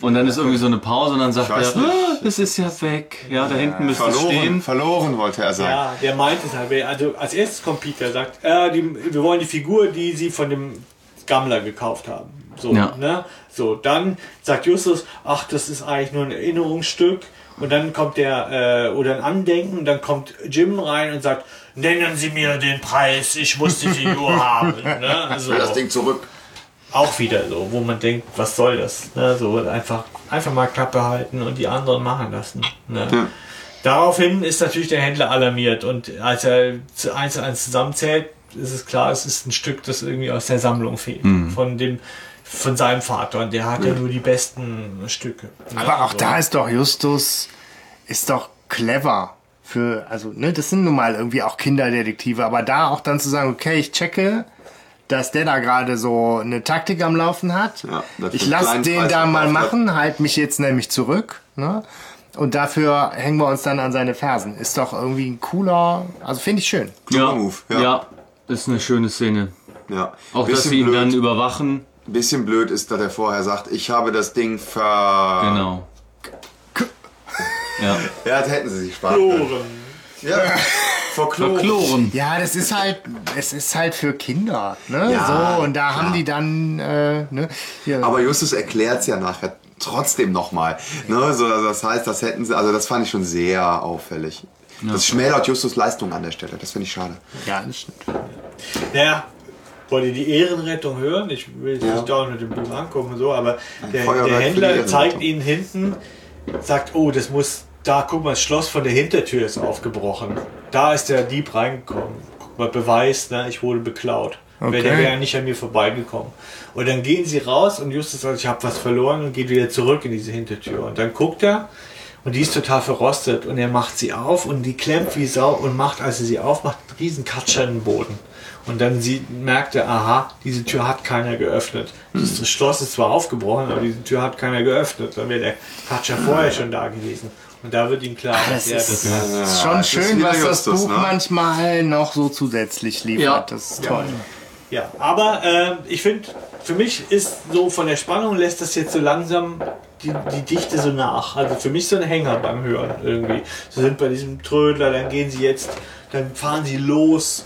S6: Und dann ist irgendwie so eine Pause und dann sagt er, ah, es ist ja weg. Ja, da hinten müsste es
S2: Verloren,
S6: stehen.
S2: verloren wollte er sagen.
S7: Ja, der meint es halt. Also als erstes kommt Peter, sagt, äh, die, wir wollen die Figur, die sie von dem Gammler gekauft haben. So,
S6: Ja.
S7: ne? So, dann sagt Justus, ach, das ist eigentlich nur ein Erinnerungsstück. Und dann kommt der, äh, oder ein Andenken, und dann kommt Jim rein und sagt, nennen Sie mir den Preis, ich muss die Figur haben. Ne? So.
S2: Will das Ding zurück.
S7: Auch wieder so, wo man denkt, was soll das? Ne? So einfach, einfach mal Klappe halten und die anderen machen lassen. Ne? Daraufhin ist natürlich der Händler alarmiert und als er zu eins zu eins zusammenzählt, ist es klar, es ist ein Stück, das irgendwie aus der Sammlung fehlt. Von dem, von seinem Vater und der hat ja nur die besten Stücke. Ne?
S5: Aber auch
S7: So.
S5: da ist doch Justus, ist doch clever. Für, also, ne, das sind nun mal irgendwie auch Kinderdetektive, aber da auch dann zu sagen, okay, ich checke, dass der da gerade so eine Taktik am Laufen hat.
S2: Ja,
S5: ich lasse den
S2: Preis
S5: da mal machen, halt mich jetzt nämlich zurück, ne? Und dafür hängen wir uns dann an seine Fersen. Ist doch irgendwie ein cooler, also finde ich schön.
S2: Kluger Move, ja.
S6: ja, ist eine schöne Szene.
S2: ja.
S6: Auch dass
S2: Bisschen
S6: sie ihn
S2: blöd,
S6: dann überwachen.
S2: Bisschen blöd ist, dass er vorher sagt, ich habe das Ding ver...
S6: Genau. Ja.
S2: Ja, das hätten sie sich sparen können. Ja, verkloren.
S6: Verkloren.
S5: Ja, das ist halt, es ist halt für Kinder, ne?
S2: Ja,
S5: so, und da
S2: klar.
S5: haben die dann, äh, ne? Hier,
S2: Aber Justus erklärt es ja nachher trotzdem nochmal. Ne? So, also das heißt, das hätten sie, also das fand ich schon sehr auffällig. Das schmälert Justus Leistung an der Stelle. Das finde ich schade.
S5: ja, das stimmt.
S7: Naja, wollt ihr die Ehrenrettung hören? Ich will jetzt
S2: Ja.
S7: nicht dauernd mit dem Buch angucken und so, aber der, der Händler zeigt ihnen hinten, sagt, oh, das muss, da, guck mal, das Schloss von der Hintertür ist aufgebrochen. Da ist der Dieb reingekommen. Guck mal, Beweis, ne, ich wurde beklaut.
S5: Okay.
S7: Okay. Der wäre nicht an mir vorbeigekommen. Und dann gehen sie raus und Justus sagt, ich habe was verloren und geht wieder zurück in diese Hintertür. Und dann guckt er Und die ist total verrostet und er macht sie auf und die klemmt wie Sau und macht, als er sie aufmacht, einen riesen Katscher in den Boden. Und dann sieht, merkt er, aha, diese Tür hat keiner geöffnet. Das Schloss ist zwar aufgebrochen, aber diese Tür hat keiner geöffnet. Dann wäre der Katscher vorher schon da gewesen. Und da wird ihm klar, dass er das
S5: ist schon
S2: das ist
S5: schön,
S2: wieder
S5: was das Buch
S2: ne?
S5: manchmal noch so zusätzlich liefert.
S6: Ja.
S5: Das ist toll.
S7: Ja, aber äh, ich finde, für mich ist so von der Spannung lässt das jetzt so langsam die, die Dichte so nach. Also für mich so ein Hänger beim Hören irgendwie. Sie sind bei diesem Trödler, dann gehen sie jetzt, dann fahren sie los.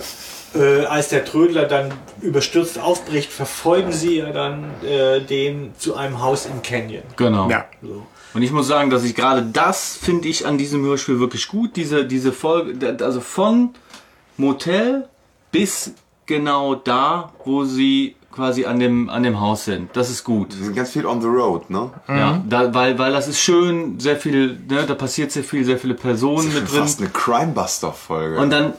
S7: Äh, als der Trödler dann überstürzt aufbricht, verfolgen sie ja dann äh, den zu einem Haus im Canyon.
S6: Genau.
S5: Ja.
S7: So.
S6: Und ich muss sagen, dass ich gerade das finde ich an diesem Hörspiel wirklich gut. Diese, diese Folge, also von Motel bis genau da, wo sie quasi an dem, an dem Haus sind. Das ist gut.
S2: Wir sind ganz viel on the road, ne?
S6: Ja, da, weil, weil das ist schön, sehr viel, ne, da passiert sehr viel, sehr viele Personen mit drin.
S2: Fast eine Crimebuster-Folge.
S6: Und dann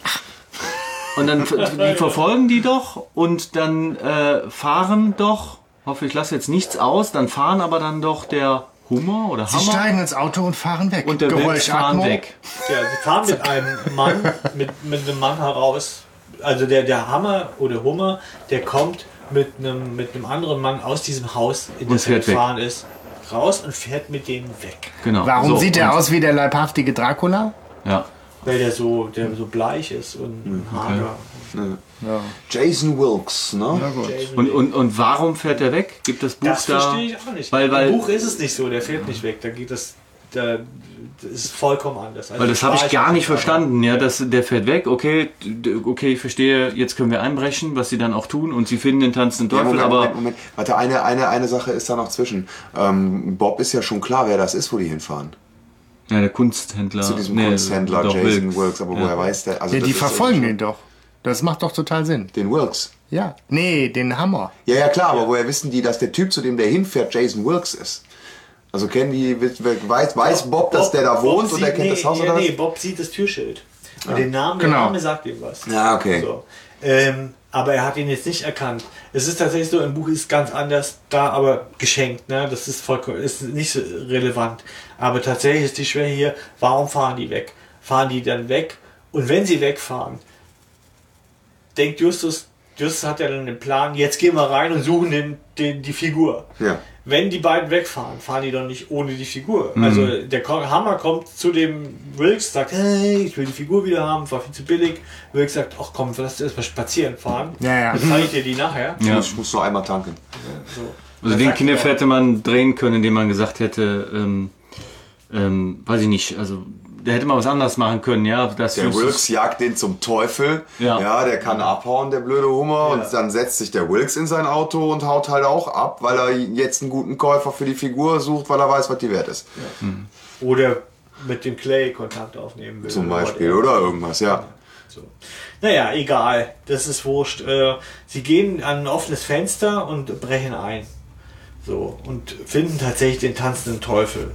S6: und dann die verfolgen die doch und dann äh, fahren doch, hoffe ich lasse jetzt nichts aus, dann fahren aber dann doch der Hummer oder
S5: Sie
S6: Hammer
S5: steigen ins Auto und fahren weg.
S6: und der Wilks fahren
S5: Atmo.
S6: weg.
S7: Ja, sie fahren mit einem Mann, mit, mit einem Mann heraus. Also der, der Hammer oder Hummer, der kommt mit einem, mit einem anderen Mann aus diesem Haus, in das er
S6: weg.
S7: gefahren ist, raus und fährt mit denen weg.
S6: Genau.
S5: Warum
S6: So,
S5: sieht er
S6: und-
S5: aus wie der leibhaftige Dracula?
S6: Ja.
S7: Weil der so, der so bleich ist und hager.
S2: Jason Wilkes, ne?
S7: Jason
S6: Und, und, und warum fährt er weg? Gibt das Buch
S7: das
S6: da?
S7: verstehe ich auch nicht.
S6: Weil, weil,
S7: Im Buch ist es nicht so, der fährt nicht weg. Da geht das, da, das ist vollkommen anders. Also
S6: Weil das habe ich gar nicht verstanden, ja, dass der fährt weg, okay, okay, ich verstehe, jetzt können wir einbrechen, was sie dann auch tun und sie finden den tanzenden
S2: Ja,
S6: Teufel,
S2: Moment,
S6: aber
S2: Moment, Moment. Warte, eine, eine, eine Sache ist da noch zwischen. Ähm, Bob ist ja schon klar, wer das ist, wo die hinfahren.
S6: Ja, der Kunsthändler,
S2: Zu diesem
S6: nee,
S2: Kunsthändler
S6: doch,
S2: Jason
S6: Wilkes.
S2: Wilkes. Aber
S6: Ja.
S2: woher weiß der? Also
S5: Ja, die verfolgen ihn doch. Das macht doch total Sinn.
S2: Den Wilkes.
S5: Ja. Nee, den Hammer.
S2: Ja, ja, klar, aber woher wissen die, dass der Typ, zu dem der hinfährt, Jason Wilkes ist? Also kennen die, weiß, weiß Bob, dass der da wohnt und
S7: sieht-
S2: er kennt
S7: nee,
S2: das Haus
S7: ja,
S2: oder was?
S7: Nee, Bob sieht das Türschild. Und den Namen, der
S5: Genau.
S7: Name sagt ihm was.
S2: Ja, okay.
S7: So. Ähm, aber er hat ihn jetzt nicht erkannt. Es ist tatsächlich so, im Buch ist ganz anders, da aber geschenkt. Ne? Das ist vollkommen, ist nicht so relevant. Aber tatsächlich ist die Schwere hier, warum fahren die weg? Fahren die dann weg? Und wenn sie wegfahren, denkt Justus, Justus hat ja dann den Plan, jetzt gehen wir rein und suchen den, den, die Figur.
S2: Ja.
S7: Wenn die beiden wegfahren, fahren die doch nicht ohne die Figur.
S2: Mhm.
S7: Also der Hammer kommt zu dem Wilkes, sagt, hey, ich will die Figur wieder haben, war viel zu billig. Wilkes sagt, ach komm, lass erst mal spazieren fahren.
S5: Ja, ja.
S7: Dann zeige ich dir die nachher.
S6: Ja.
S2: Ich muss nur einmal tanken.
S6: Also den Kniff hätte man drehen können, indem man gesagt hätte, ähm, ähm, weiß ich nicht, also da hätte man was anderes machen können, ja. Das
S2: Der Wilkes jagt den zum Teufel.
S6: Ja.
S2: der kann abhauen, der blöde Hummer. Und dann setzt sich der Wilkes in sein Auto und haut halt auch ab, weil er jetzt einen guten Käufer für die Figur sucht, weil er weiß, was die wert ist.
S7: Oder mit dem Clay Kontakt aufnehmen will.
S2: Zum
S7: oder
S2: Beispiel.
S7: whatever.
S2: Oder irgendwas, ja.
S7: So. Naja, egal. Das ist wurscht. Äh, sie gehen an ein offenes Fenster und brechen ein. So. Und finden tatsächlich den tanzenden Teufel.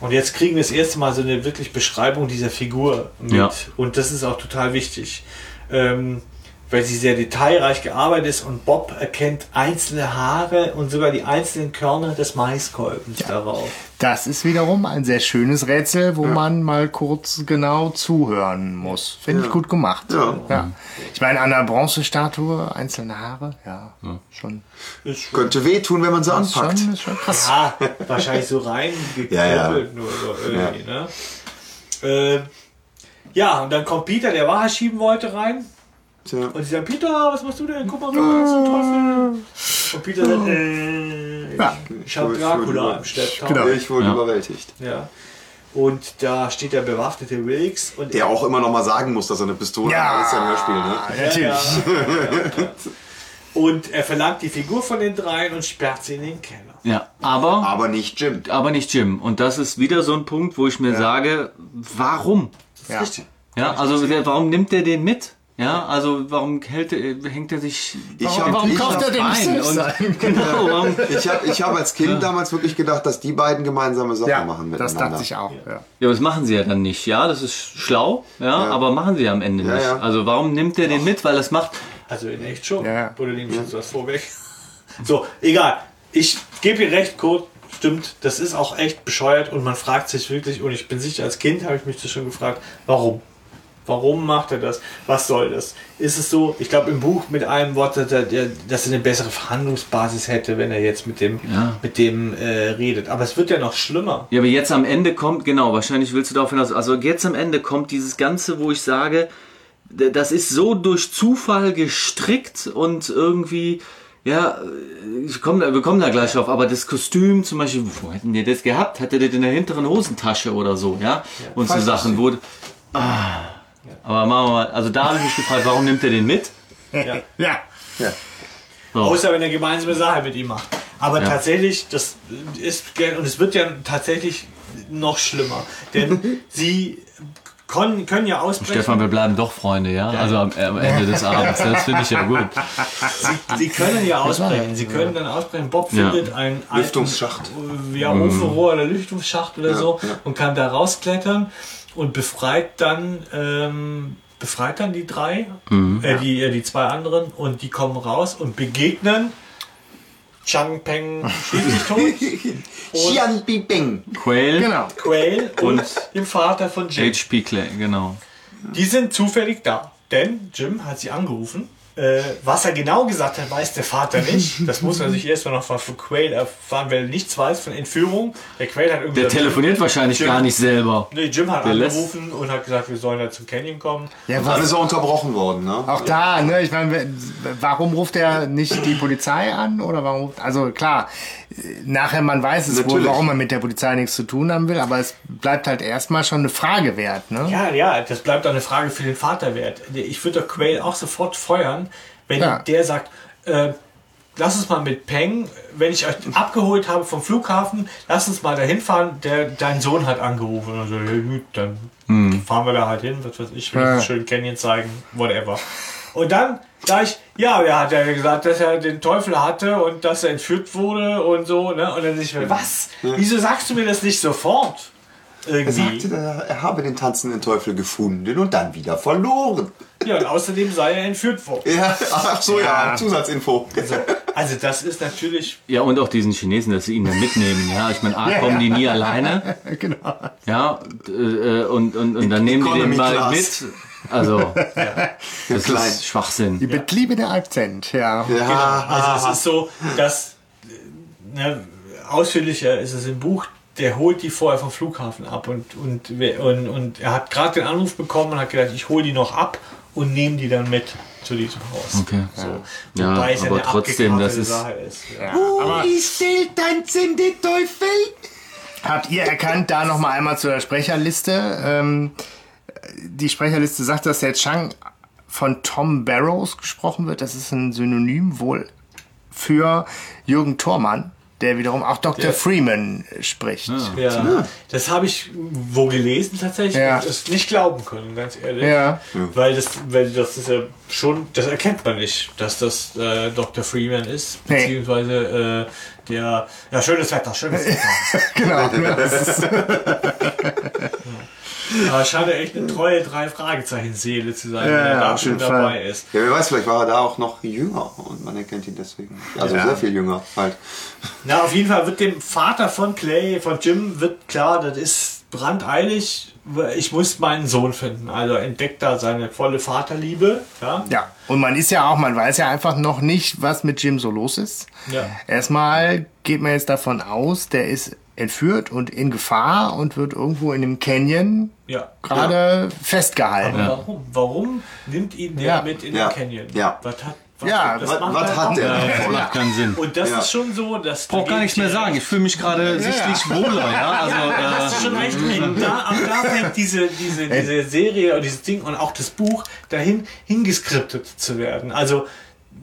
S7: Und jetzt kriegen wir das erste Mal so eine wirklich Beschreibung dieser Figur mit.
S6: Ja.
S7: Und das ist auch total wichtig. Ähm, weil sie sehr detailreich gearbeitet ist und Bob erkennt einzelne Haare und sogar die einzelnen Körner des Maiskolbens darauf.
S5: Das ist wiederum ein sehr schönes Rätsel, wo man mal kurz genau zuhören muss. Finde ich gut gemacht.
S2: Ja.
S5: Ich meine, an der Bronzestatue, einzelne Haare, ja, schon.
S7: Ist
S2: Könnte wehtun, wenn man sie anpackt.
S5: schon, ist schon krass.
S7: Ja, wahrscheinlich so rein
S2: Ja, ja.
S7: nur so irgendwie, ne? Äh, ja, und dann kommt Peter, der Wahrheit schieben wollte, rein.
S2: Tja.
S7: Und sie sagen, Peter, was machst du denn? Guck mal, da ist ein Teufel. Und Peter sagt, äh,
S5: Ja.
S7: ich habe
S2: Ich wurde
S7: Dracula im Stadtteil.
S5: Genau.
S2: Ich wurde
S6: Ja.
S2: überwältigt.
S7: Ja. Und da steht der bewaffnete Wilkes und
S2: Der auch immer noch mal sagen muss, dass er eine Pistole hat. Das ist ja ein Hörspiel, ne?
S5: Natürlich.
S7: Ja. Und er verlangt die Figur von den dreien und sperrt sie in den Keller.
S6: Ja, aber,
S2: Aber nicht Jim.
S6: aber nicht Jim. Und das ist wieder so ein Punkt, wo ich mir sage, warum?
S5: Ja.
S7: Richtig.
S6: Ja, also der, warum nimmt er den mit? Ja, also warum hält er, hängt er sich
S2: Ich
S5: Warum,
S2: hab-
S5: warum
S2: ich
S5: kauft er den nicht
S6: ein und-? Genau, warum?
S2: Ich habe ich hab als Kind damals wirklich gedacht, dass die beiden gemeinsame Sachen
S5: Ja,
S2: machen
S5: das
S2: miteinander.
S5: dachte ich auch. Ja.
S6: Ja, aber das machen sie ja dann nicht. Ja, das ist schlau, ja, aber machen sie ja am Ende
S2: Ja,
S6: nicht.
S2: ja.
S6: Also warum nimmt er den mit? Weil das macht,
S7: Also in echt schon.
S5: Ja.
S7: Oder nehme ich jetzt was vorweg? So, egal. Ich gebe dir recht, Kurt. stimmt, das ist auch echt bescheuert und man fragt sich wirklich, und ich bin sicher, als Kind habe ich mich das schon gefragt, warum? Warum macht er das? Was soll das? Ist es so, ich glaube im Buch mit einem Wort, dass er, dass er eine bessere Verhandlungsbasis hätte, wenn er jetzt mit dem,
S6: Ja.
S7: mit dem äh, redet. Aber es wird ja noch schlimmer.
S6: Ja, aber jetzt am Ende kommt, genau, wahrscheinlich willst du darauf hinaus, also jetzt am Ende kommt dieses Ganze, wo ich sage, das ist so durch Zufall gestrickt und irgendwie, ja, ich komm, wir kommen da gleich drauf, aber das Kostüm zum Beispiel, wo hätten die das gehabt? Hätte das in der hinteren Hosentasche oder so, ja? Und so Sachen, wo, ah, aber machen wir mal, also da habe ich mich gefragt, warum nimmt er den mit?
S7: Ja.
S6: So.
S7: Außer wenn er gemeinsame Sache mit ihm macht. Aber
S6: Ja.
S7: tatsächlich, das ist, und es wird ja tatsächlich noch schlimmer. Denn sie können, können ja ausbrechen.
S6: Stefan, wir bleiben doch Freunde, ja? Also am, am Ende des Abends, das finde ich ja gut.
S7: Sie können ja ausbrechen. Sie können dann ausbrechen. Bob
S6: Ja.
S7: findet einen alten,
S2: Lüftungsschacht.
S7: Ja, Ofenrohr oder Lüftungsschacht oder so und kann da rausklettern und befreit dann ähm, befreit dann die drei, äh, die, äh, die zwei anderen und die kommen raus und begegnen Chang Peng
S2: Xian Bibing.
S6: Quail,
S5: Genau.
S7: Quail und,
S6: Und
S7: dem Vater von Jim.
S6: HP Clay, genau.
S7: Die sind zufällig da, denn Jim hat sie angerufen. Äh, was er genau gesagt hat, weiß der Vater nicht. Das muss er sich erstmal noch von Quail erfahren, weil er nichts weiß von Entführung. Der Quail hat irgendwie.
S6: Der telefoniert wahrscheinlich
S7: Jim-
S6: gar nicht selber.
S7: Nee, Jim hat
S6: Der lässt-
S7: angerufen und hat gesagt, wir sollen da zum Canyon kommen.
S5: Ja,
S2: Dann
S5: was,
S2: ist er unterbrochen worden, ne?
S5: auch da, ne? Ich meine, warum ruft er nicht die Polizei an? Oder warum ruft, also klar, nachher man weiß es wohl,
S2: Natürlich.
S5: warum man mit der Polizei nichts zu tun haben will, aber es bleibt halt erstmal schon eine Frage wert, ne?
S7: Ja, ja, das bleibt auch eine Frage für den Vater wert. Ich würde doch Quail auch sofort feuern, wenn
S5: Ja.
S7: der sagt, äh, lass uns mal mit Peng, wenn ich euch abgeholt habe vom Flughafen, lass uns mal dahin fahren, der, dein Sohn hat angerufen. Also, ja gut, dann fahren wir da halt hin, was weiß ich, will
S5: Ja.
S7: einen schönen Canyon zeigen, whatever. Und dann gleich, ja, er hat ja gesagt, dass er den Teufel hatte und dass er entführt wurde und so, ne? Und dann sich, was? Wieso sagst du mir das nicht sofort?
S2: Er
S7: Irgendwie.
S2: sagte, er er habe den tanzenden Teufel gefunden und dann wieder verloren.
S7: Ja, und außerdem sei er entführt worden.
S2: Ja, ach so, ja,
S5: Ja.
S2: Zusatzinfo.
S7: Also das ist natürlich.
S6: Ja, und auch diesen Chinesen, dass sie ihn dann mitnehmen. Ja, ich meine, A, kommen die nie alleine.
S5: genau.
S6: Ja, äh, und, und, und dann nehmen die den mal
S2: Class.
S6: mit. Also, das
S2: klein.
S6: ist Schwachsinn.
S5: Die betriebene Akzent, ja.
S2: Ja,
S7: Also es ist so, dass äh, ne, ausführlicher ist es im Buch. Der holt die vorher vom Flughafen ab und und und, und er hat gerade den Anruf bekommen und hat gedacht, ich hole die noch ab und nehme die dann mit zu diesem Haus.
S6: Okay.
S7: So.
S6: Ja,
S7: Wobei es
S6: aber
S7: eine
S6: trotzdem, das ist-
S7: Sache ist. Ja.
S5: Aber
S2: ist der tanzende Teufel?
S5: habt ihr erkannt, da nochmal einmal zu der Sprecherliste? Ähm, die Sprecherliste sagt, dass der Chang von Tom Barrows gesprochen wird. Das ist ein Synonym wohl für Jürgen Thormann, der wiederum auch Dr.
S7: Der-
S5: Freeman spricht.
S7: Ja, das habe ich wo gelesen tatsächlich
S5: Ja.
S7: und es nicht glauben können, ganz ehrlich.
S5: Ja.
S7: Weil das, weil das ist ja schon, das erkennt man nicht, dass das äh, Dr. Freeman ist,
S5: Nee.
S7: beziehungsweise äh, der, ja, schönes Wetter, schönes Wetter.
S5: Genau.
S7: Aber scheint er echt eine treue drei Fragezeichen Seele zu sein,
S5: Ja,
S7: wenn er
S5: ja,
S7: da schon dabei
S5: Fall.
S7: ist.
S2: Ja, wer weiß, vielleicht war er da auch noch jünger und man erkennt ihn deswegen. Also
S5: Ja.
S2: sehr viel jünger halt.
S7: Na, auf jeden Fall wird dem Vater von Clay, von Jim, wird klar, das ist brandeilig. Ich muss meinen Sohn finden. Also entdeckt da seine volle Vaterliebe. Ja.
S5: ja. Und man ist ja auch, man weiß ja einfach noch nicht, was mit Jim so los ist.
S7: Ja.
S5: Erstmal geht man jetzt davon aus, der ist entführt und in Gefahr und wird irgendwo in einem Canyon
S7: ja.
S5: gerade festgehalten.
S7: Aber warum? Warum nimmt ihn der
S5: Ja.
S7: mit in
S2: Ja.
S7: den Canyon?
S2: Ja.
S7: Was hat, was,
S5: Ja,
S7: das
S2: was- was
S7: er
S2: hat der?
S6: Ja, das macht keinen Sinn.
S7: Und das
S2: Ja.
S7: ist schon so, dass
S6: Brauch gar nichts mehr sagen. Ich fühle mich gerade sichtlich wohler, ja. Also,
S7: Da hast du schon recht. Und da, ab da fängt diese, diese, diese Serie und dieses Ding und auch das Buch dahin hingeskriptet zu werden. Also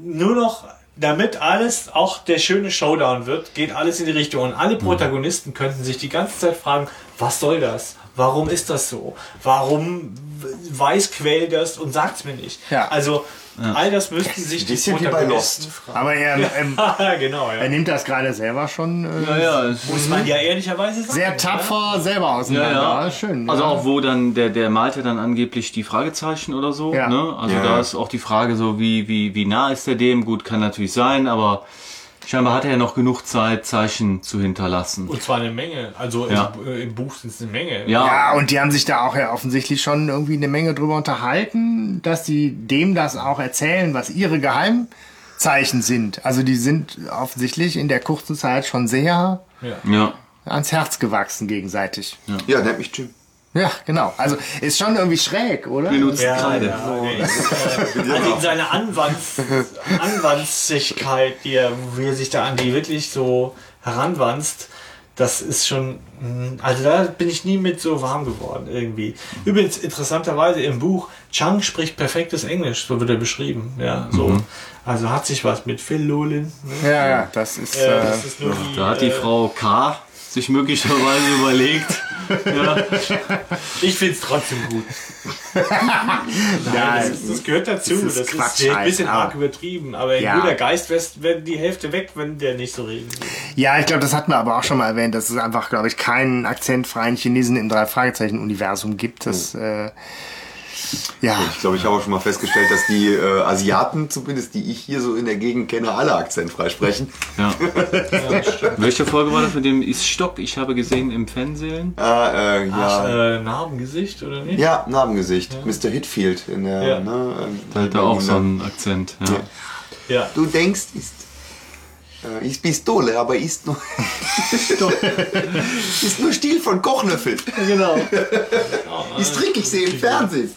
S7: nur noch, damit alles auch der schöne Showdown wird, geht alles in die Richtung. Und alle Protagonisten könnten sich die ganze Zeit fragen, was soll das? Warum ist das so? Warum weiß Quell das und sagt es mir nicht?
S5: Ja.
S7: Also all das müssten sich die
S2: bisschen wie bei Lost.
S7: fragen.
S5: Aber er, ähm,
S7: genau,
S5: er
S7: ja.
S5: nimmt das gerade selber schon äh,
S6: ja, ja,
S7: Muss man ja ehrlicherweise sagen.
S5: sehr tapfer selber auseinander.
S6: Ja, ja.
S5: Schön.
S6: Also
S5: ja.
S6: auch wo dann, der, der malte dann angeblich die Fragezeichen oder so.
S5: Ja.
S6: Ne? Also
S2: Ja.
S6: da ist auch die Frage so, wie, wie, wie nah ist der dem? Gut, kann natürlich sein, aber scheinbar hat er ja noch genug Zeit, Zeichen zu hinterlassen.
S7: Und zwar eine Menge. Also
S6: Ja.
S7: im, äh, im Buch sind es eine Menge.
S6: Ja,
S5: Ja, und die haben sich da auch ja offensichtlich schon irgendwie eine Menge drüber unterhalten, dass sie dem das auch erzählen, was ihre Geheimzeichen sind. Also die sind offensichtlich in der kurzen Zeit schon sehr
S6: ja.
S5: ans Herz gewachsen gegenseitig.
S2: Ja, nennt mich Jim.
S5: Ja, genau. Also ist schon irgendwie schräg, oder?
S6: Benutzt
S7: Ja,
S6: Kreide.
S7: ja, okay. also in seiner Anwands Anwandsigkeit, die er, wie er sich da an die wirklich so heranwanzt, das ist schon, mh, also da bin ich nie mit so warm geworden irgendwie. Übrigens interessanterweise im Buch Chang spricht perfektes Englisch, so wird er beschrieben, ja, so. Also hat sich was mit Phil Lolin. Ne?
S5: Ja, ja, das ist.
S7: Äh, das ist nur die,
S6: Da hat die
S7: äh,
S6: Frau K. sich möglicherweise überlegt. Ja.
S7: Ich finde es trotzdem gut. Nein, das, ist, das gehört dazu.
S5: das
S7: Das
S5: ist
S7: ist,
S5: Quatsch
S7: ein
S5: halt,
S7: bisschen arg übertrieben. Aber
S5: Ja.
S7: guter Geist wäre die Hälfte weg, wenn der nicht so reden würde.
S5: ja, ich glaube, das hatten wir aber auch schon mal erwähnt, dass es einfach, glaube ich, keinen akzentfreien Chinesen im Drei-Fragezeichen-Universum gibt. Das, äh, ja.
S2: Ich glaube, ich habe auch schon mal festgestellt, dass die äh, Asiaten, zumindest die ich hier so in der Gegend kenne, alle akzentfrei sprechen.
S6: Ja. Welche Folge war das mit dem ist Stock? Ich habe gesehen im Fernsehen.
S2: Ah, äh, ja.
S7: Äh, Narbengesicht oder nicht?
S2: Ja, Narbengesicht. Mr. Hitfield in der,
S7: Ja.
S2: ne, ähm,
S6: Da hat er auch so einen Akzent. Ja.
S7: Ja.
S2: Du denkst, ist, äh, ist Pistole, aber ist nur, ist nur Stiel von Kochlöffel.
S7: Genau.
S2: Ist Trick, ich sehe im Fernsehen.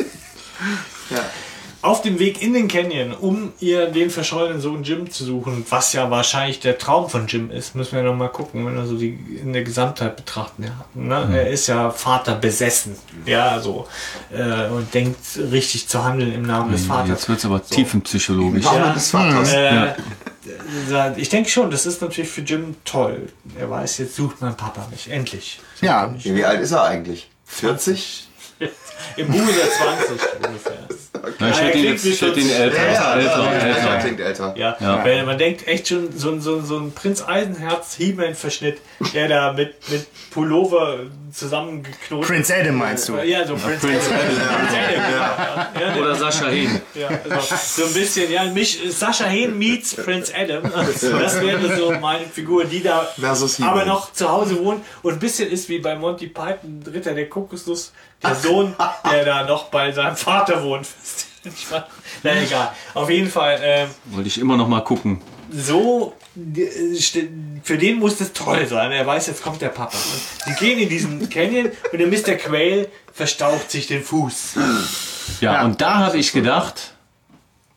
S7: Auf dem Weg in den Canyon, um ihr den verschollenen Sohn Jim zu suchen, was ja wahrscheinlich der Traum von Jim ist, müssen wir noch mal gucken, wenn wir so die in der Gesamtheit betrachten. Ja, ne? Er ist ja Vater besessen, ja, so äh, und denkt richtig zu handeln im Namen des Vaters.
S6: Jetzt wird es aber tiefenpsychologisch.
S2: Name
S7: Ja.
S2: des Vaters.
S7: Äh, da- Ich denke schon, das ist natürlich für Jim toll. Er weiß, jetzt sucht mein Papa mich. Endlich.
S5: Ja,
S2: Wie alt ist er eigentlich? 40?
S7: Im Buch ist er 20 ungefähr.
S6: Ja, ich hätte ihn jetzt ich hätte ihn
S7: 40.
S6: älter.
S2: Ja,
S6: älter,
S2: ja,
S6: älter.
S2: ja, klingt älter.
S7: Ja,
S6: Ja.
S7: Weil man denkt echt schon so, ein- so, ein- so ein Prinz Eisenherz He-Man-Verschnitt, der da mit, mit Pullover zusammengeknotet
S5: Prince Adam meinst du?
S7: Ja, so Prinz
S6: Prince
S7: Adam. Prince Adam, ja. Ja, der-
S6: Oder Sascha Hehn.
S7: Ja, also so ein bisschen, ja, mich, Sascha Hehn meets Prince Adam. Das wäre so meine Figur, die da aber noch zu Hause wohnt und ein bisschen ist wie bei Monty Python, Ritter der Kokosnuss, der Sohn, der da noch bei seinem Vater wohnt. Na egal. Auf jeden Fall, ähm,
S6: Wollte ich immer noch mal gucken.
S7: so, äh, für den muss das toll sein. Er weiß, jetzt kommt der Papa. Und sie gehen in diesen Canyon und der Mr. Quail verstaucht sich den Fuß.
S6: Ja,
S5: Ja.
S6: und da habe ich gedacht,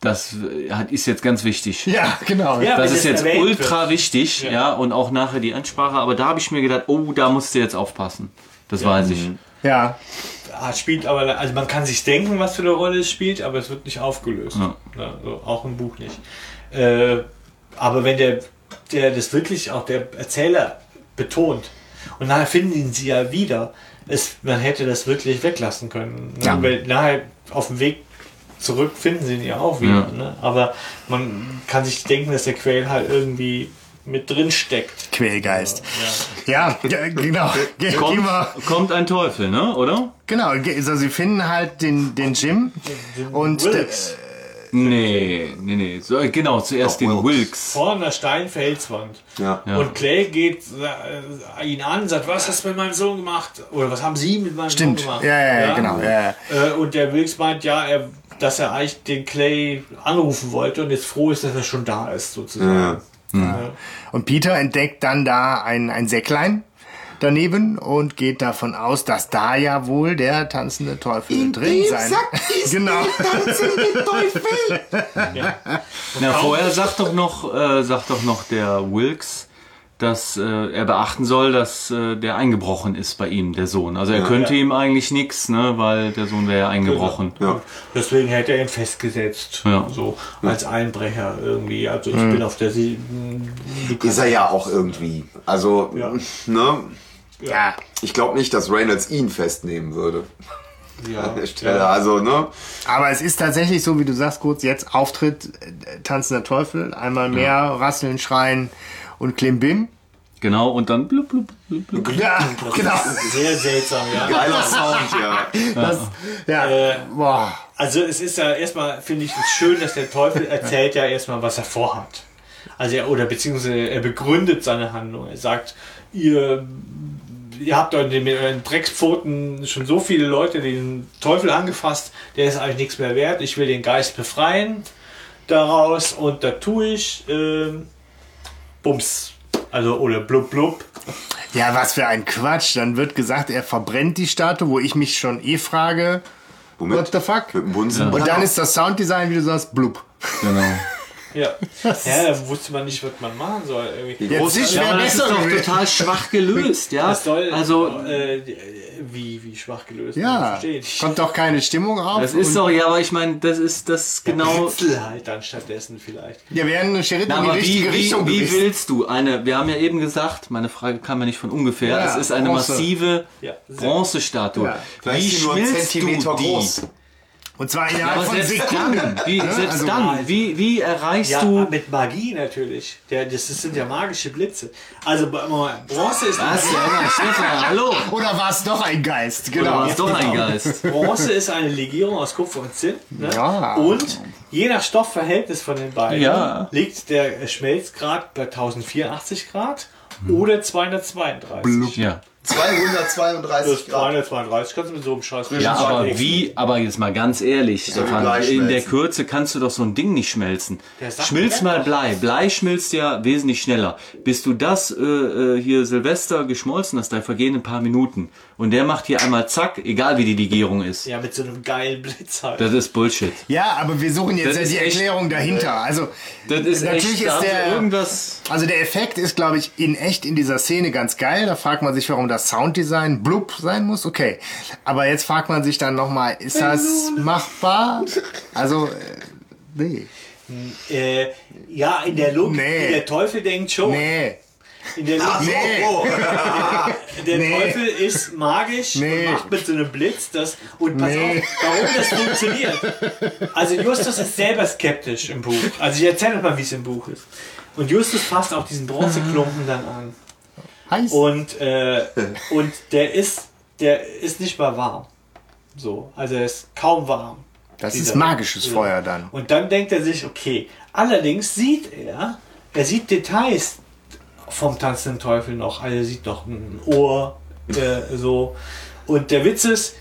S6: das äh, ist jetzt ganz wichtig.
S5: Ja, genau.
S7: Ja,
S6: Das ist jetzt ultra wichtig,
S7: Ja.
S6: ja. und auch nachher die Ansprache, aber da habe ich mir gedacht, oh, da musst du jetzt aufpassen. Das weiß ich.
S5: Ja,
S7: spielt aber, also man kann sich denken, was für eine Rolle es spielt, aber es wird nicht aufgelöst.
S6: Ja.
S7: Ja, so, auch im Buch nicht. Äh, aber wenn der, der das wirklich auch der Erzähler betont und nachher finden ihn sie ja wieder, es, man hätte das wirklich weglassen können. Ne?
S5: Ja.
S7: Weil nachher auf dem Weg zurück finden sie ihn ja auch wieder.
S6: Ja.
S7: Ne? Aber man kann sich denken, dass der Quail halt irgendwie mit drin steckt.
S5: Quälgeist. Ja, ja genau. Ge gehen
S6: Kommt, kommt ein Teufel, ne? Oder?
S5: genau, ge- also sie finden halt den, den Jim und
S7: Wilkes.
S6: Nee, nee, nee. So, genau, zuerst
S2: Doch,
S6: den
S2: Wilkes.
S6: Wilkes.
S7: Vor einer steilen Felswand.
S2: Ja.
S6: Ja.
S7: Und Clay geht äh, ihn an, sagt, was hast du mit meinem Sohn gemacht? Oder was haben Sie mit meinem
S5: Stimmt.
S7: Sohn gemacht?
S5: Ja, ja, ja, genau. Ja, ja.
S7: Äh, und der Wilkes meint, ja, er, dass er eigentlich den Clay anrufen wollte und jetzt froh ist, dass er schon da ist, sozusagen. Ja.
S5: Und Peter entdeckt dann da ein, ein Säcklein daneben und geht davon aus, dass da ja wohl der tanzende Teufel drin sein. genau.
S6: Na, vorher sagt doch noch, äh, sagt doch noch der Wilkes, dass äh, er beachten soll, dass äh, der eingebrochen ist bei ihm, der Sohn. Also er könnte
S7: Ja.
S6: ihm eigentlich nichts, ne, weil der Sohn wäre ja eingebrochen.
S2: Ja.
S7: Deswegen hätte er ihn festgesetzt.
S6: Ja.
S7: So als Einbrecher irgendwie. Also ich bin auf der Sie
S2: Ist er ja auch irgendwie. Also,
S7: Ja.
S2: ne?
S5: Ja,
S2: Ich glaube nicht, dass Reynolds ihn festnehmen würde.
S7: ja,
S2: An der Stelle.
S7: ja.
S2: Also, ne?
S5: aber es ist tatsächlich so, wie du sagst, kurz jetzt Auftritt äh, tanzender Teufel, einmal mehr rasseln, schreien und Klimbim.
S6: Genau, und dann blub, blub, blub, blub.
S5: Ja, genau.
S7: Sehr seltsam, ja.
S2: Geiler Sound, ja.
S5: Das, ja,
S7: Äh,
S5: boah.
S7: Also es ist ja erstmal, finde ich es schön, dass der Teufel erzählt ja erstmal, was er vorhat. Also er, oder beziehungsweise er begründet seine Handlung. Er sagt, ihr, ihr habt euch mit euren Dreckspfoten schon so viele Leute den Teufel angefasst, der ist eigentlich nichts mehr wert. Ich will den Geist befreien daraus und da tue ich ähm, Bums. Also oder blub blub.
S5: Ja, was für ein Quatsch. Dann wird gesagt, er verbrennt die Statue, wo ich mich schon eh frage,
S2: Womit?
S5: what the fuck?
S2: Mit dem Bunsen.
S5: Und dann ist das Sounddesign, wie du sagst, blub.
S6: Genau.
S7: Ja. ja, da wusste man nicht, was man machen soll. Irgendwie.
S5: Jetzt ist
S6: Ja, das ist
S5: besser
S6: doch
S5: gewesen.
S6: total schwach gelöst, ja.
S7: Das soll
S6: also,
S7: äh, wie, wie schwach gelöst.
S5: Ja, kommt doch keine Stimmung auf.
S6: das ist doch, ja, aber ich meine, das ist das genau.
S7: Blitzel halt dann stattdessen vielleicht.
S5: Ja, wäre ein Schritt
S6: Na,
S5: in die
S6: aber wie,
S5: richtige
S6: wie,
S5: Richtung
S6: wie
S5: gewesen.
S6: willst du eine, wir haben ja eben gesagt, meine Frage kam ja nicht von ungefähr,
S5: Ja,
S6: es ist eine
S5: Bronze.
S6: massive
S7: Ja,
S6: Bronzestatue.
S5: Ja.
S6: Wie schmilzt
S2: Zentimeter
S6: du die?
S2: groß.
S5: Und zwar
S6: Ja,
S5: innerhalb
S6: aber
S5: von
S6: selbst
S5: Sekunden.
S6: dann, wie, selbst
S5: also-
S6: dann, wie, wie erreichst
S7: Ja,
S6: du...
S7: mit Magie natürlich. Der, das, sind ja magische Blitze. Also Bronze ist
S6: Was? Ja, aber Stefan, hallo.
S5: Oder war es doch ein Geist?
S6: Oder
S5: Genau.
S6: war es doch ein Geist?
S7: Bronze ist eine Legierung aus Kupfer und Zinn. Ne?
S5: Ja.
S7: Und je nach Stoffverhältnis von den beiden
S6: Ja.
S7: liegt der Schmelzgrad bei 1084 Grad oder 232.
S6: Ja.
S2: 232
S7: Das 232 kannst du mit so einem Scheiß
S6: Ja, aber
S7: legen.
S6: wie, aber jetzt mal ganz ehrlich, Stefan, in der. Kürze kannst du doch so ein Ding nicht schmelzen. Schmilz mal. Blei. Blei schmilzt ja wesentlich schneller. Bis du das äh, äh, hier Silvester geschmolzen hast, da vergehen ein paar Minuten. Und der macht hier einmal zack, egal wie die Legierung ist.
S7: Ja, mit so einem geilen Blitz halt.
S6: Das ist Bullshit.
S5: Ja, aber wir suchen jetzt ja die
S6: echt-
S5: Erklärung dahinter. Also,
S6: Das ist
S5: natürlich
S6: echt,
S5: ist der,
S6: irgendwas...
S5: also der Effekt ist, glaube ich, in echt in dieser Szene ganz geil. Da fragt man sich, warum das Sounddesign blub sein muss. Okay. Aber jetzt fragt man sich dann nochmal, ist das machbar? Also, äh, nee.
S7: Äh, ja, in der Logik,
S5: Nee.
S7: wie der Teufel denkt schon.
S5: Nee.
S7: In der Logik,
S5: Nee.
S7: der
S5: Nee.
S7: Teufel ist magisch
S5: Nee.
S7: und macht mit so einem Blitz das. Und pass
S5: Nee.
S7: auf, warum das funktioniert. Also Justus ist selber skeptisch im Buch. Also ich erzähle euch mal, wie es im Buch ist. Und Justus fasst auch diesen Bronzeklumpen dann an.
S5: Heiß.
S7: Und, äh, und der ist, der ist nicht mal warm. So, also er ist kaum warm.
S5: das
S7: dieser-
S5: ist magisches
S7: Ja.
S5: Feuer dann.
S7: Und dann denkt er sich, okay, allerdings sieht er, er sieht Details vom tanzenden Teufel noch. Also er sieht noch ein Ohr, äh, so. Und der Witz ist,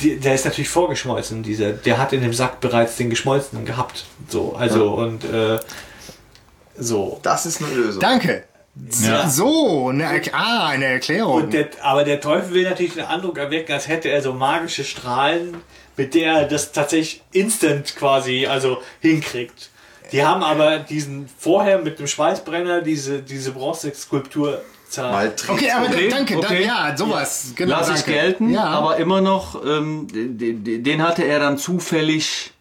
S7: die, der ist natürlich vorgeschmolzen, dieser, der hat in dem Sack bereits den geschmolzenen gehabt. So, also, und, äh, so.
S2: Das ist eine Lösung.
S5: Danke.
S6: Ja.
S5: So, eine, Er- ah, eine Erklärung.
S7: Und der, aber der Teufel will natürlich den Eindruck erwecken, als hätte er so magische Strahlen, mit der er das tatsächlich instant quasi also hinkriegt. Die haben aber diesen vorher mit dem Schweißbrenner diese, diese Bronzeskulptur
S2: Trick.
S5: okay, aber
S6: Okay,
S5: danke.
S6: okay.
S5: Da, ja, sowas. Genau,
S6: Lass ich
S5: danke.
S6: gelten,
S5: Ja,
S6: aber immer noch, ähm, d- d- den hatte er dann zufällig,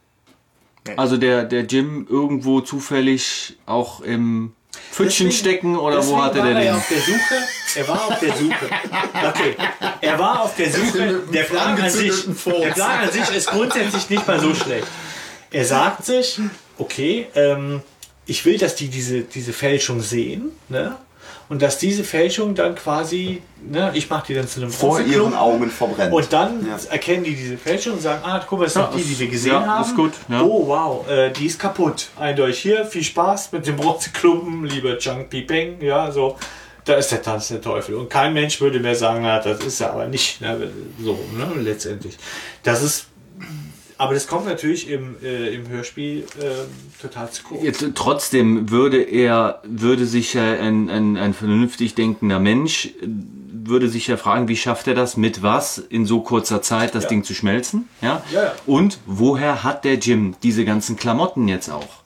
S6: also der, der Jim irgendwo zufällig auch im Pfützchen stecken oder wo hatte
S7: war
S6: der
S7: er
S6: den?
S7: auf der Suche. Er war auf der Suche. Okay. Er war auf der Suche. Der Plan an sich, der Plan an sich ist grundsätzlich nicht mal so schlecht. Er sagt sich, okay, ähm, ich will, dass die diese, diese Fälschung sehen, ne? Und dass diese Fälschung dann quasi, ne, ich mache die dann zu einem
S2: Vor ihren Augen verbrennt.
S7: Und dann
S2: Ja.
S7: erkennen die diese Fälschung und sagen, ah, guck mal, das ist
S6: Ja,
S7: doch die, die wir gesehen
S6: ja,
S7: haben.
S6: ist gut, ja.
S7: Oh, wow, äh, die ist kaputt. Eindeutig hier, viel Spaß mit dem Bronzeklumpen, lieber Chang Pipeng, ja, so. Da ist der Tanz der Teufel. Und kein Mensch würde mehr sagen, na, das ist er aber nicht. Ne, so, ne, letztendlich. Das ist, aber das kommt natürlich im, äh, im Hörspiel ähm, total zu kurz.
S6: Jetzt, trotzdem würde er, würde sich ja ein, ein, ein vernünftig denkender Mensch, äh, würde sich ja fragen, wie schafft er das, mit was in so kurzer Zeit das
S7: Ja.
S6: Ding zu schmelzen? Ja?
S7: Ja, ja.
S6: Und woher hat der Jim diese ganzen Klamotten jetzt auch?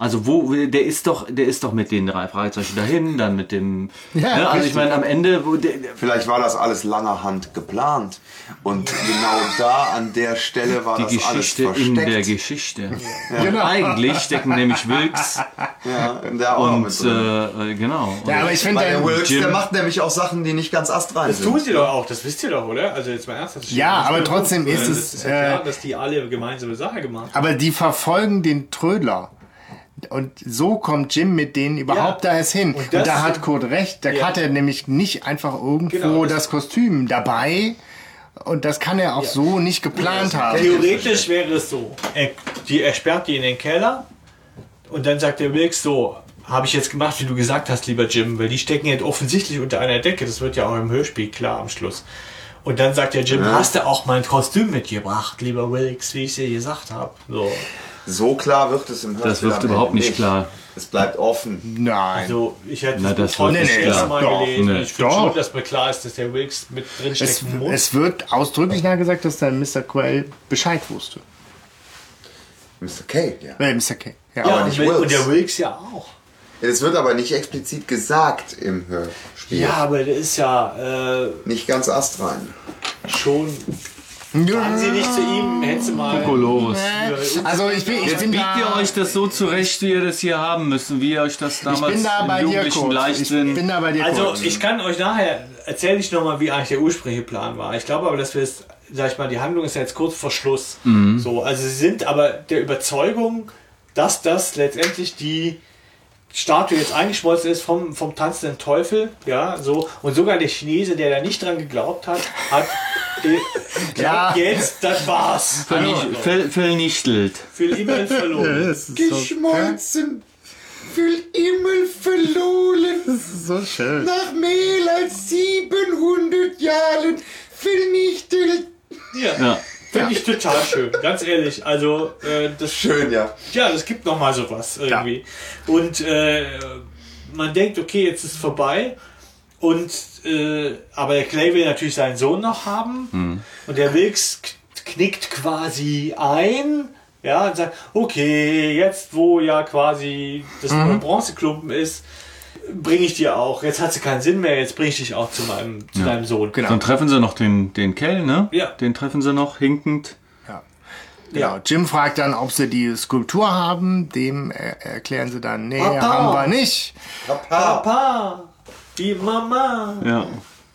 S5: Ja.
S6: Also wo der ist doch, der ist doch mit den drei Fragezeichen dahin, dann mit dem.
S5: Ja,
S6: ne? Also ich meine, am Ende, wo der,
S2: Vielleicht war das alles langerhand geplant. Und genau da an der Stelle war
S6: die
S2: das alles
S6: Geschichte in der
S2: versteckt.
S6: Geschichte. Genau. Eigentlich stecken nämlich Wilkes
S2: ja, der auch
S6: und
S2: mit drin.
S6: äh, äh, genau.
S5: Ja, aber ich finde,
S2: der Wilkes,
S6: Jim-
S2: der macht nämlich auch Sachen, die nicht ganz astrein
S7: Das
S2: sind.
S7: tun sie doch auch, das wisst ihr doch, oder? Also jetzt mal ernsthaft. das
S5: Ja, aber trotzdem ist
S7: Das
S5: es,
S7: ist ja klar,
S5: äh,
S7: dass die alle gemeinsame Sache gemacht haben.
S5: aber die verfolgen den Trödler. Und so kommt Jim mit denen überhaupt
S7: Ja.
S5: da erst hin.
S7: Und
S5: Und, da hat Kurt recht. Da
S7: Ja.
S5: hat er nämlich nicht einfach irgendwo
S7: Genau,
S5: das,
S7: das-
S5: Kostüm dabei. Und das kann er auch so nicht geplant haben.
S7: Theoretisch wäre es so, er, die, er sperrt die in den Keller und dann sagt der Wilkes so, habe ich jetzt gemacht, wie du gesagt hast, lieber Jim, weil die stecken jetzt offensichtlich unter einer Decke. Das wird ja auch im Hörspiel klar am Schluss. Und dann sagt der Jim, hast du auch mein Kostüm mitgebracht, lieber Wilkes, wie ich dir gesagt habe. So.
S2: So klar wird es im Hörspiel
S6: Das wird überhaupt nicht klar.
S2: Es bleibt offen.
S5: Nein.
S7: Also ich hätte
S6: Na,
S7: das
S5: nicht
S7: erste
S5: klar.
S7: Mal
S5: Doch,
S7: gelesen.
S6: nee.
S7: ich finde
S5: Doch.
S7: schon, dass mir klar ist, dass der Wilkes mit drin
S5: es,
S7: muss.
S5: es wird ausdrücklich nachgesagt, dass dann Mr. Quell Bescheid wusste.
S2: Mr. K, ja.
S5: Äh, Mr. K. Ja.
S7: ja,
S2: aber
S7: und,
S2: nicht
S7: Wil- und
S2: Wilkes.
S7: der Wilkes ja auch.
S2: Es wird aber nicht explizit gesagt im Hörspiel.
S7: Ja, aber der ist ja äh,
S2: Nicht ganz astrein.
S7: schon. Sagen Sie nicht zu ihm, hätten Sie mal.
S6: Kokolores.
S5: Also ich bin, ich
S6: Jetzt
S5: bin
S6: biegt
S5: da,
S6: ihr euch das so zurecht, wie ihr das hier haben müsst und wie ihr euch das damals
S5: bin da
S6: im
S5: bei dir
S6: jugendlichen.
S5: Ich
S6: Leichtsinn...
S5: bin da bei dir
S7: Also
S5: kurz.
S7: ich kann euch nachher erzähle ich nochmal, wie eigentlich der ursprüngliche Plan war. Ich glaube aber, dass wir es, sag ich mal, die Handlung ist ja jetzt kurz vor Schluss. So, also sie sind aber der Überzeugung, dass das letztendlich die Statue jetzt eingeschmolzen ist vom, vom tanzenden Teufel, ja, so. Und sogar der Chinese, der da nicht dran geglaubt hat, hat
S5: Ja.
S7: jetzt, das war's.
S6: Vernicht- ver- Vernichtelt.
S7: Für immer verloren.
S5: so,
S2: Geschmolzen, für immer verloren,
S5: das ist so schön.
S2: nach mehr als 700 Jahren vernichtet.
S7: Ja.
S6: Ja.
S7: Finde ich total schön, ganz ehrlich. Also, äh, das
S2: Schön, ja.
S7: Ja, das gibt noch mal sowas irgendwie. Und äh, man denkt, okay, jetzt ist vorbei. Und äh, aber der Clay will natürlich seinen Sohn noch haben. Und der Wilkes knickt quasi ein. Ja, und sagt, okay, jetzt wo ja quasi das ein Bronzeklumpen ist, bringe ich dir auch. Jetzt hat sie keinen Sinn mehr, jetzt bringe ich dich auch zu meinem, zu deinem Sohn.
S5: Genau.
S6: Dann treffen sie noch den, den Kell, ne?
S7: Ja.
S6: Den treffen sie noch, hinkend.
S5: Ja. Genau. Jim fragt dann, ob sie die Skulptur haben. Dem er erklären sie dann, nee,
S7: Papa.
S5: haben wir nicht.
S7: Papa, die Mama.
S6: Ja.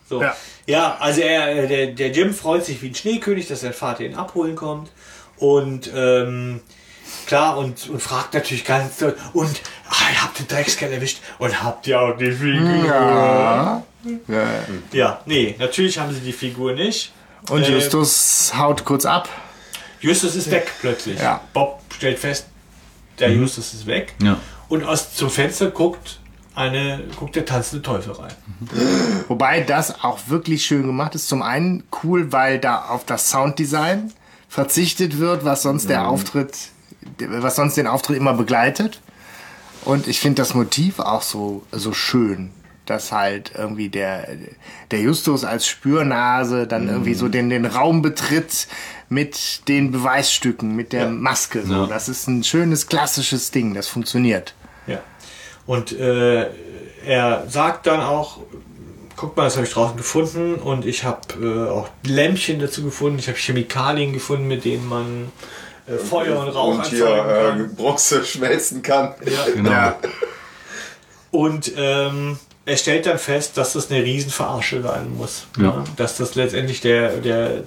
S7: So.
S5: Ja.
S7: Ja. also er, der, der Jim freut sich wie ein Schneekönig, dass sein Vater ihn abholen kommt. Und ähm, klar, und, und fragt natürlich ganz doll, und ah, ihr habt den Dreckskerl erwischt und habt ihr auch die Figur?
S5: Ja. ja.
S7: Ja, nee, natürlich haben sie die Figur nicht.
S5: Und
S7: Äh,
S5: Justus haut kurz ab.
S7: Justus ist weg plötzlich.
S5: Ja.
S7: Bob stellt fest, der Justus ist weg.
S6: Ja.
S7: Und aus zum Fenster guckt eine, guckt der tanzende Teufel rein.
S5: Wobei das auch wirklich schön gemacht ist. Zum einen cool, weil da auf das Sounddesign verzichtet wird, was sonst der Auftritt, was sonst den Auftritt immer begleitet. Und ich finde das Motiv auch so, so schön, dass halt irgendwie der, der Justus als Spürnase dann irgendwie so den, den Raum betritt mit den Beweisstücken, mit der Maske. So.
S6: Ja.
S5: Das ist ein schönes, klassisches Ding, das funktioniert.
S7: Ja. Und äh, er sagt dann auch, guck mal, das habe ich draußen gefunden und ich habe äh, auch Lämpchen dazu gefunden, ich habe Chemikalien gefunden, mit denen man äh, Feuer und Rauch
S2: Und hier äh. Bronze schmelzen kann.
S7: Ja.
S6: Genau.
S7: Und ähm, er stellt dann fest, dass das eine Riesenverarsche sein muss.
S6: Ja.
S7: Dass das letztendlich der, der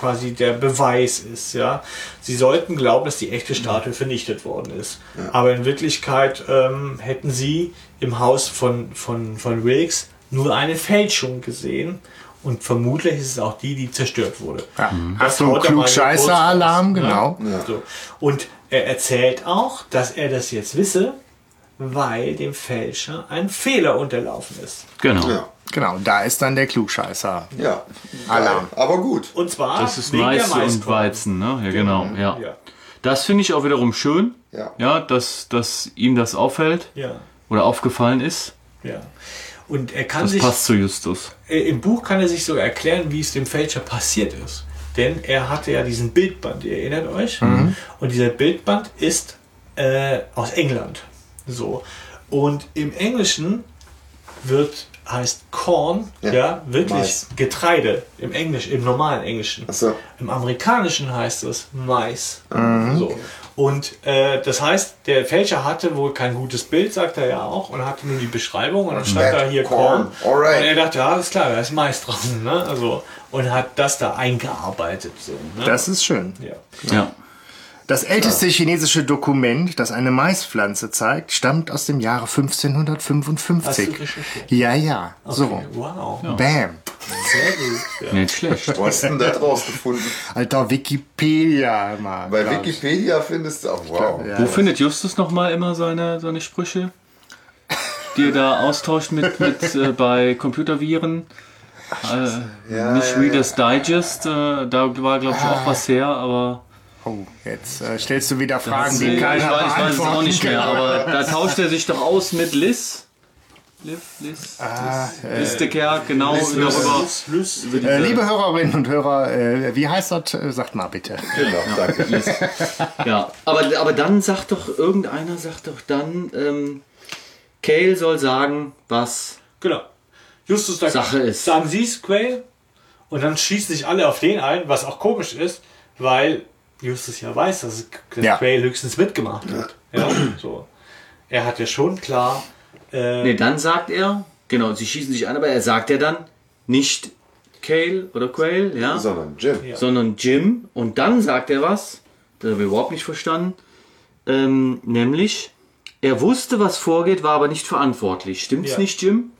S7: quasi der Beweis ist. Ja, sie sollten glauben, dass die echte Statue vernichtet worden ist. Aber in Wirklichkeit ähm, hätten sie im Haus von von von Wilkes nur eine Fälschung gesehen. Und vermutlich ist es auch die, die zerstört wurde.
S5: Ja.
S7: Er mal kurz
S5: Klugscheißer-Alarm,
S7: raus,
S5: genau.
S7: Ne? So. Und er erzählt auch, dass er das jetzt wisse, weil dem Fälscher ein Fehler unterlaufen ist.
S6: Genau.
S2: Ja,
S5: Genau, da ist dann der Klugscheißer.
S2: ja.
S5: Alarm.
S2: Aber gut.
S7: Und zwar
S6: Das ist
S7: wegen
S6: Mais und. Weizen, ne? Ja, genau. Ja.
S7: Ja.
S6: Das finde ich auch wiederum schön.
S2: Ja.
S6: Ja, dass, dass ihm das auffällt
S7: Ja,
S6: oder aufgefallen ist.
S7: ja. Und er kann
S6: Das
S7: sich,
S6: passt zu Justus.
S7: äh, im Buch kann er sich sogar erklären, wie es dem Fälscher passiert ist. Denn er hatte ja diesen Bildband, ihr erinnert euch?
S6: Mhm.
S7: Und dieser Bildband ist äh, aus England. So. Und im Englischen wird heißt Corn, ja,
S2: Ja,
S7: wirklich
S2: Mais.
S7: Getreide im Englisch, im normalen Englischen.
S2: Ach so.
S7: Im Amerikanischen heißt es Mais. So. Und äh, das heißt, der Fälscher hatte wohl kein gutes Bild, sagt er ja auch, und hatte nur die Beschreibung und dann stand
S2: Ja,
S7: da hier.
S2: Corn. Alright.
S7: Und er dachte, ja, alles klar, da ist Mais dran. Ne? Also, und hat das da eingearbeitet. So, ne?
S5: Das ist schön.
S7: ja.
S6: Ja.
S5: Das älteste chinesische Dokument, das eine Maispflanze zeigt, stammt aus dem Jahre 1555.
S7: Hast du recherchiert?
S5: Ja, ja. So.
S7: Okay, Wow.
S5: Bam.
S7: Sehr gut. Ja.
S6: Nicht schlecht.
S2: Wo hast du denn das rausgefunden?
S5: Alter Wikipedia, mal.
S2: Bei
S5: glaub ich.
S2: Wikipedia findest du auch, wow.
S5: Ja,
S6: Wo
S5: das-
S6: findet Justus nochmal immer seine, seine Sprüche? die ihr da austauscht mit, mit äh, bei Computerviren. Äh,
S2: Ja,
S6: nicht
S2: ja,
S6: Reader's Digest, äh, da war glaube ich auch was her, aber
S5: Oh, jetzt äh, stellst du wieder Fragen,
S6: ich,
S5: die
S6: ich,
S5: keiner
S6: weiß, ich weiß es auch nicht mehr, aber da tauscht er sich doch aus mit Liz. Liv, Liz,
S5: Ah,
S6: Liz de Kerk, genau, darüber.
S7: Lüss.
S6: über
S5: Äh,
S6: diese-
S5: liebe Hörerinnen und Hörer, äh, wie heißt das? Äh, Sagt mal bitte.
S2: Genau, danke.
S6: Ja, aber, aber dann sagt doch, irgendeiner sagt doch dann, ähm, Kale soll sagen, was
S7: Genau. Justus sagt,
S6: Sache ist.
S7: sagen Sie es, Quail? Und dann schießen sich alle auf den ein, was auch komisch ist, weil Justus ja weiß, dass, dass
S5: Ja.
S7: Quail höchstens mitgemacht hat. Ja, so. Er hat ja schon klar, äh,
S6: Nee, dann sagt er, genau, sie schießen sich an, aber er sagt ja dann nicht Kale oder Quail, ja,
S2: Sondern Jim.
S6: sondern Jim. Und dann sagt er was, das habe ich überhaupt nicht verstanden, ähm, nämlich, er wusste, was vorgeht, war aber nicht verantwortlich. Stimmt's
S7: Ja.
S6: nicht, Jim?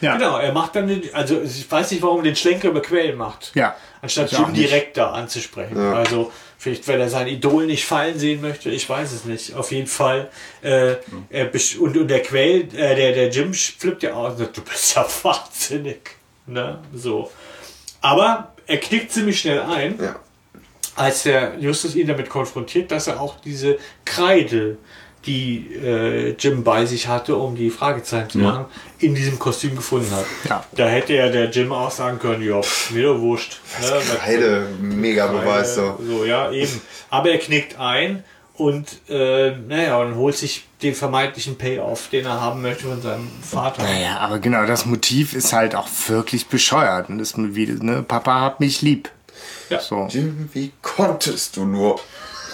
S5: Ja.
S7: Genau, er macht dann den, also ich weiß nicht, warum er den Schlenker über Quellen macht.
S5: Ja.
S7: Anstatt Jim direkt da anzusprechen. Also vielleicht, weil er sein Idol nicht fallen sehen möchte, ich weiß es nicht. Auf jeden Fall. Äh, er besch- und, und der Quell, äh, der, der Jim flippt ja aus und sagt, du bist ja wahnsinnig. Ne? So. Aber er knickt ziemlich schnell ein,
S2: Ja.
S7: als der Justus ihn damit konfrontiert, dass er auch diese Kreide, die äh, Jim bei sich hatte, um die Fragezeichen zu
S6: Ja.
S7: machen, in diesem Kostüm gefunden hat.
S5: Ja.
S7: Da hätte ja der Jim auch sagen können, ja, mir doch wurscht. Ne? Was-
S2: Heide, mega Beweis so.
S7: so, ja, eben. Aber er knickt ein und, äh, naja, und holt sich den vermeintlichen Payoff, den er haben möchte von seinem Vater.
S5: Naja, aber genau, das Motiv ist halt auch wirklich bescheuert. Und das, wie, ne, Papa hat mich lieb.
S7: Ja.
S5: So,
S2: Jim, wie konntest du nur?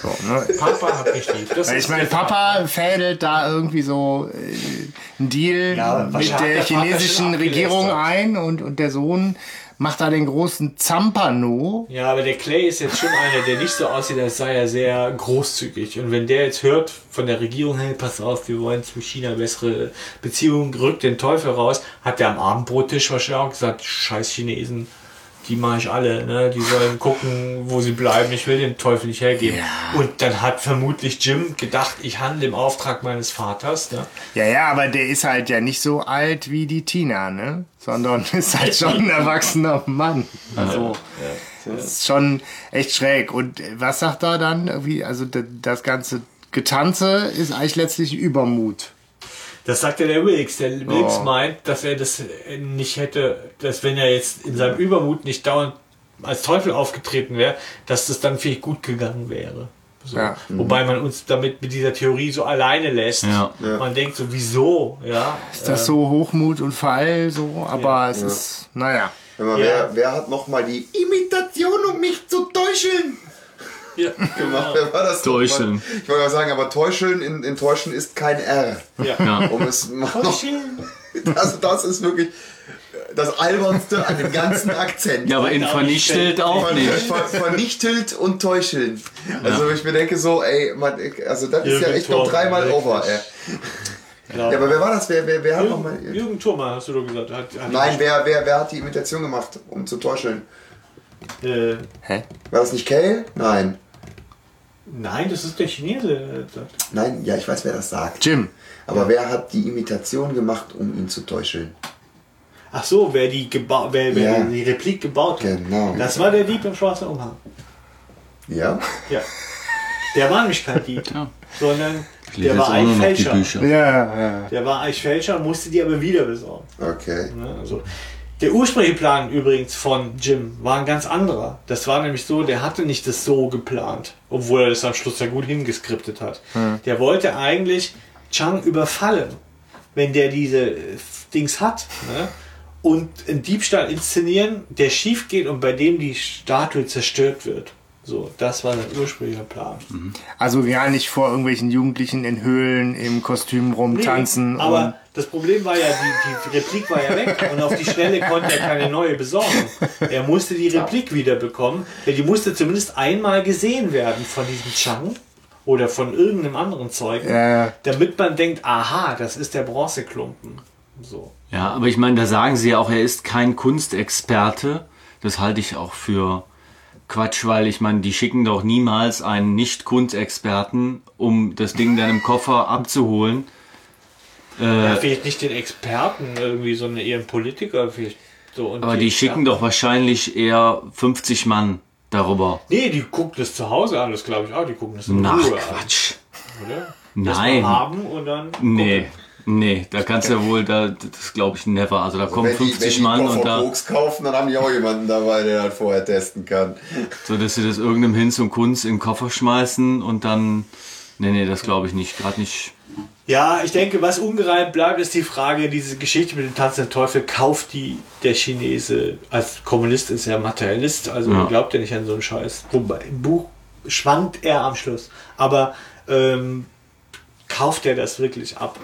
S5: So ne?
S7: Papa hat mich lieb. Das
S5: ich meine, Papa fädelt da irgendwie so äh, einen Deal
S7: Ja,
S5: mit der chinesischen Regierung ein und, und der Sohn macht da den großen Zampano.
S7: Ja, aber der Clay ist jetzt schon einer, der nicht so aussieht, als sei er sehr großzügig. Und wenn der jetzt hört von der Regierung, hey, pass auf, wir wollen zu China bessere Beziehungen, rückt den Teufel raus, hat der am Abendbrottisch wahrscheinlich auch gesagt, scheiß Chinesen, die mache ich alle, ne? Die sollen gucken, wo sie bleiben, ich will den Teufel nicht hergeben. Und dann hat vermutlich Jim gedacht, ich handle im Auftrag meines Vaters, ne?
S5: Ja, ja, aber der ist halt ja nicht so alt wie die Tina, ne? Sondern ist halt schon ein erwachsener Mann. Also, das ist schon echt schräg. Und was sagt er dann? Irgendwie, also das ganze Getanze ist eigentlich letztlich Übermut.
S7: Das sagt ja der Wilkes. Der Wilkes
S5: Oh.
S7: meint, dass er das nicht hätte, dass wenn er jetzt in seinem Übermut nicht dauernd als Teufel aufgetreten wäre, dass das dann vielleicht gut gegangen wäre. So.
S5: Ja.
S7: Wobei man uns damit mit dieser Theorie so alleine lässt.
S6: Ja.
S7: Man denkt so, wieso? Ja.
S5: Ist das so Hochmut und Fall so? Aber es ist, naja.
S2: Mal,
S7: Ja.
S2: wer, wer hat noch mal die Imitation, um mich zu täuschen?
S7: Ja.
S2: gemacht? Wer war das? noch?
S6: Täuscheln.
S2: Ich wollte mal sagen, aber täuscheln in, in täuschen ist kein R.
S7: Ja.
S2: Um es noch, also das ist wirklich das albernste an dem ganzen Akzent.
S6: Ja, aber in vernichtet auch nicht.
S2: ver- Vernichtelt und täuscheln. Also ich mir denke so, ey, man, also das ist ja
S7: Jürgen
S2: echt noch
S7: Thormann,
S2: dreimal
S7: wirklich.
S2: over, ey. Ja, aber wer war das? Wer, wer, wer hat noch mal...
S7: Jürgen, Jürgen Thurmann, hast du doch gesagt. Hat, hat
S2: Nein, wer, wer, wer hat die Imitation gemacht, um zu täuscheln?
S7: Äh,
S5: Hä?
S2: War das nicht Kale? Nein.
S7: Nein, das ist der Chinese.
S2: Nein, ja, ich weiß, wer das sagt.
S5: Jim.
S2: Aber wer hat die Imitation gemacht, um ihn zu täuscheln?
S7: Ach so, wer die, geba wer, wer
S2: Ja.
S7: die Replik gebaut hat.
S2: Genau.
S7: Das war der Dieb im schwarzen Umhang.
S2: Ja?
S7: Ja. Der war nämlich kein Dieb,
S6: Ja.
S7: sondern
S6: Ich lese
S7: der
S6: jetzt
S7: war
S6: auch
S7: ein
S6: nur noch die
S7: Fälscher.
S6: Bücher.
S5: Ja, ja.
S7: Der war eigentlich Fälscher, musste die aber wieder besorgen.
S2: Okay.
S7: Ne? Also, der ursprüngliche Plan übrigens von Jim war ein ganz anderer. Das war nämlich so, der hatte nicht das so geplant, obwohl er das am Schluss ja gut hingeskriptet hat. Der wollte eigentlich Chang überfallen, wenn der diese äh, Dings hat. Ne? Und einen Diebstahl inszenieren, der schief geht und bei dem die Statue zerstört wird. So, das war sein ursprünglicher Plan.
S5: Also gar nicht vor irgendwelchen Jugendlichen in Höhlen im Kostüm rumtanzen.
S7: Nee, aber das Problem war ja, die, die Replik war ja weg und auf die Schnelle konnte er keine neue besorgen. Er musste die Replik wieder bekommen, denn die musste zumindest einmal gesehen werden von diesem Chang oder von irgendeinem anderen Zeug,
S5: Ja.
S7: damit man denkt, aha, das ist der Bronzeklumpen. So.
S6: Ja, aber ich meine, da sagen sie ja auch, er ist kein Kunstexperte. Das halte ich auch für Quatsch, weil ich meine, die schicken doch niemals einen Nicht-Kunstexperten, um das Ding dann im Koffer abzuholen.
S7: Ja, vielleicht nicht den Experten irgendwie, sondern eher einen Politiker vielleicht. So, und
S6: Aber die schicken doch wahrscheinlich eher 50 Mann darüber.
S7: Nee, die gucken das zu Hause an, das glaube ich auch. Die gucken das in
S6: Na,
S7: Ruhe
S6: Quatsch.
S7: an, oder?
S6: Nein.
S7: haben und dann.
S6: Nee. Nee, da kannst du ja wohl, da, das glaube ich never. Also da kommen
S2: wenn die,
S6: 50
S2: wenn die
S6: Mann
S2: Koffer
S6: und da,
S2: Koks kaufen, dann haben die auch jemanden dabei, der das vorher testen kann.
S6: so dass sie das irgendeinem Hinz und Kunz in den Koffer schmeißen und dann, nee, nee, das glaube ich nicht. Gerade nicht.
S7: Ja, ich denke, was ungereimt bleibt, ist die Frage, diese Geschichte mit dem tanzenden Teufel, kauft die der Chinese als Kommunist ist er Materialist, also
S6: Ja.
S7: glaubt er nicht an so einen Scheiß. Wobei, im Buch schwankt er am Schluss. Aber ähm, kauft er das wirklich ab?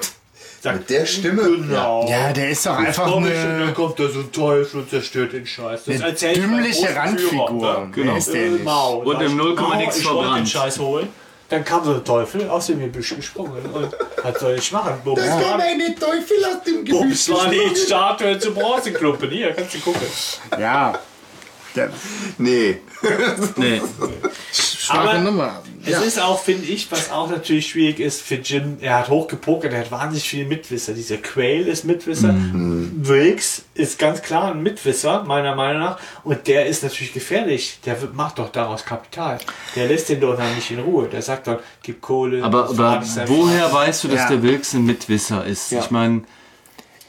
S7: Sagt,
S2: Mit der Stimme?
S7: Genau.
S5: Ja, der ist doch einfach
S7: und dann
S5: eine,
S7: kommt da so ein Teufel und zerstört den Scheiß. Das
S5: eine dümmliche Randfigur.
S7: Ne?
S5: Wer ist der
S7: Äh,
S5: nicht?
S7: Mao.
S6: Und im
S7: ich,
S6: 0,
S7: Mao,
S6: nix
S7: ich wollte den
S6: verbrannt.
S7: Scheiß holen. Dann kam so ein Teufel aus dem Gebüsch gesprungen und hat soll ich machen. Bums,
S2: Da
S7: war-
S2: eine Teufel aus dem
S7: Bums war die Statue zu Bronzeklumpen. Hier, kannst du gucken.
S5: Ja. Der,
S2: Nee.
S6: Nee.
S5: schwache
S7: Aber
S5: Nummer.
S7: Es ist auch, finde ich, was auch natürlich schwierig ist für Jim. Er hat hochgepokert, er hat wahnsinnig viele Mitwisser. Dieser Quail ist Mitwisser. Wilkes ist ganz klar ein Mitwisser, meiner Meinung nach. Und der ist natürlich gefährlich. Der macht doch daraus Kapital. Der lässt den doch dann nicht in Ruhe. Der sagt doch, gib Kohle.
S6: Aber, aber woher weißt du, dass
S5: Ja.
S6: der Wilkes ein Mitwisser ist? Ich meine,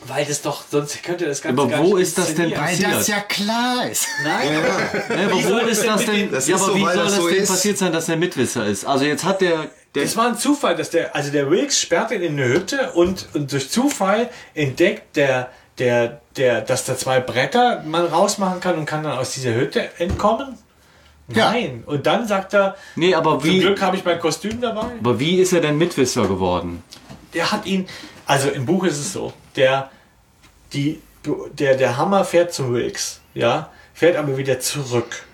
S7: Weil das doch, sonst könnte das Ganze
S6: Aber
S7: gar
S6: wo
S7: nicht
S6: ist das denn
S7: inszenieren.
S5: Weil
S6: passiert?
S5: das ja klar ist.
S7: Nein,
S6: äh, aber
S7: Wie soll
S6: wo
S7: das
S6: ist
S7: denn
S6: das denn?
S7: den-
S2: Das
S6: ja, aber
S2: so,
S6: wie soll
S2: das
S6: das
S2: so
S6: denn
S2: ist.
S6: passiert sein, dass er Mitwisser ist? Also jetzt hat der, der
S7: Das war ein Zufall, dass der, also der Wilkes sperrt ihn in eine Hütte und, und durch Zufall entdeckt der, der, der, dass da zwei Bretter man rausmachen kann und kann dann aus dieser Hütte entkommen.
S5: Ja.
S7: Nein. Und dann sagt er,
S6: Nee, aber
S7: zum
S6: wie,
S7: Glück habe ich mein Kostüm dabei.
S6: aber wie ist er denn Mitwisser geworden?
S7: Der hat ihn, also im Buch ist es so, der, die, der, der Hammer fährt zum Wilkes, ja, fährt aber wieder zurück.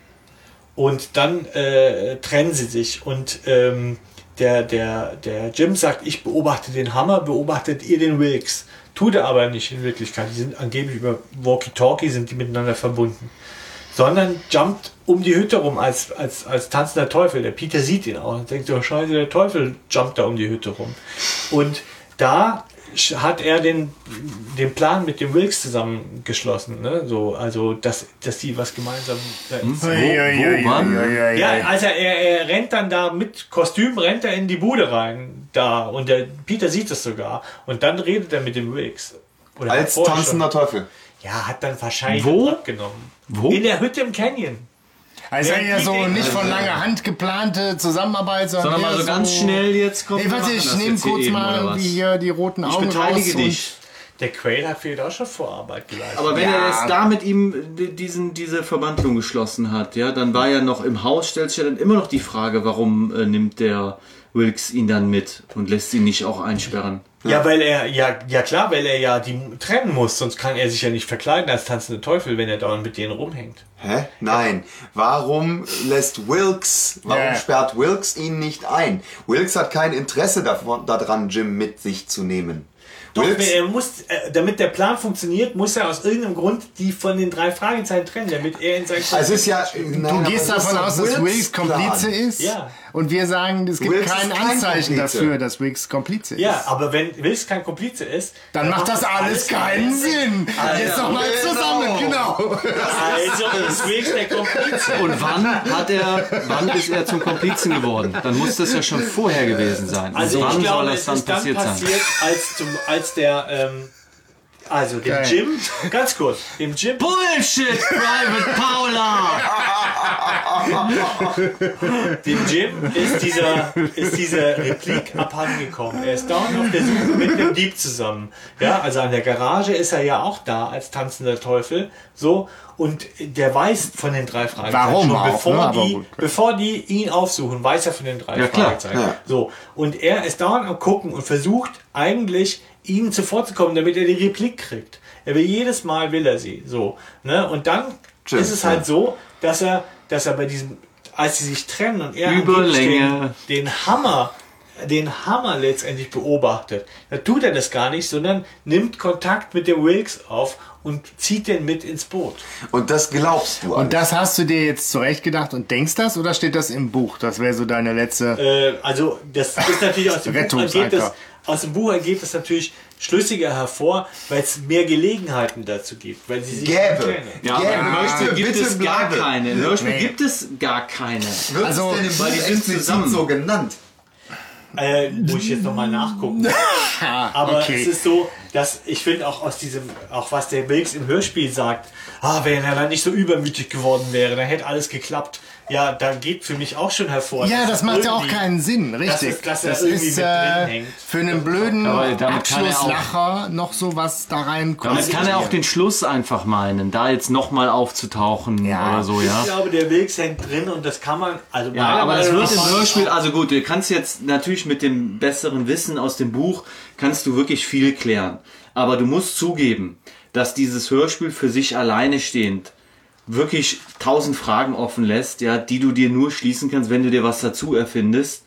S7: Und dann äh, trennen sie sich und ähm, der, der, der Jim sagt, ich beobachte den Hammer, beobachtet ihr den Wilkes. Tut er aber nicht in Wirklichkeit. Die sind angeblich über Walkie-Talkie sind die miteinander verbunden. Sondern jumpt um die Hütte rum als, als, als tanzender Teufel. Der Peter sieht ihn auch und denkt, oh scheiße, der Teufel jumpt da um die Hütte rum. Und da hat er den, den Plan mit dem Wilkes zusammengeschlossen. Ne? So, also, dass, dass die was gemeinsam da
S6: Hm? Wo, wo, wann?
S7: Ja, also er, er rennt dann da mit Kostüm, rennt er in die Bude rein, da. Und der Peter sieht es sogar. Und dann redet er mit dem Wilkes. Oder
S2: Als tanzender Teufel.
S7: Schon. Ja, hat dann wahrscheinlich
S6: Wo?
S7: abgenommen.
S6: Wo?
S7: In der Hütte im Canyon.
S5: Also
S7: Ja,
S5: ja so nicht von langer Hand geplante Zusammenarbeit, sondern,
S6: Sondern mal
S5: eher
S6: so ganz schnell jetzt kommt.
S5: Ey, warte, ich nehme kurz mal hier die roten
S6: Ich
S5: Augen
S6: beteilige
S5: raus
S6: dich.
S7: Der Quail hat vielleicht auch schon Vorarbeit geleistet.
S6: Aber wenn
S5: Ja.
S6: er jetzt da mit ihm di- diesen, diese Verbandlung geschlossen hat, ja, dann war er noch im Haus, stellt sich ja dann immer noch die Frage, warum äh, nimmt der Wilkes ihn dann mit und lässt ihn nicht auch einsperren?
S7: Ja, weil er, ja, ja klar, weil er ja die trennen muss, sonst kann er sich ja nicht verkleiden als tanzende Teufel, wenn er dauernd mit denen rumhängt.
S2: Hä? Nein. Warum lässt Wilkes, warum
S5: Ja.
S2: sperrt Wilkes ihn nicht ein? Wilkes hat kein Interesse davon, daran, Jim mit sich zu nehmen.
S7: Doch,
S2: Wilkes,
S7: er muss, äh, damit der Plan funktioniert, muss er aus irgendeinem Grund die von den drei Fragezeichen trennen, damit er in sein
S2: also es ist ja,
S5: Du gehst davon aus, dass Wilkes Komplize ist
S7: Ja.
S5: Und wir sagen, es gibt
S2: Wilkes
S5: kein Anzeichen dafür, dass Wilkes Komplize ist.
S7: Ja, aber wenn Wilkes kein Komplize ist,
S5: Dann macht das alles keinen Sinn. Jetzt noch mal zusammen, genau.
S7: Also ist Wilkes der Komplize.
S6: Und wann hat er, wann ist er zum Komplizen geworden? Dann muss das ja schon vorher gewesen sein. Und
S7: Also
S6: wann
S7: ich glaube,
S6: soll das dann
S7: ist dann
S6: passiert
S7: passiert,
S6: sein?
S7: als, zum, als der, ähm, also dem
S5: Geil.
S7: Jim, ganz kurz, dem Jim,
S6: Bullshit, Private Paula!
S7: dem Jim ist dieser, ist dieser Replik abhandengekommen. Er ist dauernd auf der Suche mit einem Dieb zusammen. Ja, also an der Garage ist er ja auch da als tanzender Teufel. So. Und der weiß von den drei Fragezeichen
S5: Warum
S7: schon,
S5: auch,
S7: bevor,
S5: ne? Aber
S7: die, bevor die ihn aufsuchen, weiß er von den drei
S6: Ja, klar.
S7: Fragezeichen.
S2: Ja.
S7: So. Und er ist dauernd am gucken und versucht eigentlich ihnen zuvorzukommen, damit er die Replik kriegt. Er will jedes Mal will er sie. So. Ne? Und dann
S2: Stimmt,
S7: ist es
S2: ja.
S7: halt so, dass er, dass er bei diesem, als sie sich trennen und er den, den Hammer den Hammer letztendlich beobachtet. Da tut er das gar nicht, sondern nimmt Kontakt mit dem Wilkes auf und zieht den mit ins Boot.
S2: Und das glaubst du
S5: Und das hast du dir jetzt zurechtgedacht und denkst das oder steht das im Buch? Das wäre so deine letzte.
S7: Äh, also das ist natürlich aus dem, Buch das, aus dem Buch ergeht das natürlich schlüssiger hervor, weil es mehr Gelegenheiten dazu gibt, weil sie sich
S2: Gäbe.
S6: Ja, aber
S2: Gerne.
S6: im Hörspiel gibt
S2: Bitte
S6: es gar
S2: bleibe.
S6: keine. Im Hörspiel
S5: Nee.
S6: gibt es gar keine.
S2: Wird
S5: Also,
S2: es denn im
S6: weil die sind zusammen.
S2: so genannt?
S7: Äh, muss ich jetzt nochmal nachgucken. Aber
S5: okay.
S7: es ist so, dass ich finde auch aus diesem, auch was der Wilkes im Hörspiel sagt, ah, wenn er dann nicht so übermütig geworden wäre, dann hätte alles geklappt. Ja, da geht für mich auch schon hervor.
S5: Ja,
S7: dass
S5: das macht ja auch keinen Sinn, richtig.
S7: ist- dass er
S5: das
S7: irgendwie
S5: ist
S7: mit drin
S5: äh,
S7: hängt.
S5: für einen blöden
S6: er
S5: Abschlusslacher noch so was da reinkommt.
S6: Damit kann er auch den Schluss einfach meinen, da jetzt nochmal aufzutauchen
S5: Ja.
S6: oder so, ja.
S7: Ich glaube, der Wilkes hängt drin und das kann man, also
S6: Ja, aber das wird im Hörspiel, also gut, du kannst jetzt natürlich mit dem besseren Wissen aus dem Buch, kannst du wirklich viel klären. Aber du musst zugeben, dass dieses Hörspiel für sich alleine stehend wirklich tausend Fragen offen lässt, ja, die du dir nur schließen kannst, wenn du dir was dazu erfindest.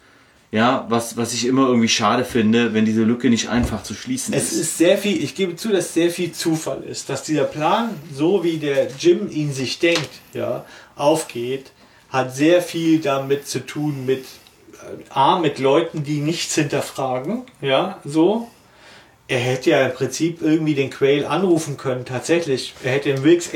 S6: Ja, was, was ich immer irgendwie schade finde, wenn diese Lücke nicht einfach zu schließen
S7: Es
S6: ist.
S7: ist sehr viel, ich gebe zu, dass sehr viel Zufall ist, dass dieser Plan, so wie der Jim ihn sich denkt, ja, aufgeht, hat sehr viel damit zu tun mit äh, A, mit Leuten, die nichts hinterfragen, ja, so. Er hätte ja im Prinzip irgendwie den Quail anrufen können, tatsächlich. Er hätte den Wilkes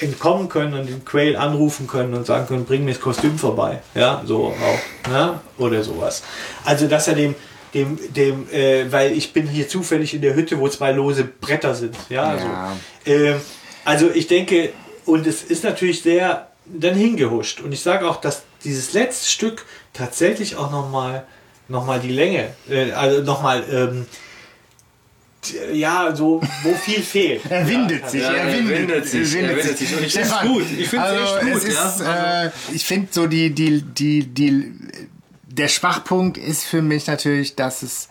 S7: entkommen können und den Quail anrufen können und sagen können, bring mir das Kostüm vorbei. Ja, so auch. Ne? Oder sowas. Also, dass er dem, dem, dem, äh, weil ich bin hier zufällig in der Hütte, wo zwei lose Bretter sind. Ja,
S5: Ja.
S7: So. Ähm, also ich denke, und es ist natürlich sehr dann hingehuscht. Und ich sage auch, dass dieses letzte Stück tatsächlich auch nochmal noch mal die Länge, äh, also nochmal, ähm, ja, so, wo viel fehlt.
S5: Er windet sich,
S6: Ja,
S5: er windet,
S6: windet sich, er windet sich. Und ich find's
S5: Stefan,
S6: gut, ich find's
S5: also
S6: echt gut,
S5: Es ist,
S6: ja.
S5: äh, ich finde so die, die, die, die, der Schwachpunkt ist für mich natürlich, dass es,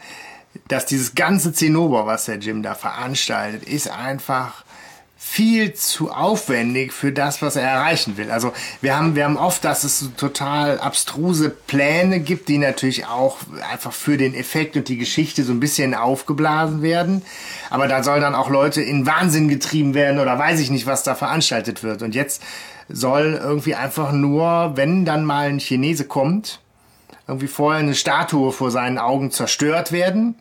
S5: dass dieses ganze Zinnober, was der Jim da veranstaltet, ist einfach viel zu aufwendig für das, was er erreichen will. Also wir haben, wir haben oft, dass es so total abstruse Pläne gibt, die natürlich auch einfach für den Effekt und die Geschichte so ein bisschen aufgeblasen werden. Aber da soll dann auch Leute in Wahnsinn getrieben werden oder weiß ich nicht, was da veranstaltet wird. Und jetzt soll irgendwie einfach nur, wenn dann mal ein Chinese kommt, irgendwie vorher eine Statue vor seinen Augen zerstört werden,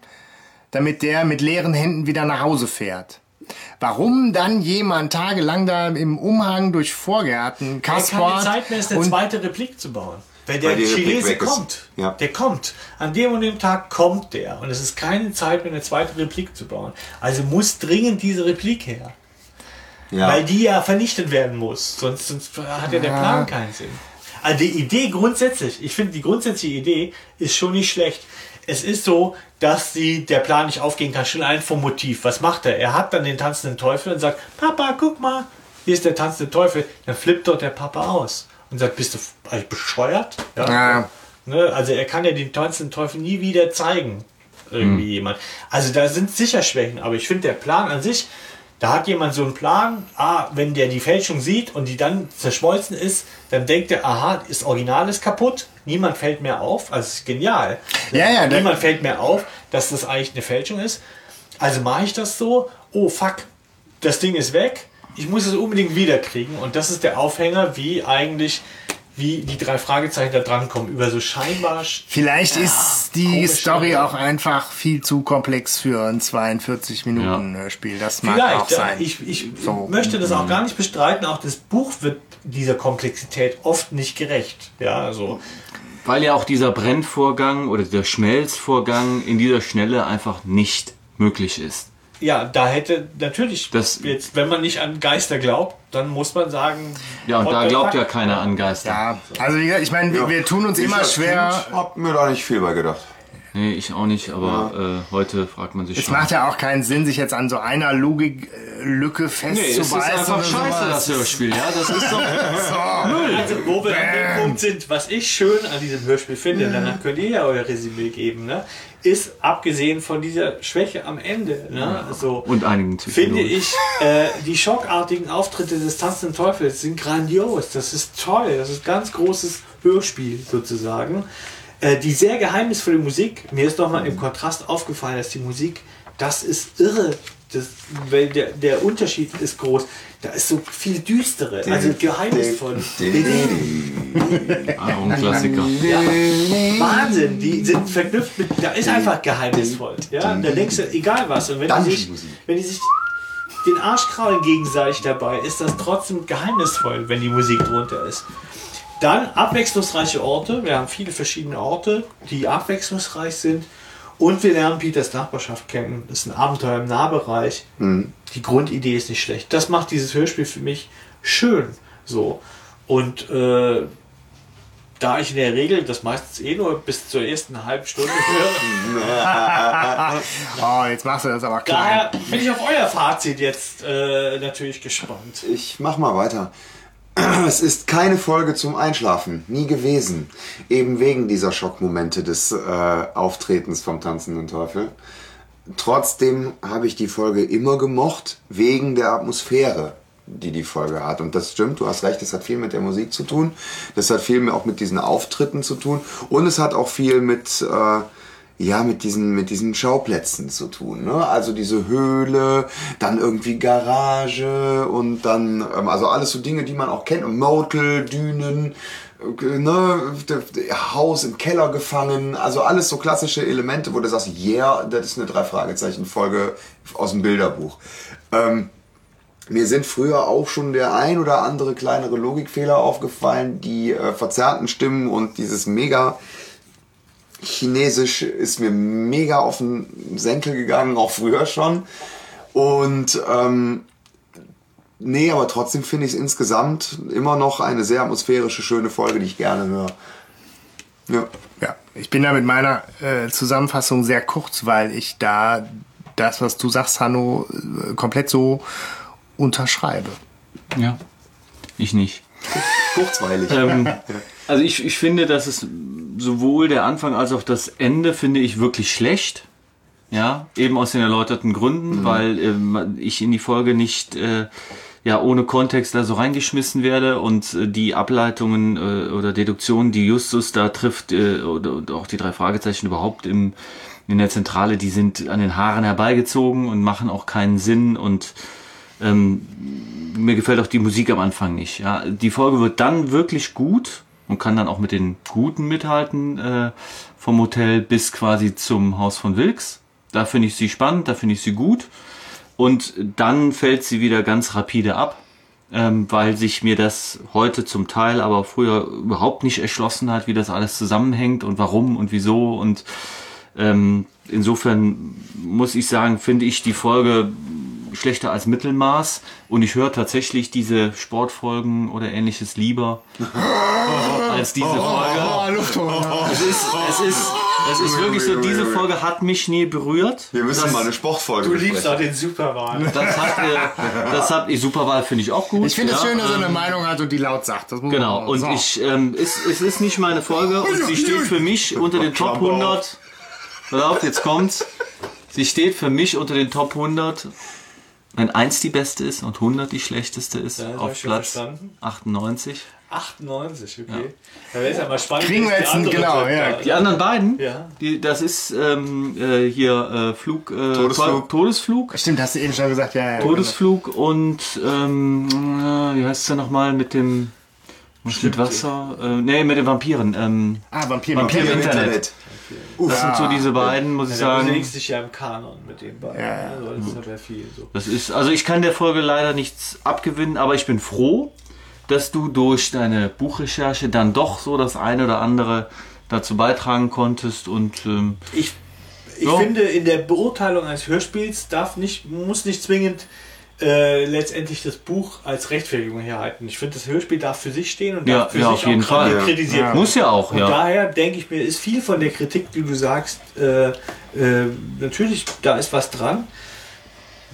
S5: damit der mit leeren Händen wieder nach Hause fährt. Warum dann jemand tagelang da im Umhang durch Vorgärten
S7: Er hat keine
S5: kaspert
S7: Zeit mehr, ist eine
S5: und
S7: zweite Replik zu bauen. Wenn der Chinese kommt,
S2: Ja.
S7: der kommt. An dem und dem Tag kommt der. Und es ist keine Zeit mehr, eine zweite Replik zu bauen. Also muss dringend diese Replik her.
S2: Ja.
S7: Weil die ja vernichtet werden muss. Sonst, sonst hat ja der Plan keinen Sinn. Also die Idee grundsätzlich, ich finde die grundsätzliche Idee ist schon nicht schlecht. Es ist so, dass die, der Plan nicht aufgehen kann, schon ein vom Motiv. Was macht er? Er hat dann den tanzenden Teufel und sagt, Papa, guck mal, hier ist der tanzende Teufel. Dann flippt dort der Papa aus und sagt, bist du eigentlich bescheuert?
S5: Ja.
S7: Ne? Also er kann ja den tanzenden Teufel nie wieder zeigen. Irgendwie jemand. Also da sind sicher Schwächen, aber ich finde der Plan an sich, da hat jemand so einen Plan, ah, wenn der die Fälschung sieht und die dann zerschmolzen ist, dann denkt er, aha, das Original ist kaputt, niemand fällt mehr auf, also ist genial.
S5: Ja, ja,
S7: niemand fällt mehr auf, dass das eigentlich eine Fälschung ist. Also mache ich das so, oh fuck, das Ding ist weg, ich muss es unbedingt wiederkriegen und das ist der Aufhänger, wie eigentlich wie die drei Fragezeichen da drankommen, über so scheinbar
S5: Vielleicht ist die Story auch einfach viel zu komplex für ein 42 Minuten Hörspiel. Das mag auch
S7: Vielleicht, ja,
S5: sein.
S7: ich, ich
S5: So.
S7: möchte das auch gar nicht bestreiten. Auch das Buch wird dieser Komplexität oft nicht gerecht. Ja, also
S6: Weil ja auch dieser Brennvorgang oder der Schmelzvorgang in dieser Schnelle einfach nicht möglich ist.
S7: Ja, da hätte natürlich
S6: Das-
S7: jetzt, wenn man nicht an Geister glaubt, dann muss man sagen.
S6: Ja, und da glaubt ja keiner an Geister.
S5: ja, also ich meine, wir, wir tun uns
S2: Ich
S5: immer schwer.
S2: Kind hab mir da nicht viel bei gedacht.
S6: Nee, ich auch nicht, aber äh, heute fragt man sich
S5: Es
S6: schon.
S5: macht ja auch keinen Sinn, sich jetzt an so einer Logiklücke
S6: nee, es ist
S5: festzubeißen.
S6: einfach scheiße,
S5: sowas.
S6: das Hörspiel, ja. Das ist doch.
S7: Also, wo wir an dem Punkt sind, was ich schön an diesem Hörspiel finde, danach könnt ihr ja euer Resümee geben, ne? ist abgesehen von dieser Schwäche am Ende, ne? so,
S6: Und einigen Psychologen.
S7: finde ich, äh, die schockartigen Auftritte des tanzenden Teufels sind grandios. Das ist toll. Das ist ganz großes Hörspiel sozusagen. Äh, die sehr geheimnisvolle Musik, mir ist doch mal im Kontrast aufgefallen, dass die Musik, das ist irre. Das, weil der, der Unterschied ist groß. Da ist so viel düstere, also geheimnisvoll.
S6: Ah, ein Klassiker.
S7: Ja, Wahnsinn, die sind verknüpft mit, da ist einfach geheimnisvoll. Ja, da denkst du, egal was. Und wenn die sich, wenn die sich den Arsch kraulen gegenseitig dabei, ist das trotzdem geheimnisvoll, wenn die Musik drunter ist. Dann abwechslungsreiche Orte. Wir haben viele verschiedene Orte, die abwechslungsreich sind. Und wir lernen Peters Nachbarschaft kennen. Das ist ein Abenteuer im Nahbereich. Die Grundidee ist nicht schlecht. Das macht dieses Hörspiel für mich schön. So. Und äh, da ich in der Regel das meistens eh nur bis zur ersten halben Stunde höre,
S5: Oh, jetzt machst du das aber klein.
S7: daher bin ich auf euer Fazit jetzt äh, natürlich gespannt.
S2: Ich mach mal weiter. Es ist keine Folge zum Einschlafen, nie gewesen. Eben wegen dieser Schockmomente des äh, Auftretens vom tanzenden Teufel. Trotzdem habe ich die Folge immer gemocht, wegen der Atmosphäre, die die Folge hat. Und das stimmt, du hast recht, es hat viel mit der Musik zu tun. Das hat viel auch mit diesen Auftritten zu tun. Und es hat auch viel mit, äh, ja, mit diesen, mit diesen Schauplätzen zu tun. Ne? Also diese Höhle, dann irgendwie Garage und dann, ähm, also alles so Dinge, die man auch kennt. Motel, Dünen, äh, ne, Haus im Keller gefangen, also alles so klassische Elemente, wo du sagst, yeah, das ist eine Drei-Fragezeichen-Folge aus dem Bilderbuch. Ähm, mir sind früher auch schon der ein oder andere kleinere Logikfehler aufgefallen, die äh, verzerrten Stimmen und dieses mega Chinesisch ist mir mega auf den Senkel gegangen, auch früher schon. Und ähm, nee, aber trotzdem finde ich es insgesamt immer noch eine sehr atmosphärische, schöne Folge, die ich gerne höre. Ja.
S5: Ja, ich bin da mit meiner äh, Zusammenfassung sehr kurz, weil ich da das, was du sagst, Hanno, äh, komplett so unterschreibe.
S6: Ja. Ich nicht.
S2: Kurzweilig.
S6: Ähm, also ich, ich finde, dass es sowohl der Anfang als auch das Ende finde ich wirklich schlecht. Ja, eben aus den erläuterten Gründen, weil ähm, ich in die Folge nicht äh, ja ohne Kontext da so reingeschmissen werde und äh, die Ableitungen äh, oder Deduktionen, die Justus da trifft äh, oder, oder auch die drei Fragezeichen überhaupt im in der Zentrale, die sind an den Haaren herbeigezogen und machen auch keinen Sinn und ähm, mir gefällt auch die Musik am Anfang nicht. Ja, die Folge wird dann wirklich gut und kann dann auch mit den Guten mithalten äh, vom Hotel bis quasi zum Haus von Wilks. Da finde ich sie spannend, da finde ich sie gut. Und dann fällt sie wieder ganz rapide ab, ähm, weil sich mir das heute zum Teil, aber früher überhaupt nicht erschlossen hat, wie das alles zusammenhängt und warum und wieso. Und ähm, insofern muss ich sagen, finde ich die Folge schlechter als Mittelmaß und ich höre tatsächlich diese Sportfolgen oder ähnliches lieber als diese Folge. Es ist, es ist, es ist wirklich so, diese Folge hat mich nie berührt.
S2: Wir müssen
S6: das,
S2: mal eine Sportfolge
S7: Du liebst auch den Superwahl.
S6: das hat, das hat, die Superwahl finde ich auch gut.
S5: Ich finde es
S6: ja,
S5: schön, dass er
S6: ähm,
S5: eine Meinung hat und die laut sagt. Das muss
S6: Genau, und
S5: so.
S6: ich, ähm, es, es ist nicht meine Folge und sie steht für mich unter den Top 100. Pass auf, jetzt kommt's. Sie steht für mich unter den Top 100. Wenn 1 die beste ist und 100 die schlechteste ist,
S7: ich
S6: auf Platz
S7: verstanden.
S6: 98.
S7: 98, okay. Da wäre es ja mal spannend.
S5: Kriegen wir jetzt einen- genau, ja.
S6: Die anderen beiden,
S7: Ja.
S6: die, das ist ähm, äh, hier äh, Flug, äh,
S2: Todesflug.
S6: Todesflug.
S5: Stimmt, hast du eben schon gesagt, ja. ja
S6: Todesflug und ähm, äh, wie heißt es noch mal mit dem mit Wasser? Äh, nee, mit den Vampiren. Ähm,
S5: Ah, Vampir,
S6: Vampir
S5: Vampir.
S6: im Internet. Das sind so diese beiden, muss ich
S7: Ja, du
S6: sagen.
S7: bewegst dich ja im Kanon mit den beiden.
S5: Ja, ja.
S7: Also das ist ja viel so.
S6: Das ist, also ich kann der Folge leider nichts abgewinnen, aber ich bin froh, dass du durch deine Buchrecherche dann doch so das eine oder andere dazu beitragen konntest und ähm,
S7: Ich, ich
S6: Ja.
S7: finde, in der Beurteilung eines Hörspiels darf nicht, muss nicht zwingend äh, letztendlich das Buch als Rechtfertigung herhalten. Ich finde, das Hörspiel darf für sich stehen und
S6: Ja,
S7: darf für
S6: ja,
S7: sich
S6: auf jeden Fall.
S7: kritisiert
S5: Ja.
S7: werden.
S6: muss ja auch,
S7: Und
S6: ja.
S7: daher denke ich mir, ist viel von der Kritik, die du sagst, äh, äh, natürlich, da ist was dran.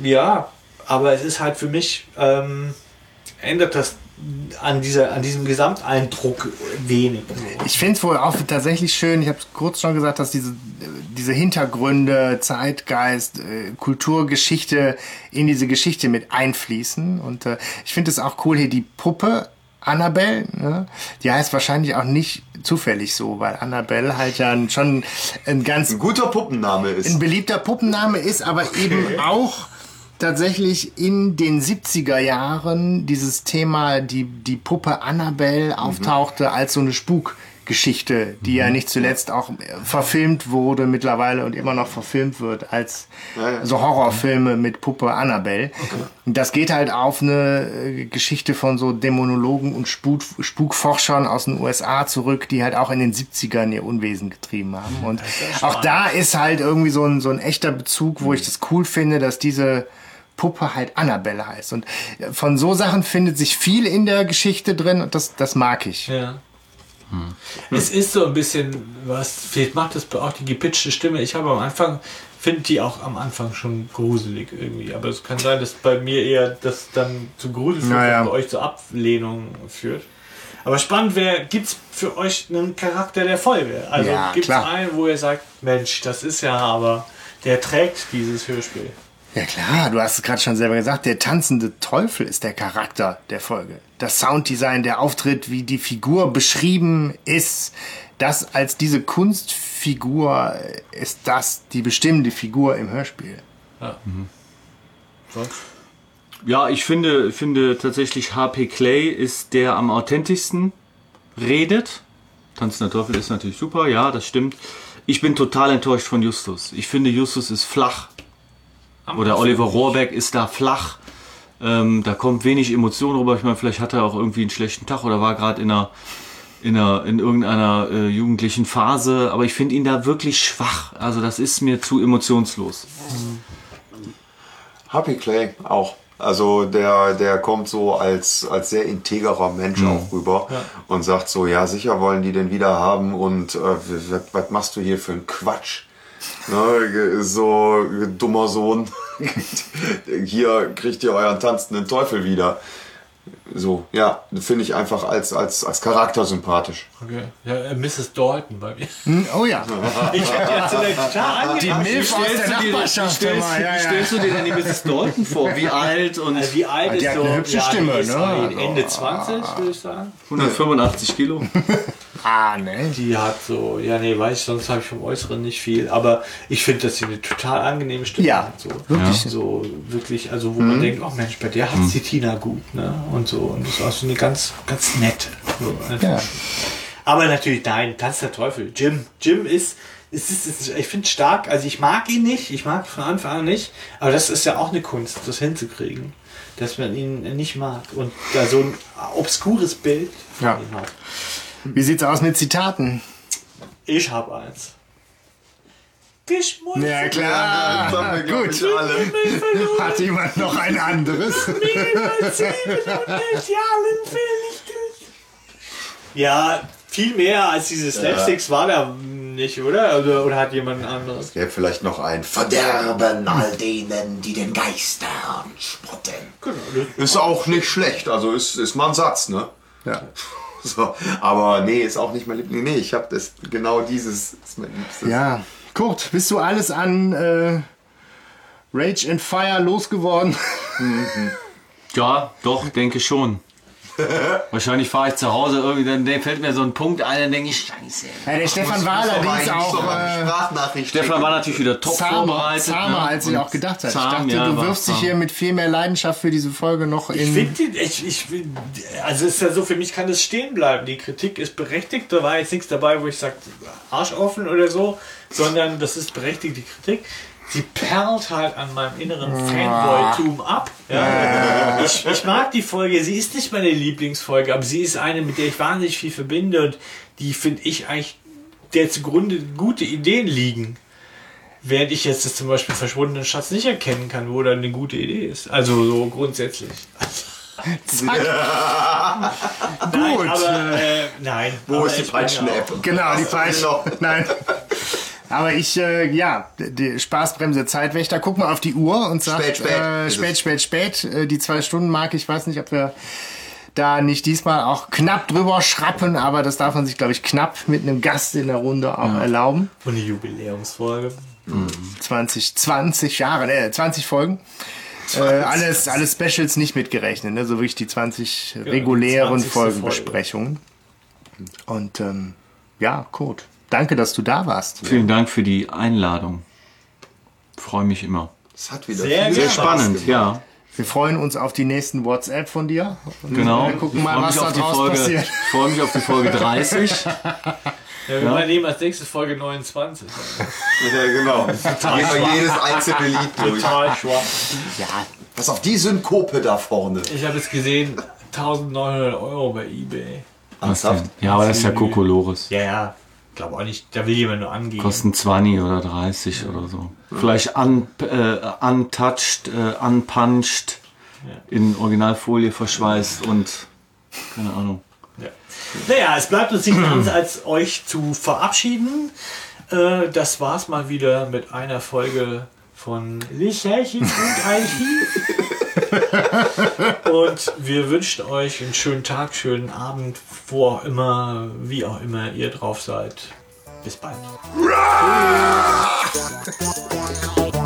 S7: Ja, aber es ist halt für mich, ähm, ändert das an, dieser, an diesem Gesamteindruck wenig.
S5: Ich finde es wohl auch tatsächlich schön, ich habe kurz schon gesagt, dass diese, diese Hintergründe, Zeitgeist, äh, Kulturgeschichte in diese Geschichte mit einfließen. Und äh, ich finde es auch cool, hier die Puppe Annabelle. Ne? Die heißt wahrscheinlich auch nicht zufällig so, weil Annabelle halt ja schon ein ganz
S2: Ein guter Puppenname ist.
S5: ein beliebter Puppenname ist, aber eben auch tatsächlich in den 70er Jahren dieses Thema, die, die Puppe Annabelle auftauchte als so eine Spukgeschichte, die ja nicht zuletzt auch verfilmt wurde mittlerweile und immer noch verfilmt wird als
S2: ja.
S5: so Horrorfilme mit Puppe Annabelle. Und das geht halt auf eine äh, Geschichte von so Dämonologen und Spuk, Spukforschern aus den USA zurück, die halt auch in den 70ern ihr Unwesen getrieben haben. Und auch da ist halt irgendwie so ein, so ein echter Bezug, wo ich das cool finde, dass diese Puppe halt Annabelle heißt. Und von so Sachen findet sich viel in der Geschichte drin und das, das mag ich.
S7: Ja. Es ist so ein bisschen was, vielleicht macht das auch die gepitchte Stimme. Ich habe am Anfang, finde die auch am Anfang schon gruselig irgendwie. Aber es kann sein, dass bei mir eher das dann zu gruselig führt,
S5: Naja.
S7: und bei euch zur Ablehnung führt. Aber spannend wäre, gibt es für euch einen Charakter der Folge? Also
S5: Ja,
S7: gibt es einen, wo ihr sagt, Mensch, das ist ja aber, der trägt dieses Hörspiel.
S5: Ja klar, du hast es gerade schon selber gesagt, der tanzende Teufel ist der Charakter der Folge. Das Sounddesign, der Auftritt, wie die Figur beschrieben ist, das als diese Kunstfigur ist das die bestimmende Figur im Hörspiel.
S7: Sonst?
S6: Ja, ich finde, finde tatsächlich HP Clay ist der am authentischsten redet. Tanzender Teufel ist natürlich super, ja, das stimmt. Ich bin total enttäuscht von Justus. Ich finde, Justus ist flach. Oder Oliver Rohrbeck ist da flach. Ähm, da kommt wenig Emotion rüber. Ich meine, vielleicht hat er auch irgendwie einen schlechten Tag oder war gerade in einer, in einer, in irgendeiner äh, jugendlichen Phase. Aber ich finde ihn da wirklich schwach. Also das ist mir zu emotionslos.
S2: Happy Clay auch. Also der, der kommt so als, als sehr integerer Mensch auch rüber und sagt so, ja sicher wollen die den wieder haben und äh, was, was machst du hier für einen Quatsch? Ne, so dummer Sohn, hier kriegt ihr euren tanzenden Teufel wieder. So, ja, finde ich einfach als, als, als Charakter sympathisch.
S7: Okay. Ja, äh, Mrs. Dalton bei mir.
S5: Hm, Oh ja.
S7: Ich finde jetzt eine total
S5: Die. Milf aus der
S6: Wie
S5: Nachbarschaft
S6: stellst,
S5: immer, ja,
S6: wie
S5: ja.
S6: stellst du dir denn die Mrs. Dalton vor? Wie alt und
S7: Also wie alt
S5: Die
S7: ist
S5: hat
S7: so?
S5: eine hübsche Stimme,
S7: die ist
S5: ne?
S7: so
S5: Also,
S7: Ende 20, würde ich sagen.
S6: 185 Kilo?
S5: Ah, ne?
S7: Die hat so, ja, nee, weiß ich, sonst habe ich vom Äußeren nicht viel. Aber ich finde, dass sie eine total angenehme Stimme
S5: Ja,
S7: hat. So.
S5: wirklich.
S7: So, wirklich, also wo man denkt, oh Mensch, bei der hat die Tina gut, ne? Und so. Und das ist auch so eine ganz, ganz nette. So, ne?
S5: Ja.
S7: Aber natürlich, nein, Tanz der Teufel. Jim. Jim ist, es ist, es ist ich finde stark, also ich mag ihn nicht, ich mag ihn von Anfang an nicht, aber das ist ja auch eine Kunst, das hinzukriegen, dass man ihn nicht mag und da so ein obskures Bild von
S5: Ja.
S7: ihm hat.
S5: Wie sieht's aus mit Zitaten?
S7: Ich habe eins. Geschmolzen.
S5: Ja klar,
S2: wir, glaub
S5: gut. Hat jemand noch ein anderes?
S7: Ja, viel mehr als diese Slapsticks war da nicht, oder? Oder, oder hat jemand ein anderes?
S2: Gäbe vielleicht noch ein
S1: Verderben all denen, die den Geistern spotten.
S2: Ist auch nicht schlecht, also ist, ist mal ein Satz, ne?
S5: Ja.
S2: So, aber nee, ist auch nicht mein Liebling. Nee, ich habe das genau dieses ist mein Liebstes.
S5: Ja. Kurt, bist du alles an äh, Rage and Fire losgeworden?
S6: Ja, doch, denke schon. Wahrscheinlich fahre ich zu Hause irgendwie, dann fällt mir so ein Punkt ein, dann denke ich, scheiße.
S5: Ja, der Stefan Wahler, die ist auch äh,
S2: Sprachnachricht.
S6: Stefan war natürlich wieder top
S5: zahmer,
S6: vorbereitet.
S5: zahmer
S6: ne?
S5: als ich
S6: Und
S5: auch gedacht hatte.
S6: zahm,
S5: ich dachte,
S6: ja,
S5: du
S6: war
S5: wirfst dich
S6: zahm.
S5: hier mit viel mehr Leidenschaft für diese Folge noch
S7: Ich
S5: in...
S7: finde, ich, ich, also es ist ja so, für mich kann das stehen bleiben. Die Kritik ist berechtigt, da war jetzt nichts dabei, wo ich sage, Arsch offen oder so, sondern das ist berechtigte Kritik. Sie perlt halt an meinem inneren Fanboy-Tum ab. Ja. Ich, ich mag die Folge, sie ist nicht meine Lieblingsfolge, aber sie ist eine, mit der ich wahnsinnig viel verbinde und die finde ich eigentlich, der zugrunde gute Ideen liegen. Während ich jetzt das zum Beispiel verschwundenen Schatz nicht erkennen kann, wo da eine gute Idee ist. Also so grundsätzlich. Nein,
S5: Gut.
S7: aber äh, nein.
S2: Wo
S7: aber
S2: ist die
S7: ja
S2: Peitschen-App?
S5: Genau, die
S2: Was
S5: Peitsche.
S2: noch?
S5: Nein. Aber ich, äh, ja, die Spaßbremse Zeitwächter, guck mal auf die Uhr und sag,
S2: Spät, spät
S5: äh, spät, spät, spät, äh, die zwei Stunden Marke, ich weiß nicht, ob wir da nicht diesmal auch knapp drüber schrappen, aber das darf man sich, glaube ich, knapp mit einem Gast in der Runde auch erlauben.
S7: Und eine Jubiläumsfolge.
S5: 20, 20 Jahre, äh, 20 Folgen. äh, alles, alle Specials nicht mitgerechnet, ne? so wirklich die 20 regulären
S7: 20.
S5: Folgenbesprechungen. Und ähm, ja, Kurt, danke, dass du da warst.
S6: Vielen Dank für die Einladung. Freue mich immer.
S2: Das hat wieder
S7: Sehr
S2: viel
S6: Sehr
S7: Ja,
S6: spannend, ja.
S5: Wir freuen uns auf die nächsten WhatsApp von dir. Und
S6: Genau.
S5: Wir gucken mal, was da draus
S6: Folge.
S5: passiert.
S6: Ich freue mich auf die Folge 30.
S7: Ja, wir nehmen als nächstes Folge 29.
S2: Ja, genau. Gehen wir jedes einzelne Lied durch.
S7: Total schwach.
S2: Pass auf die Synkope da vorne.
S7: Ich habe jetzt gesehen, 1900 Euro bei Ebay.
S2: Ernsthaft?
S6: Ja, aber das ist ja Kokolores.
S7: Ja, ja. Glaube auch nicht, da will jemand nur angehen.
S6: Kosten 20 oder 30 oder so. Vielleicht un, äh, untouched, äh, unpunched, in Originalfolie verschweißt und keine Ahnung.
S7: Ja. Naja, es bleibt uns nichts anderes, als euch zu verabschieden. Äh, das war's mal wieder mit einer Folge von Licherchen und Archiv. und wir wünschen euch einen schönen Tag, schönen Abend, wo auch immer, wie auch immer ihr drauf seid. Bis bald.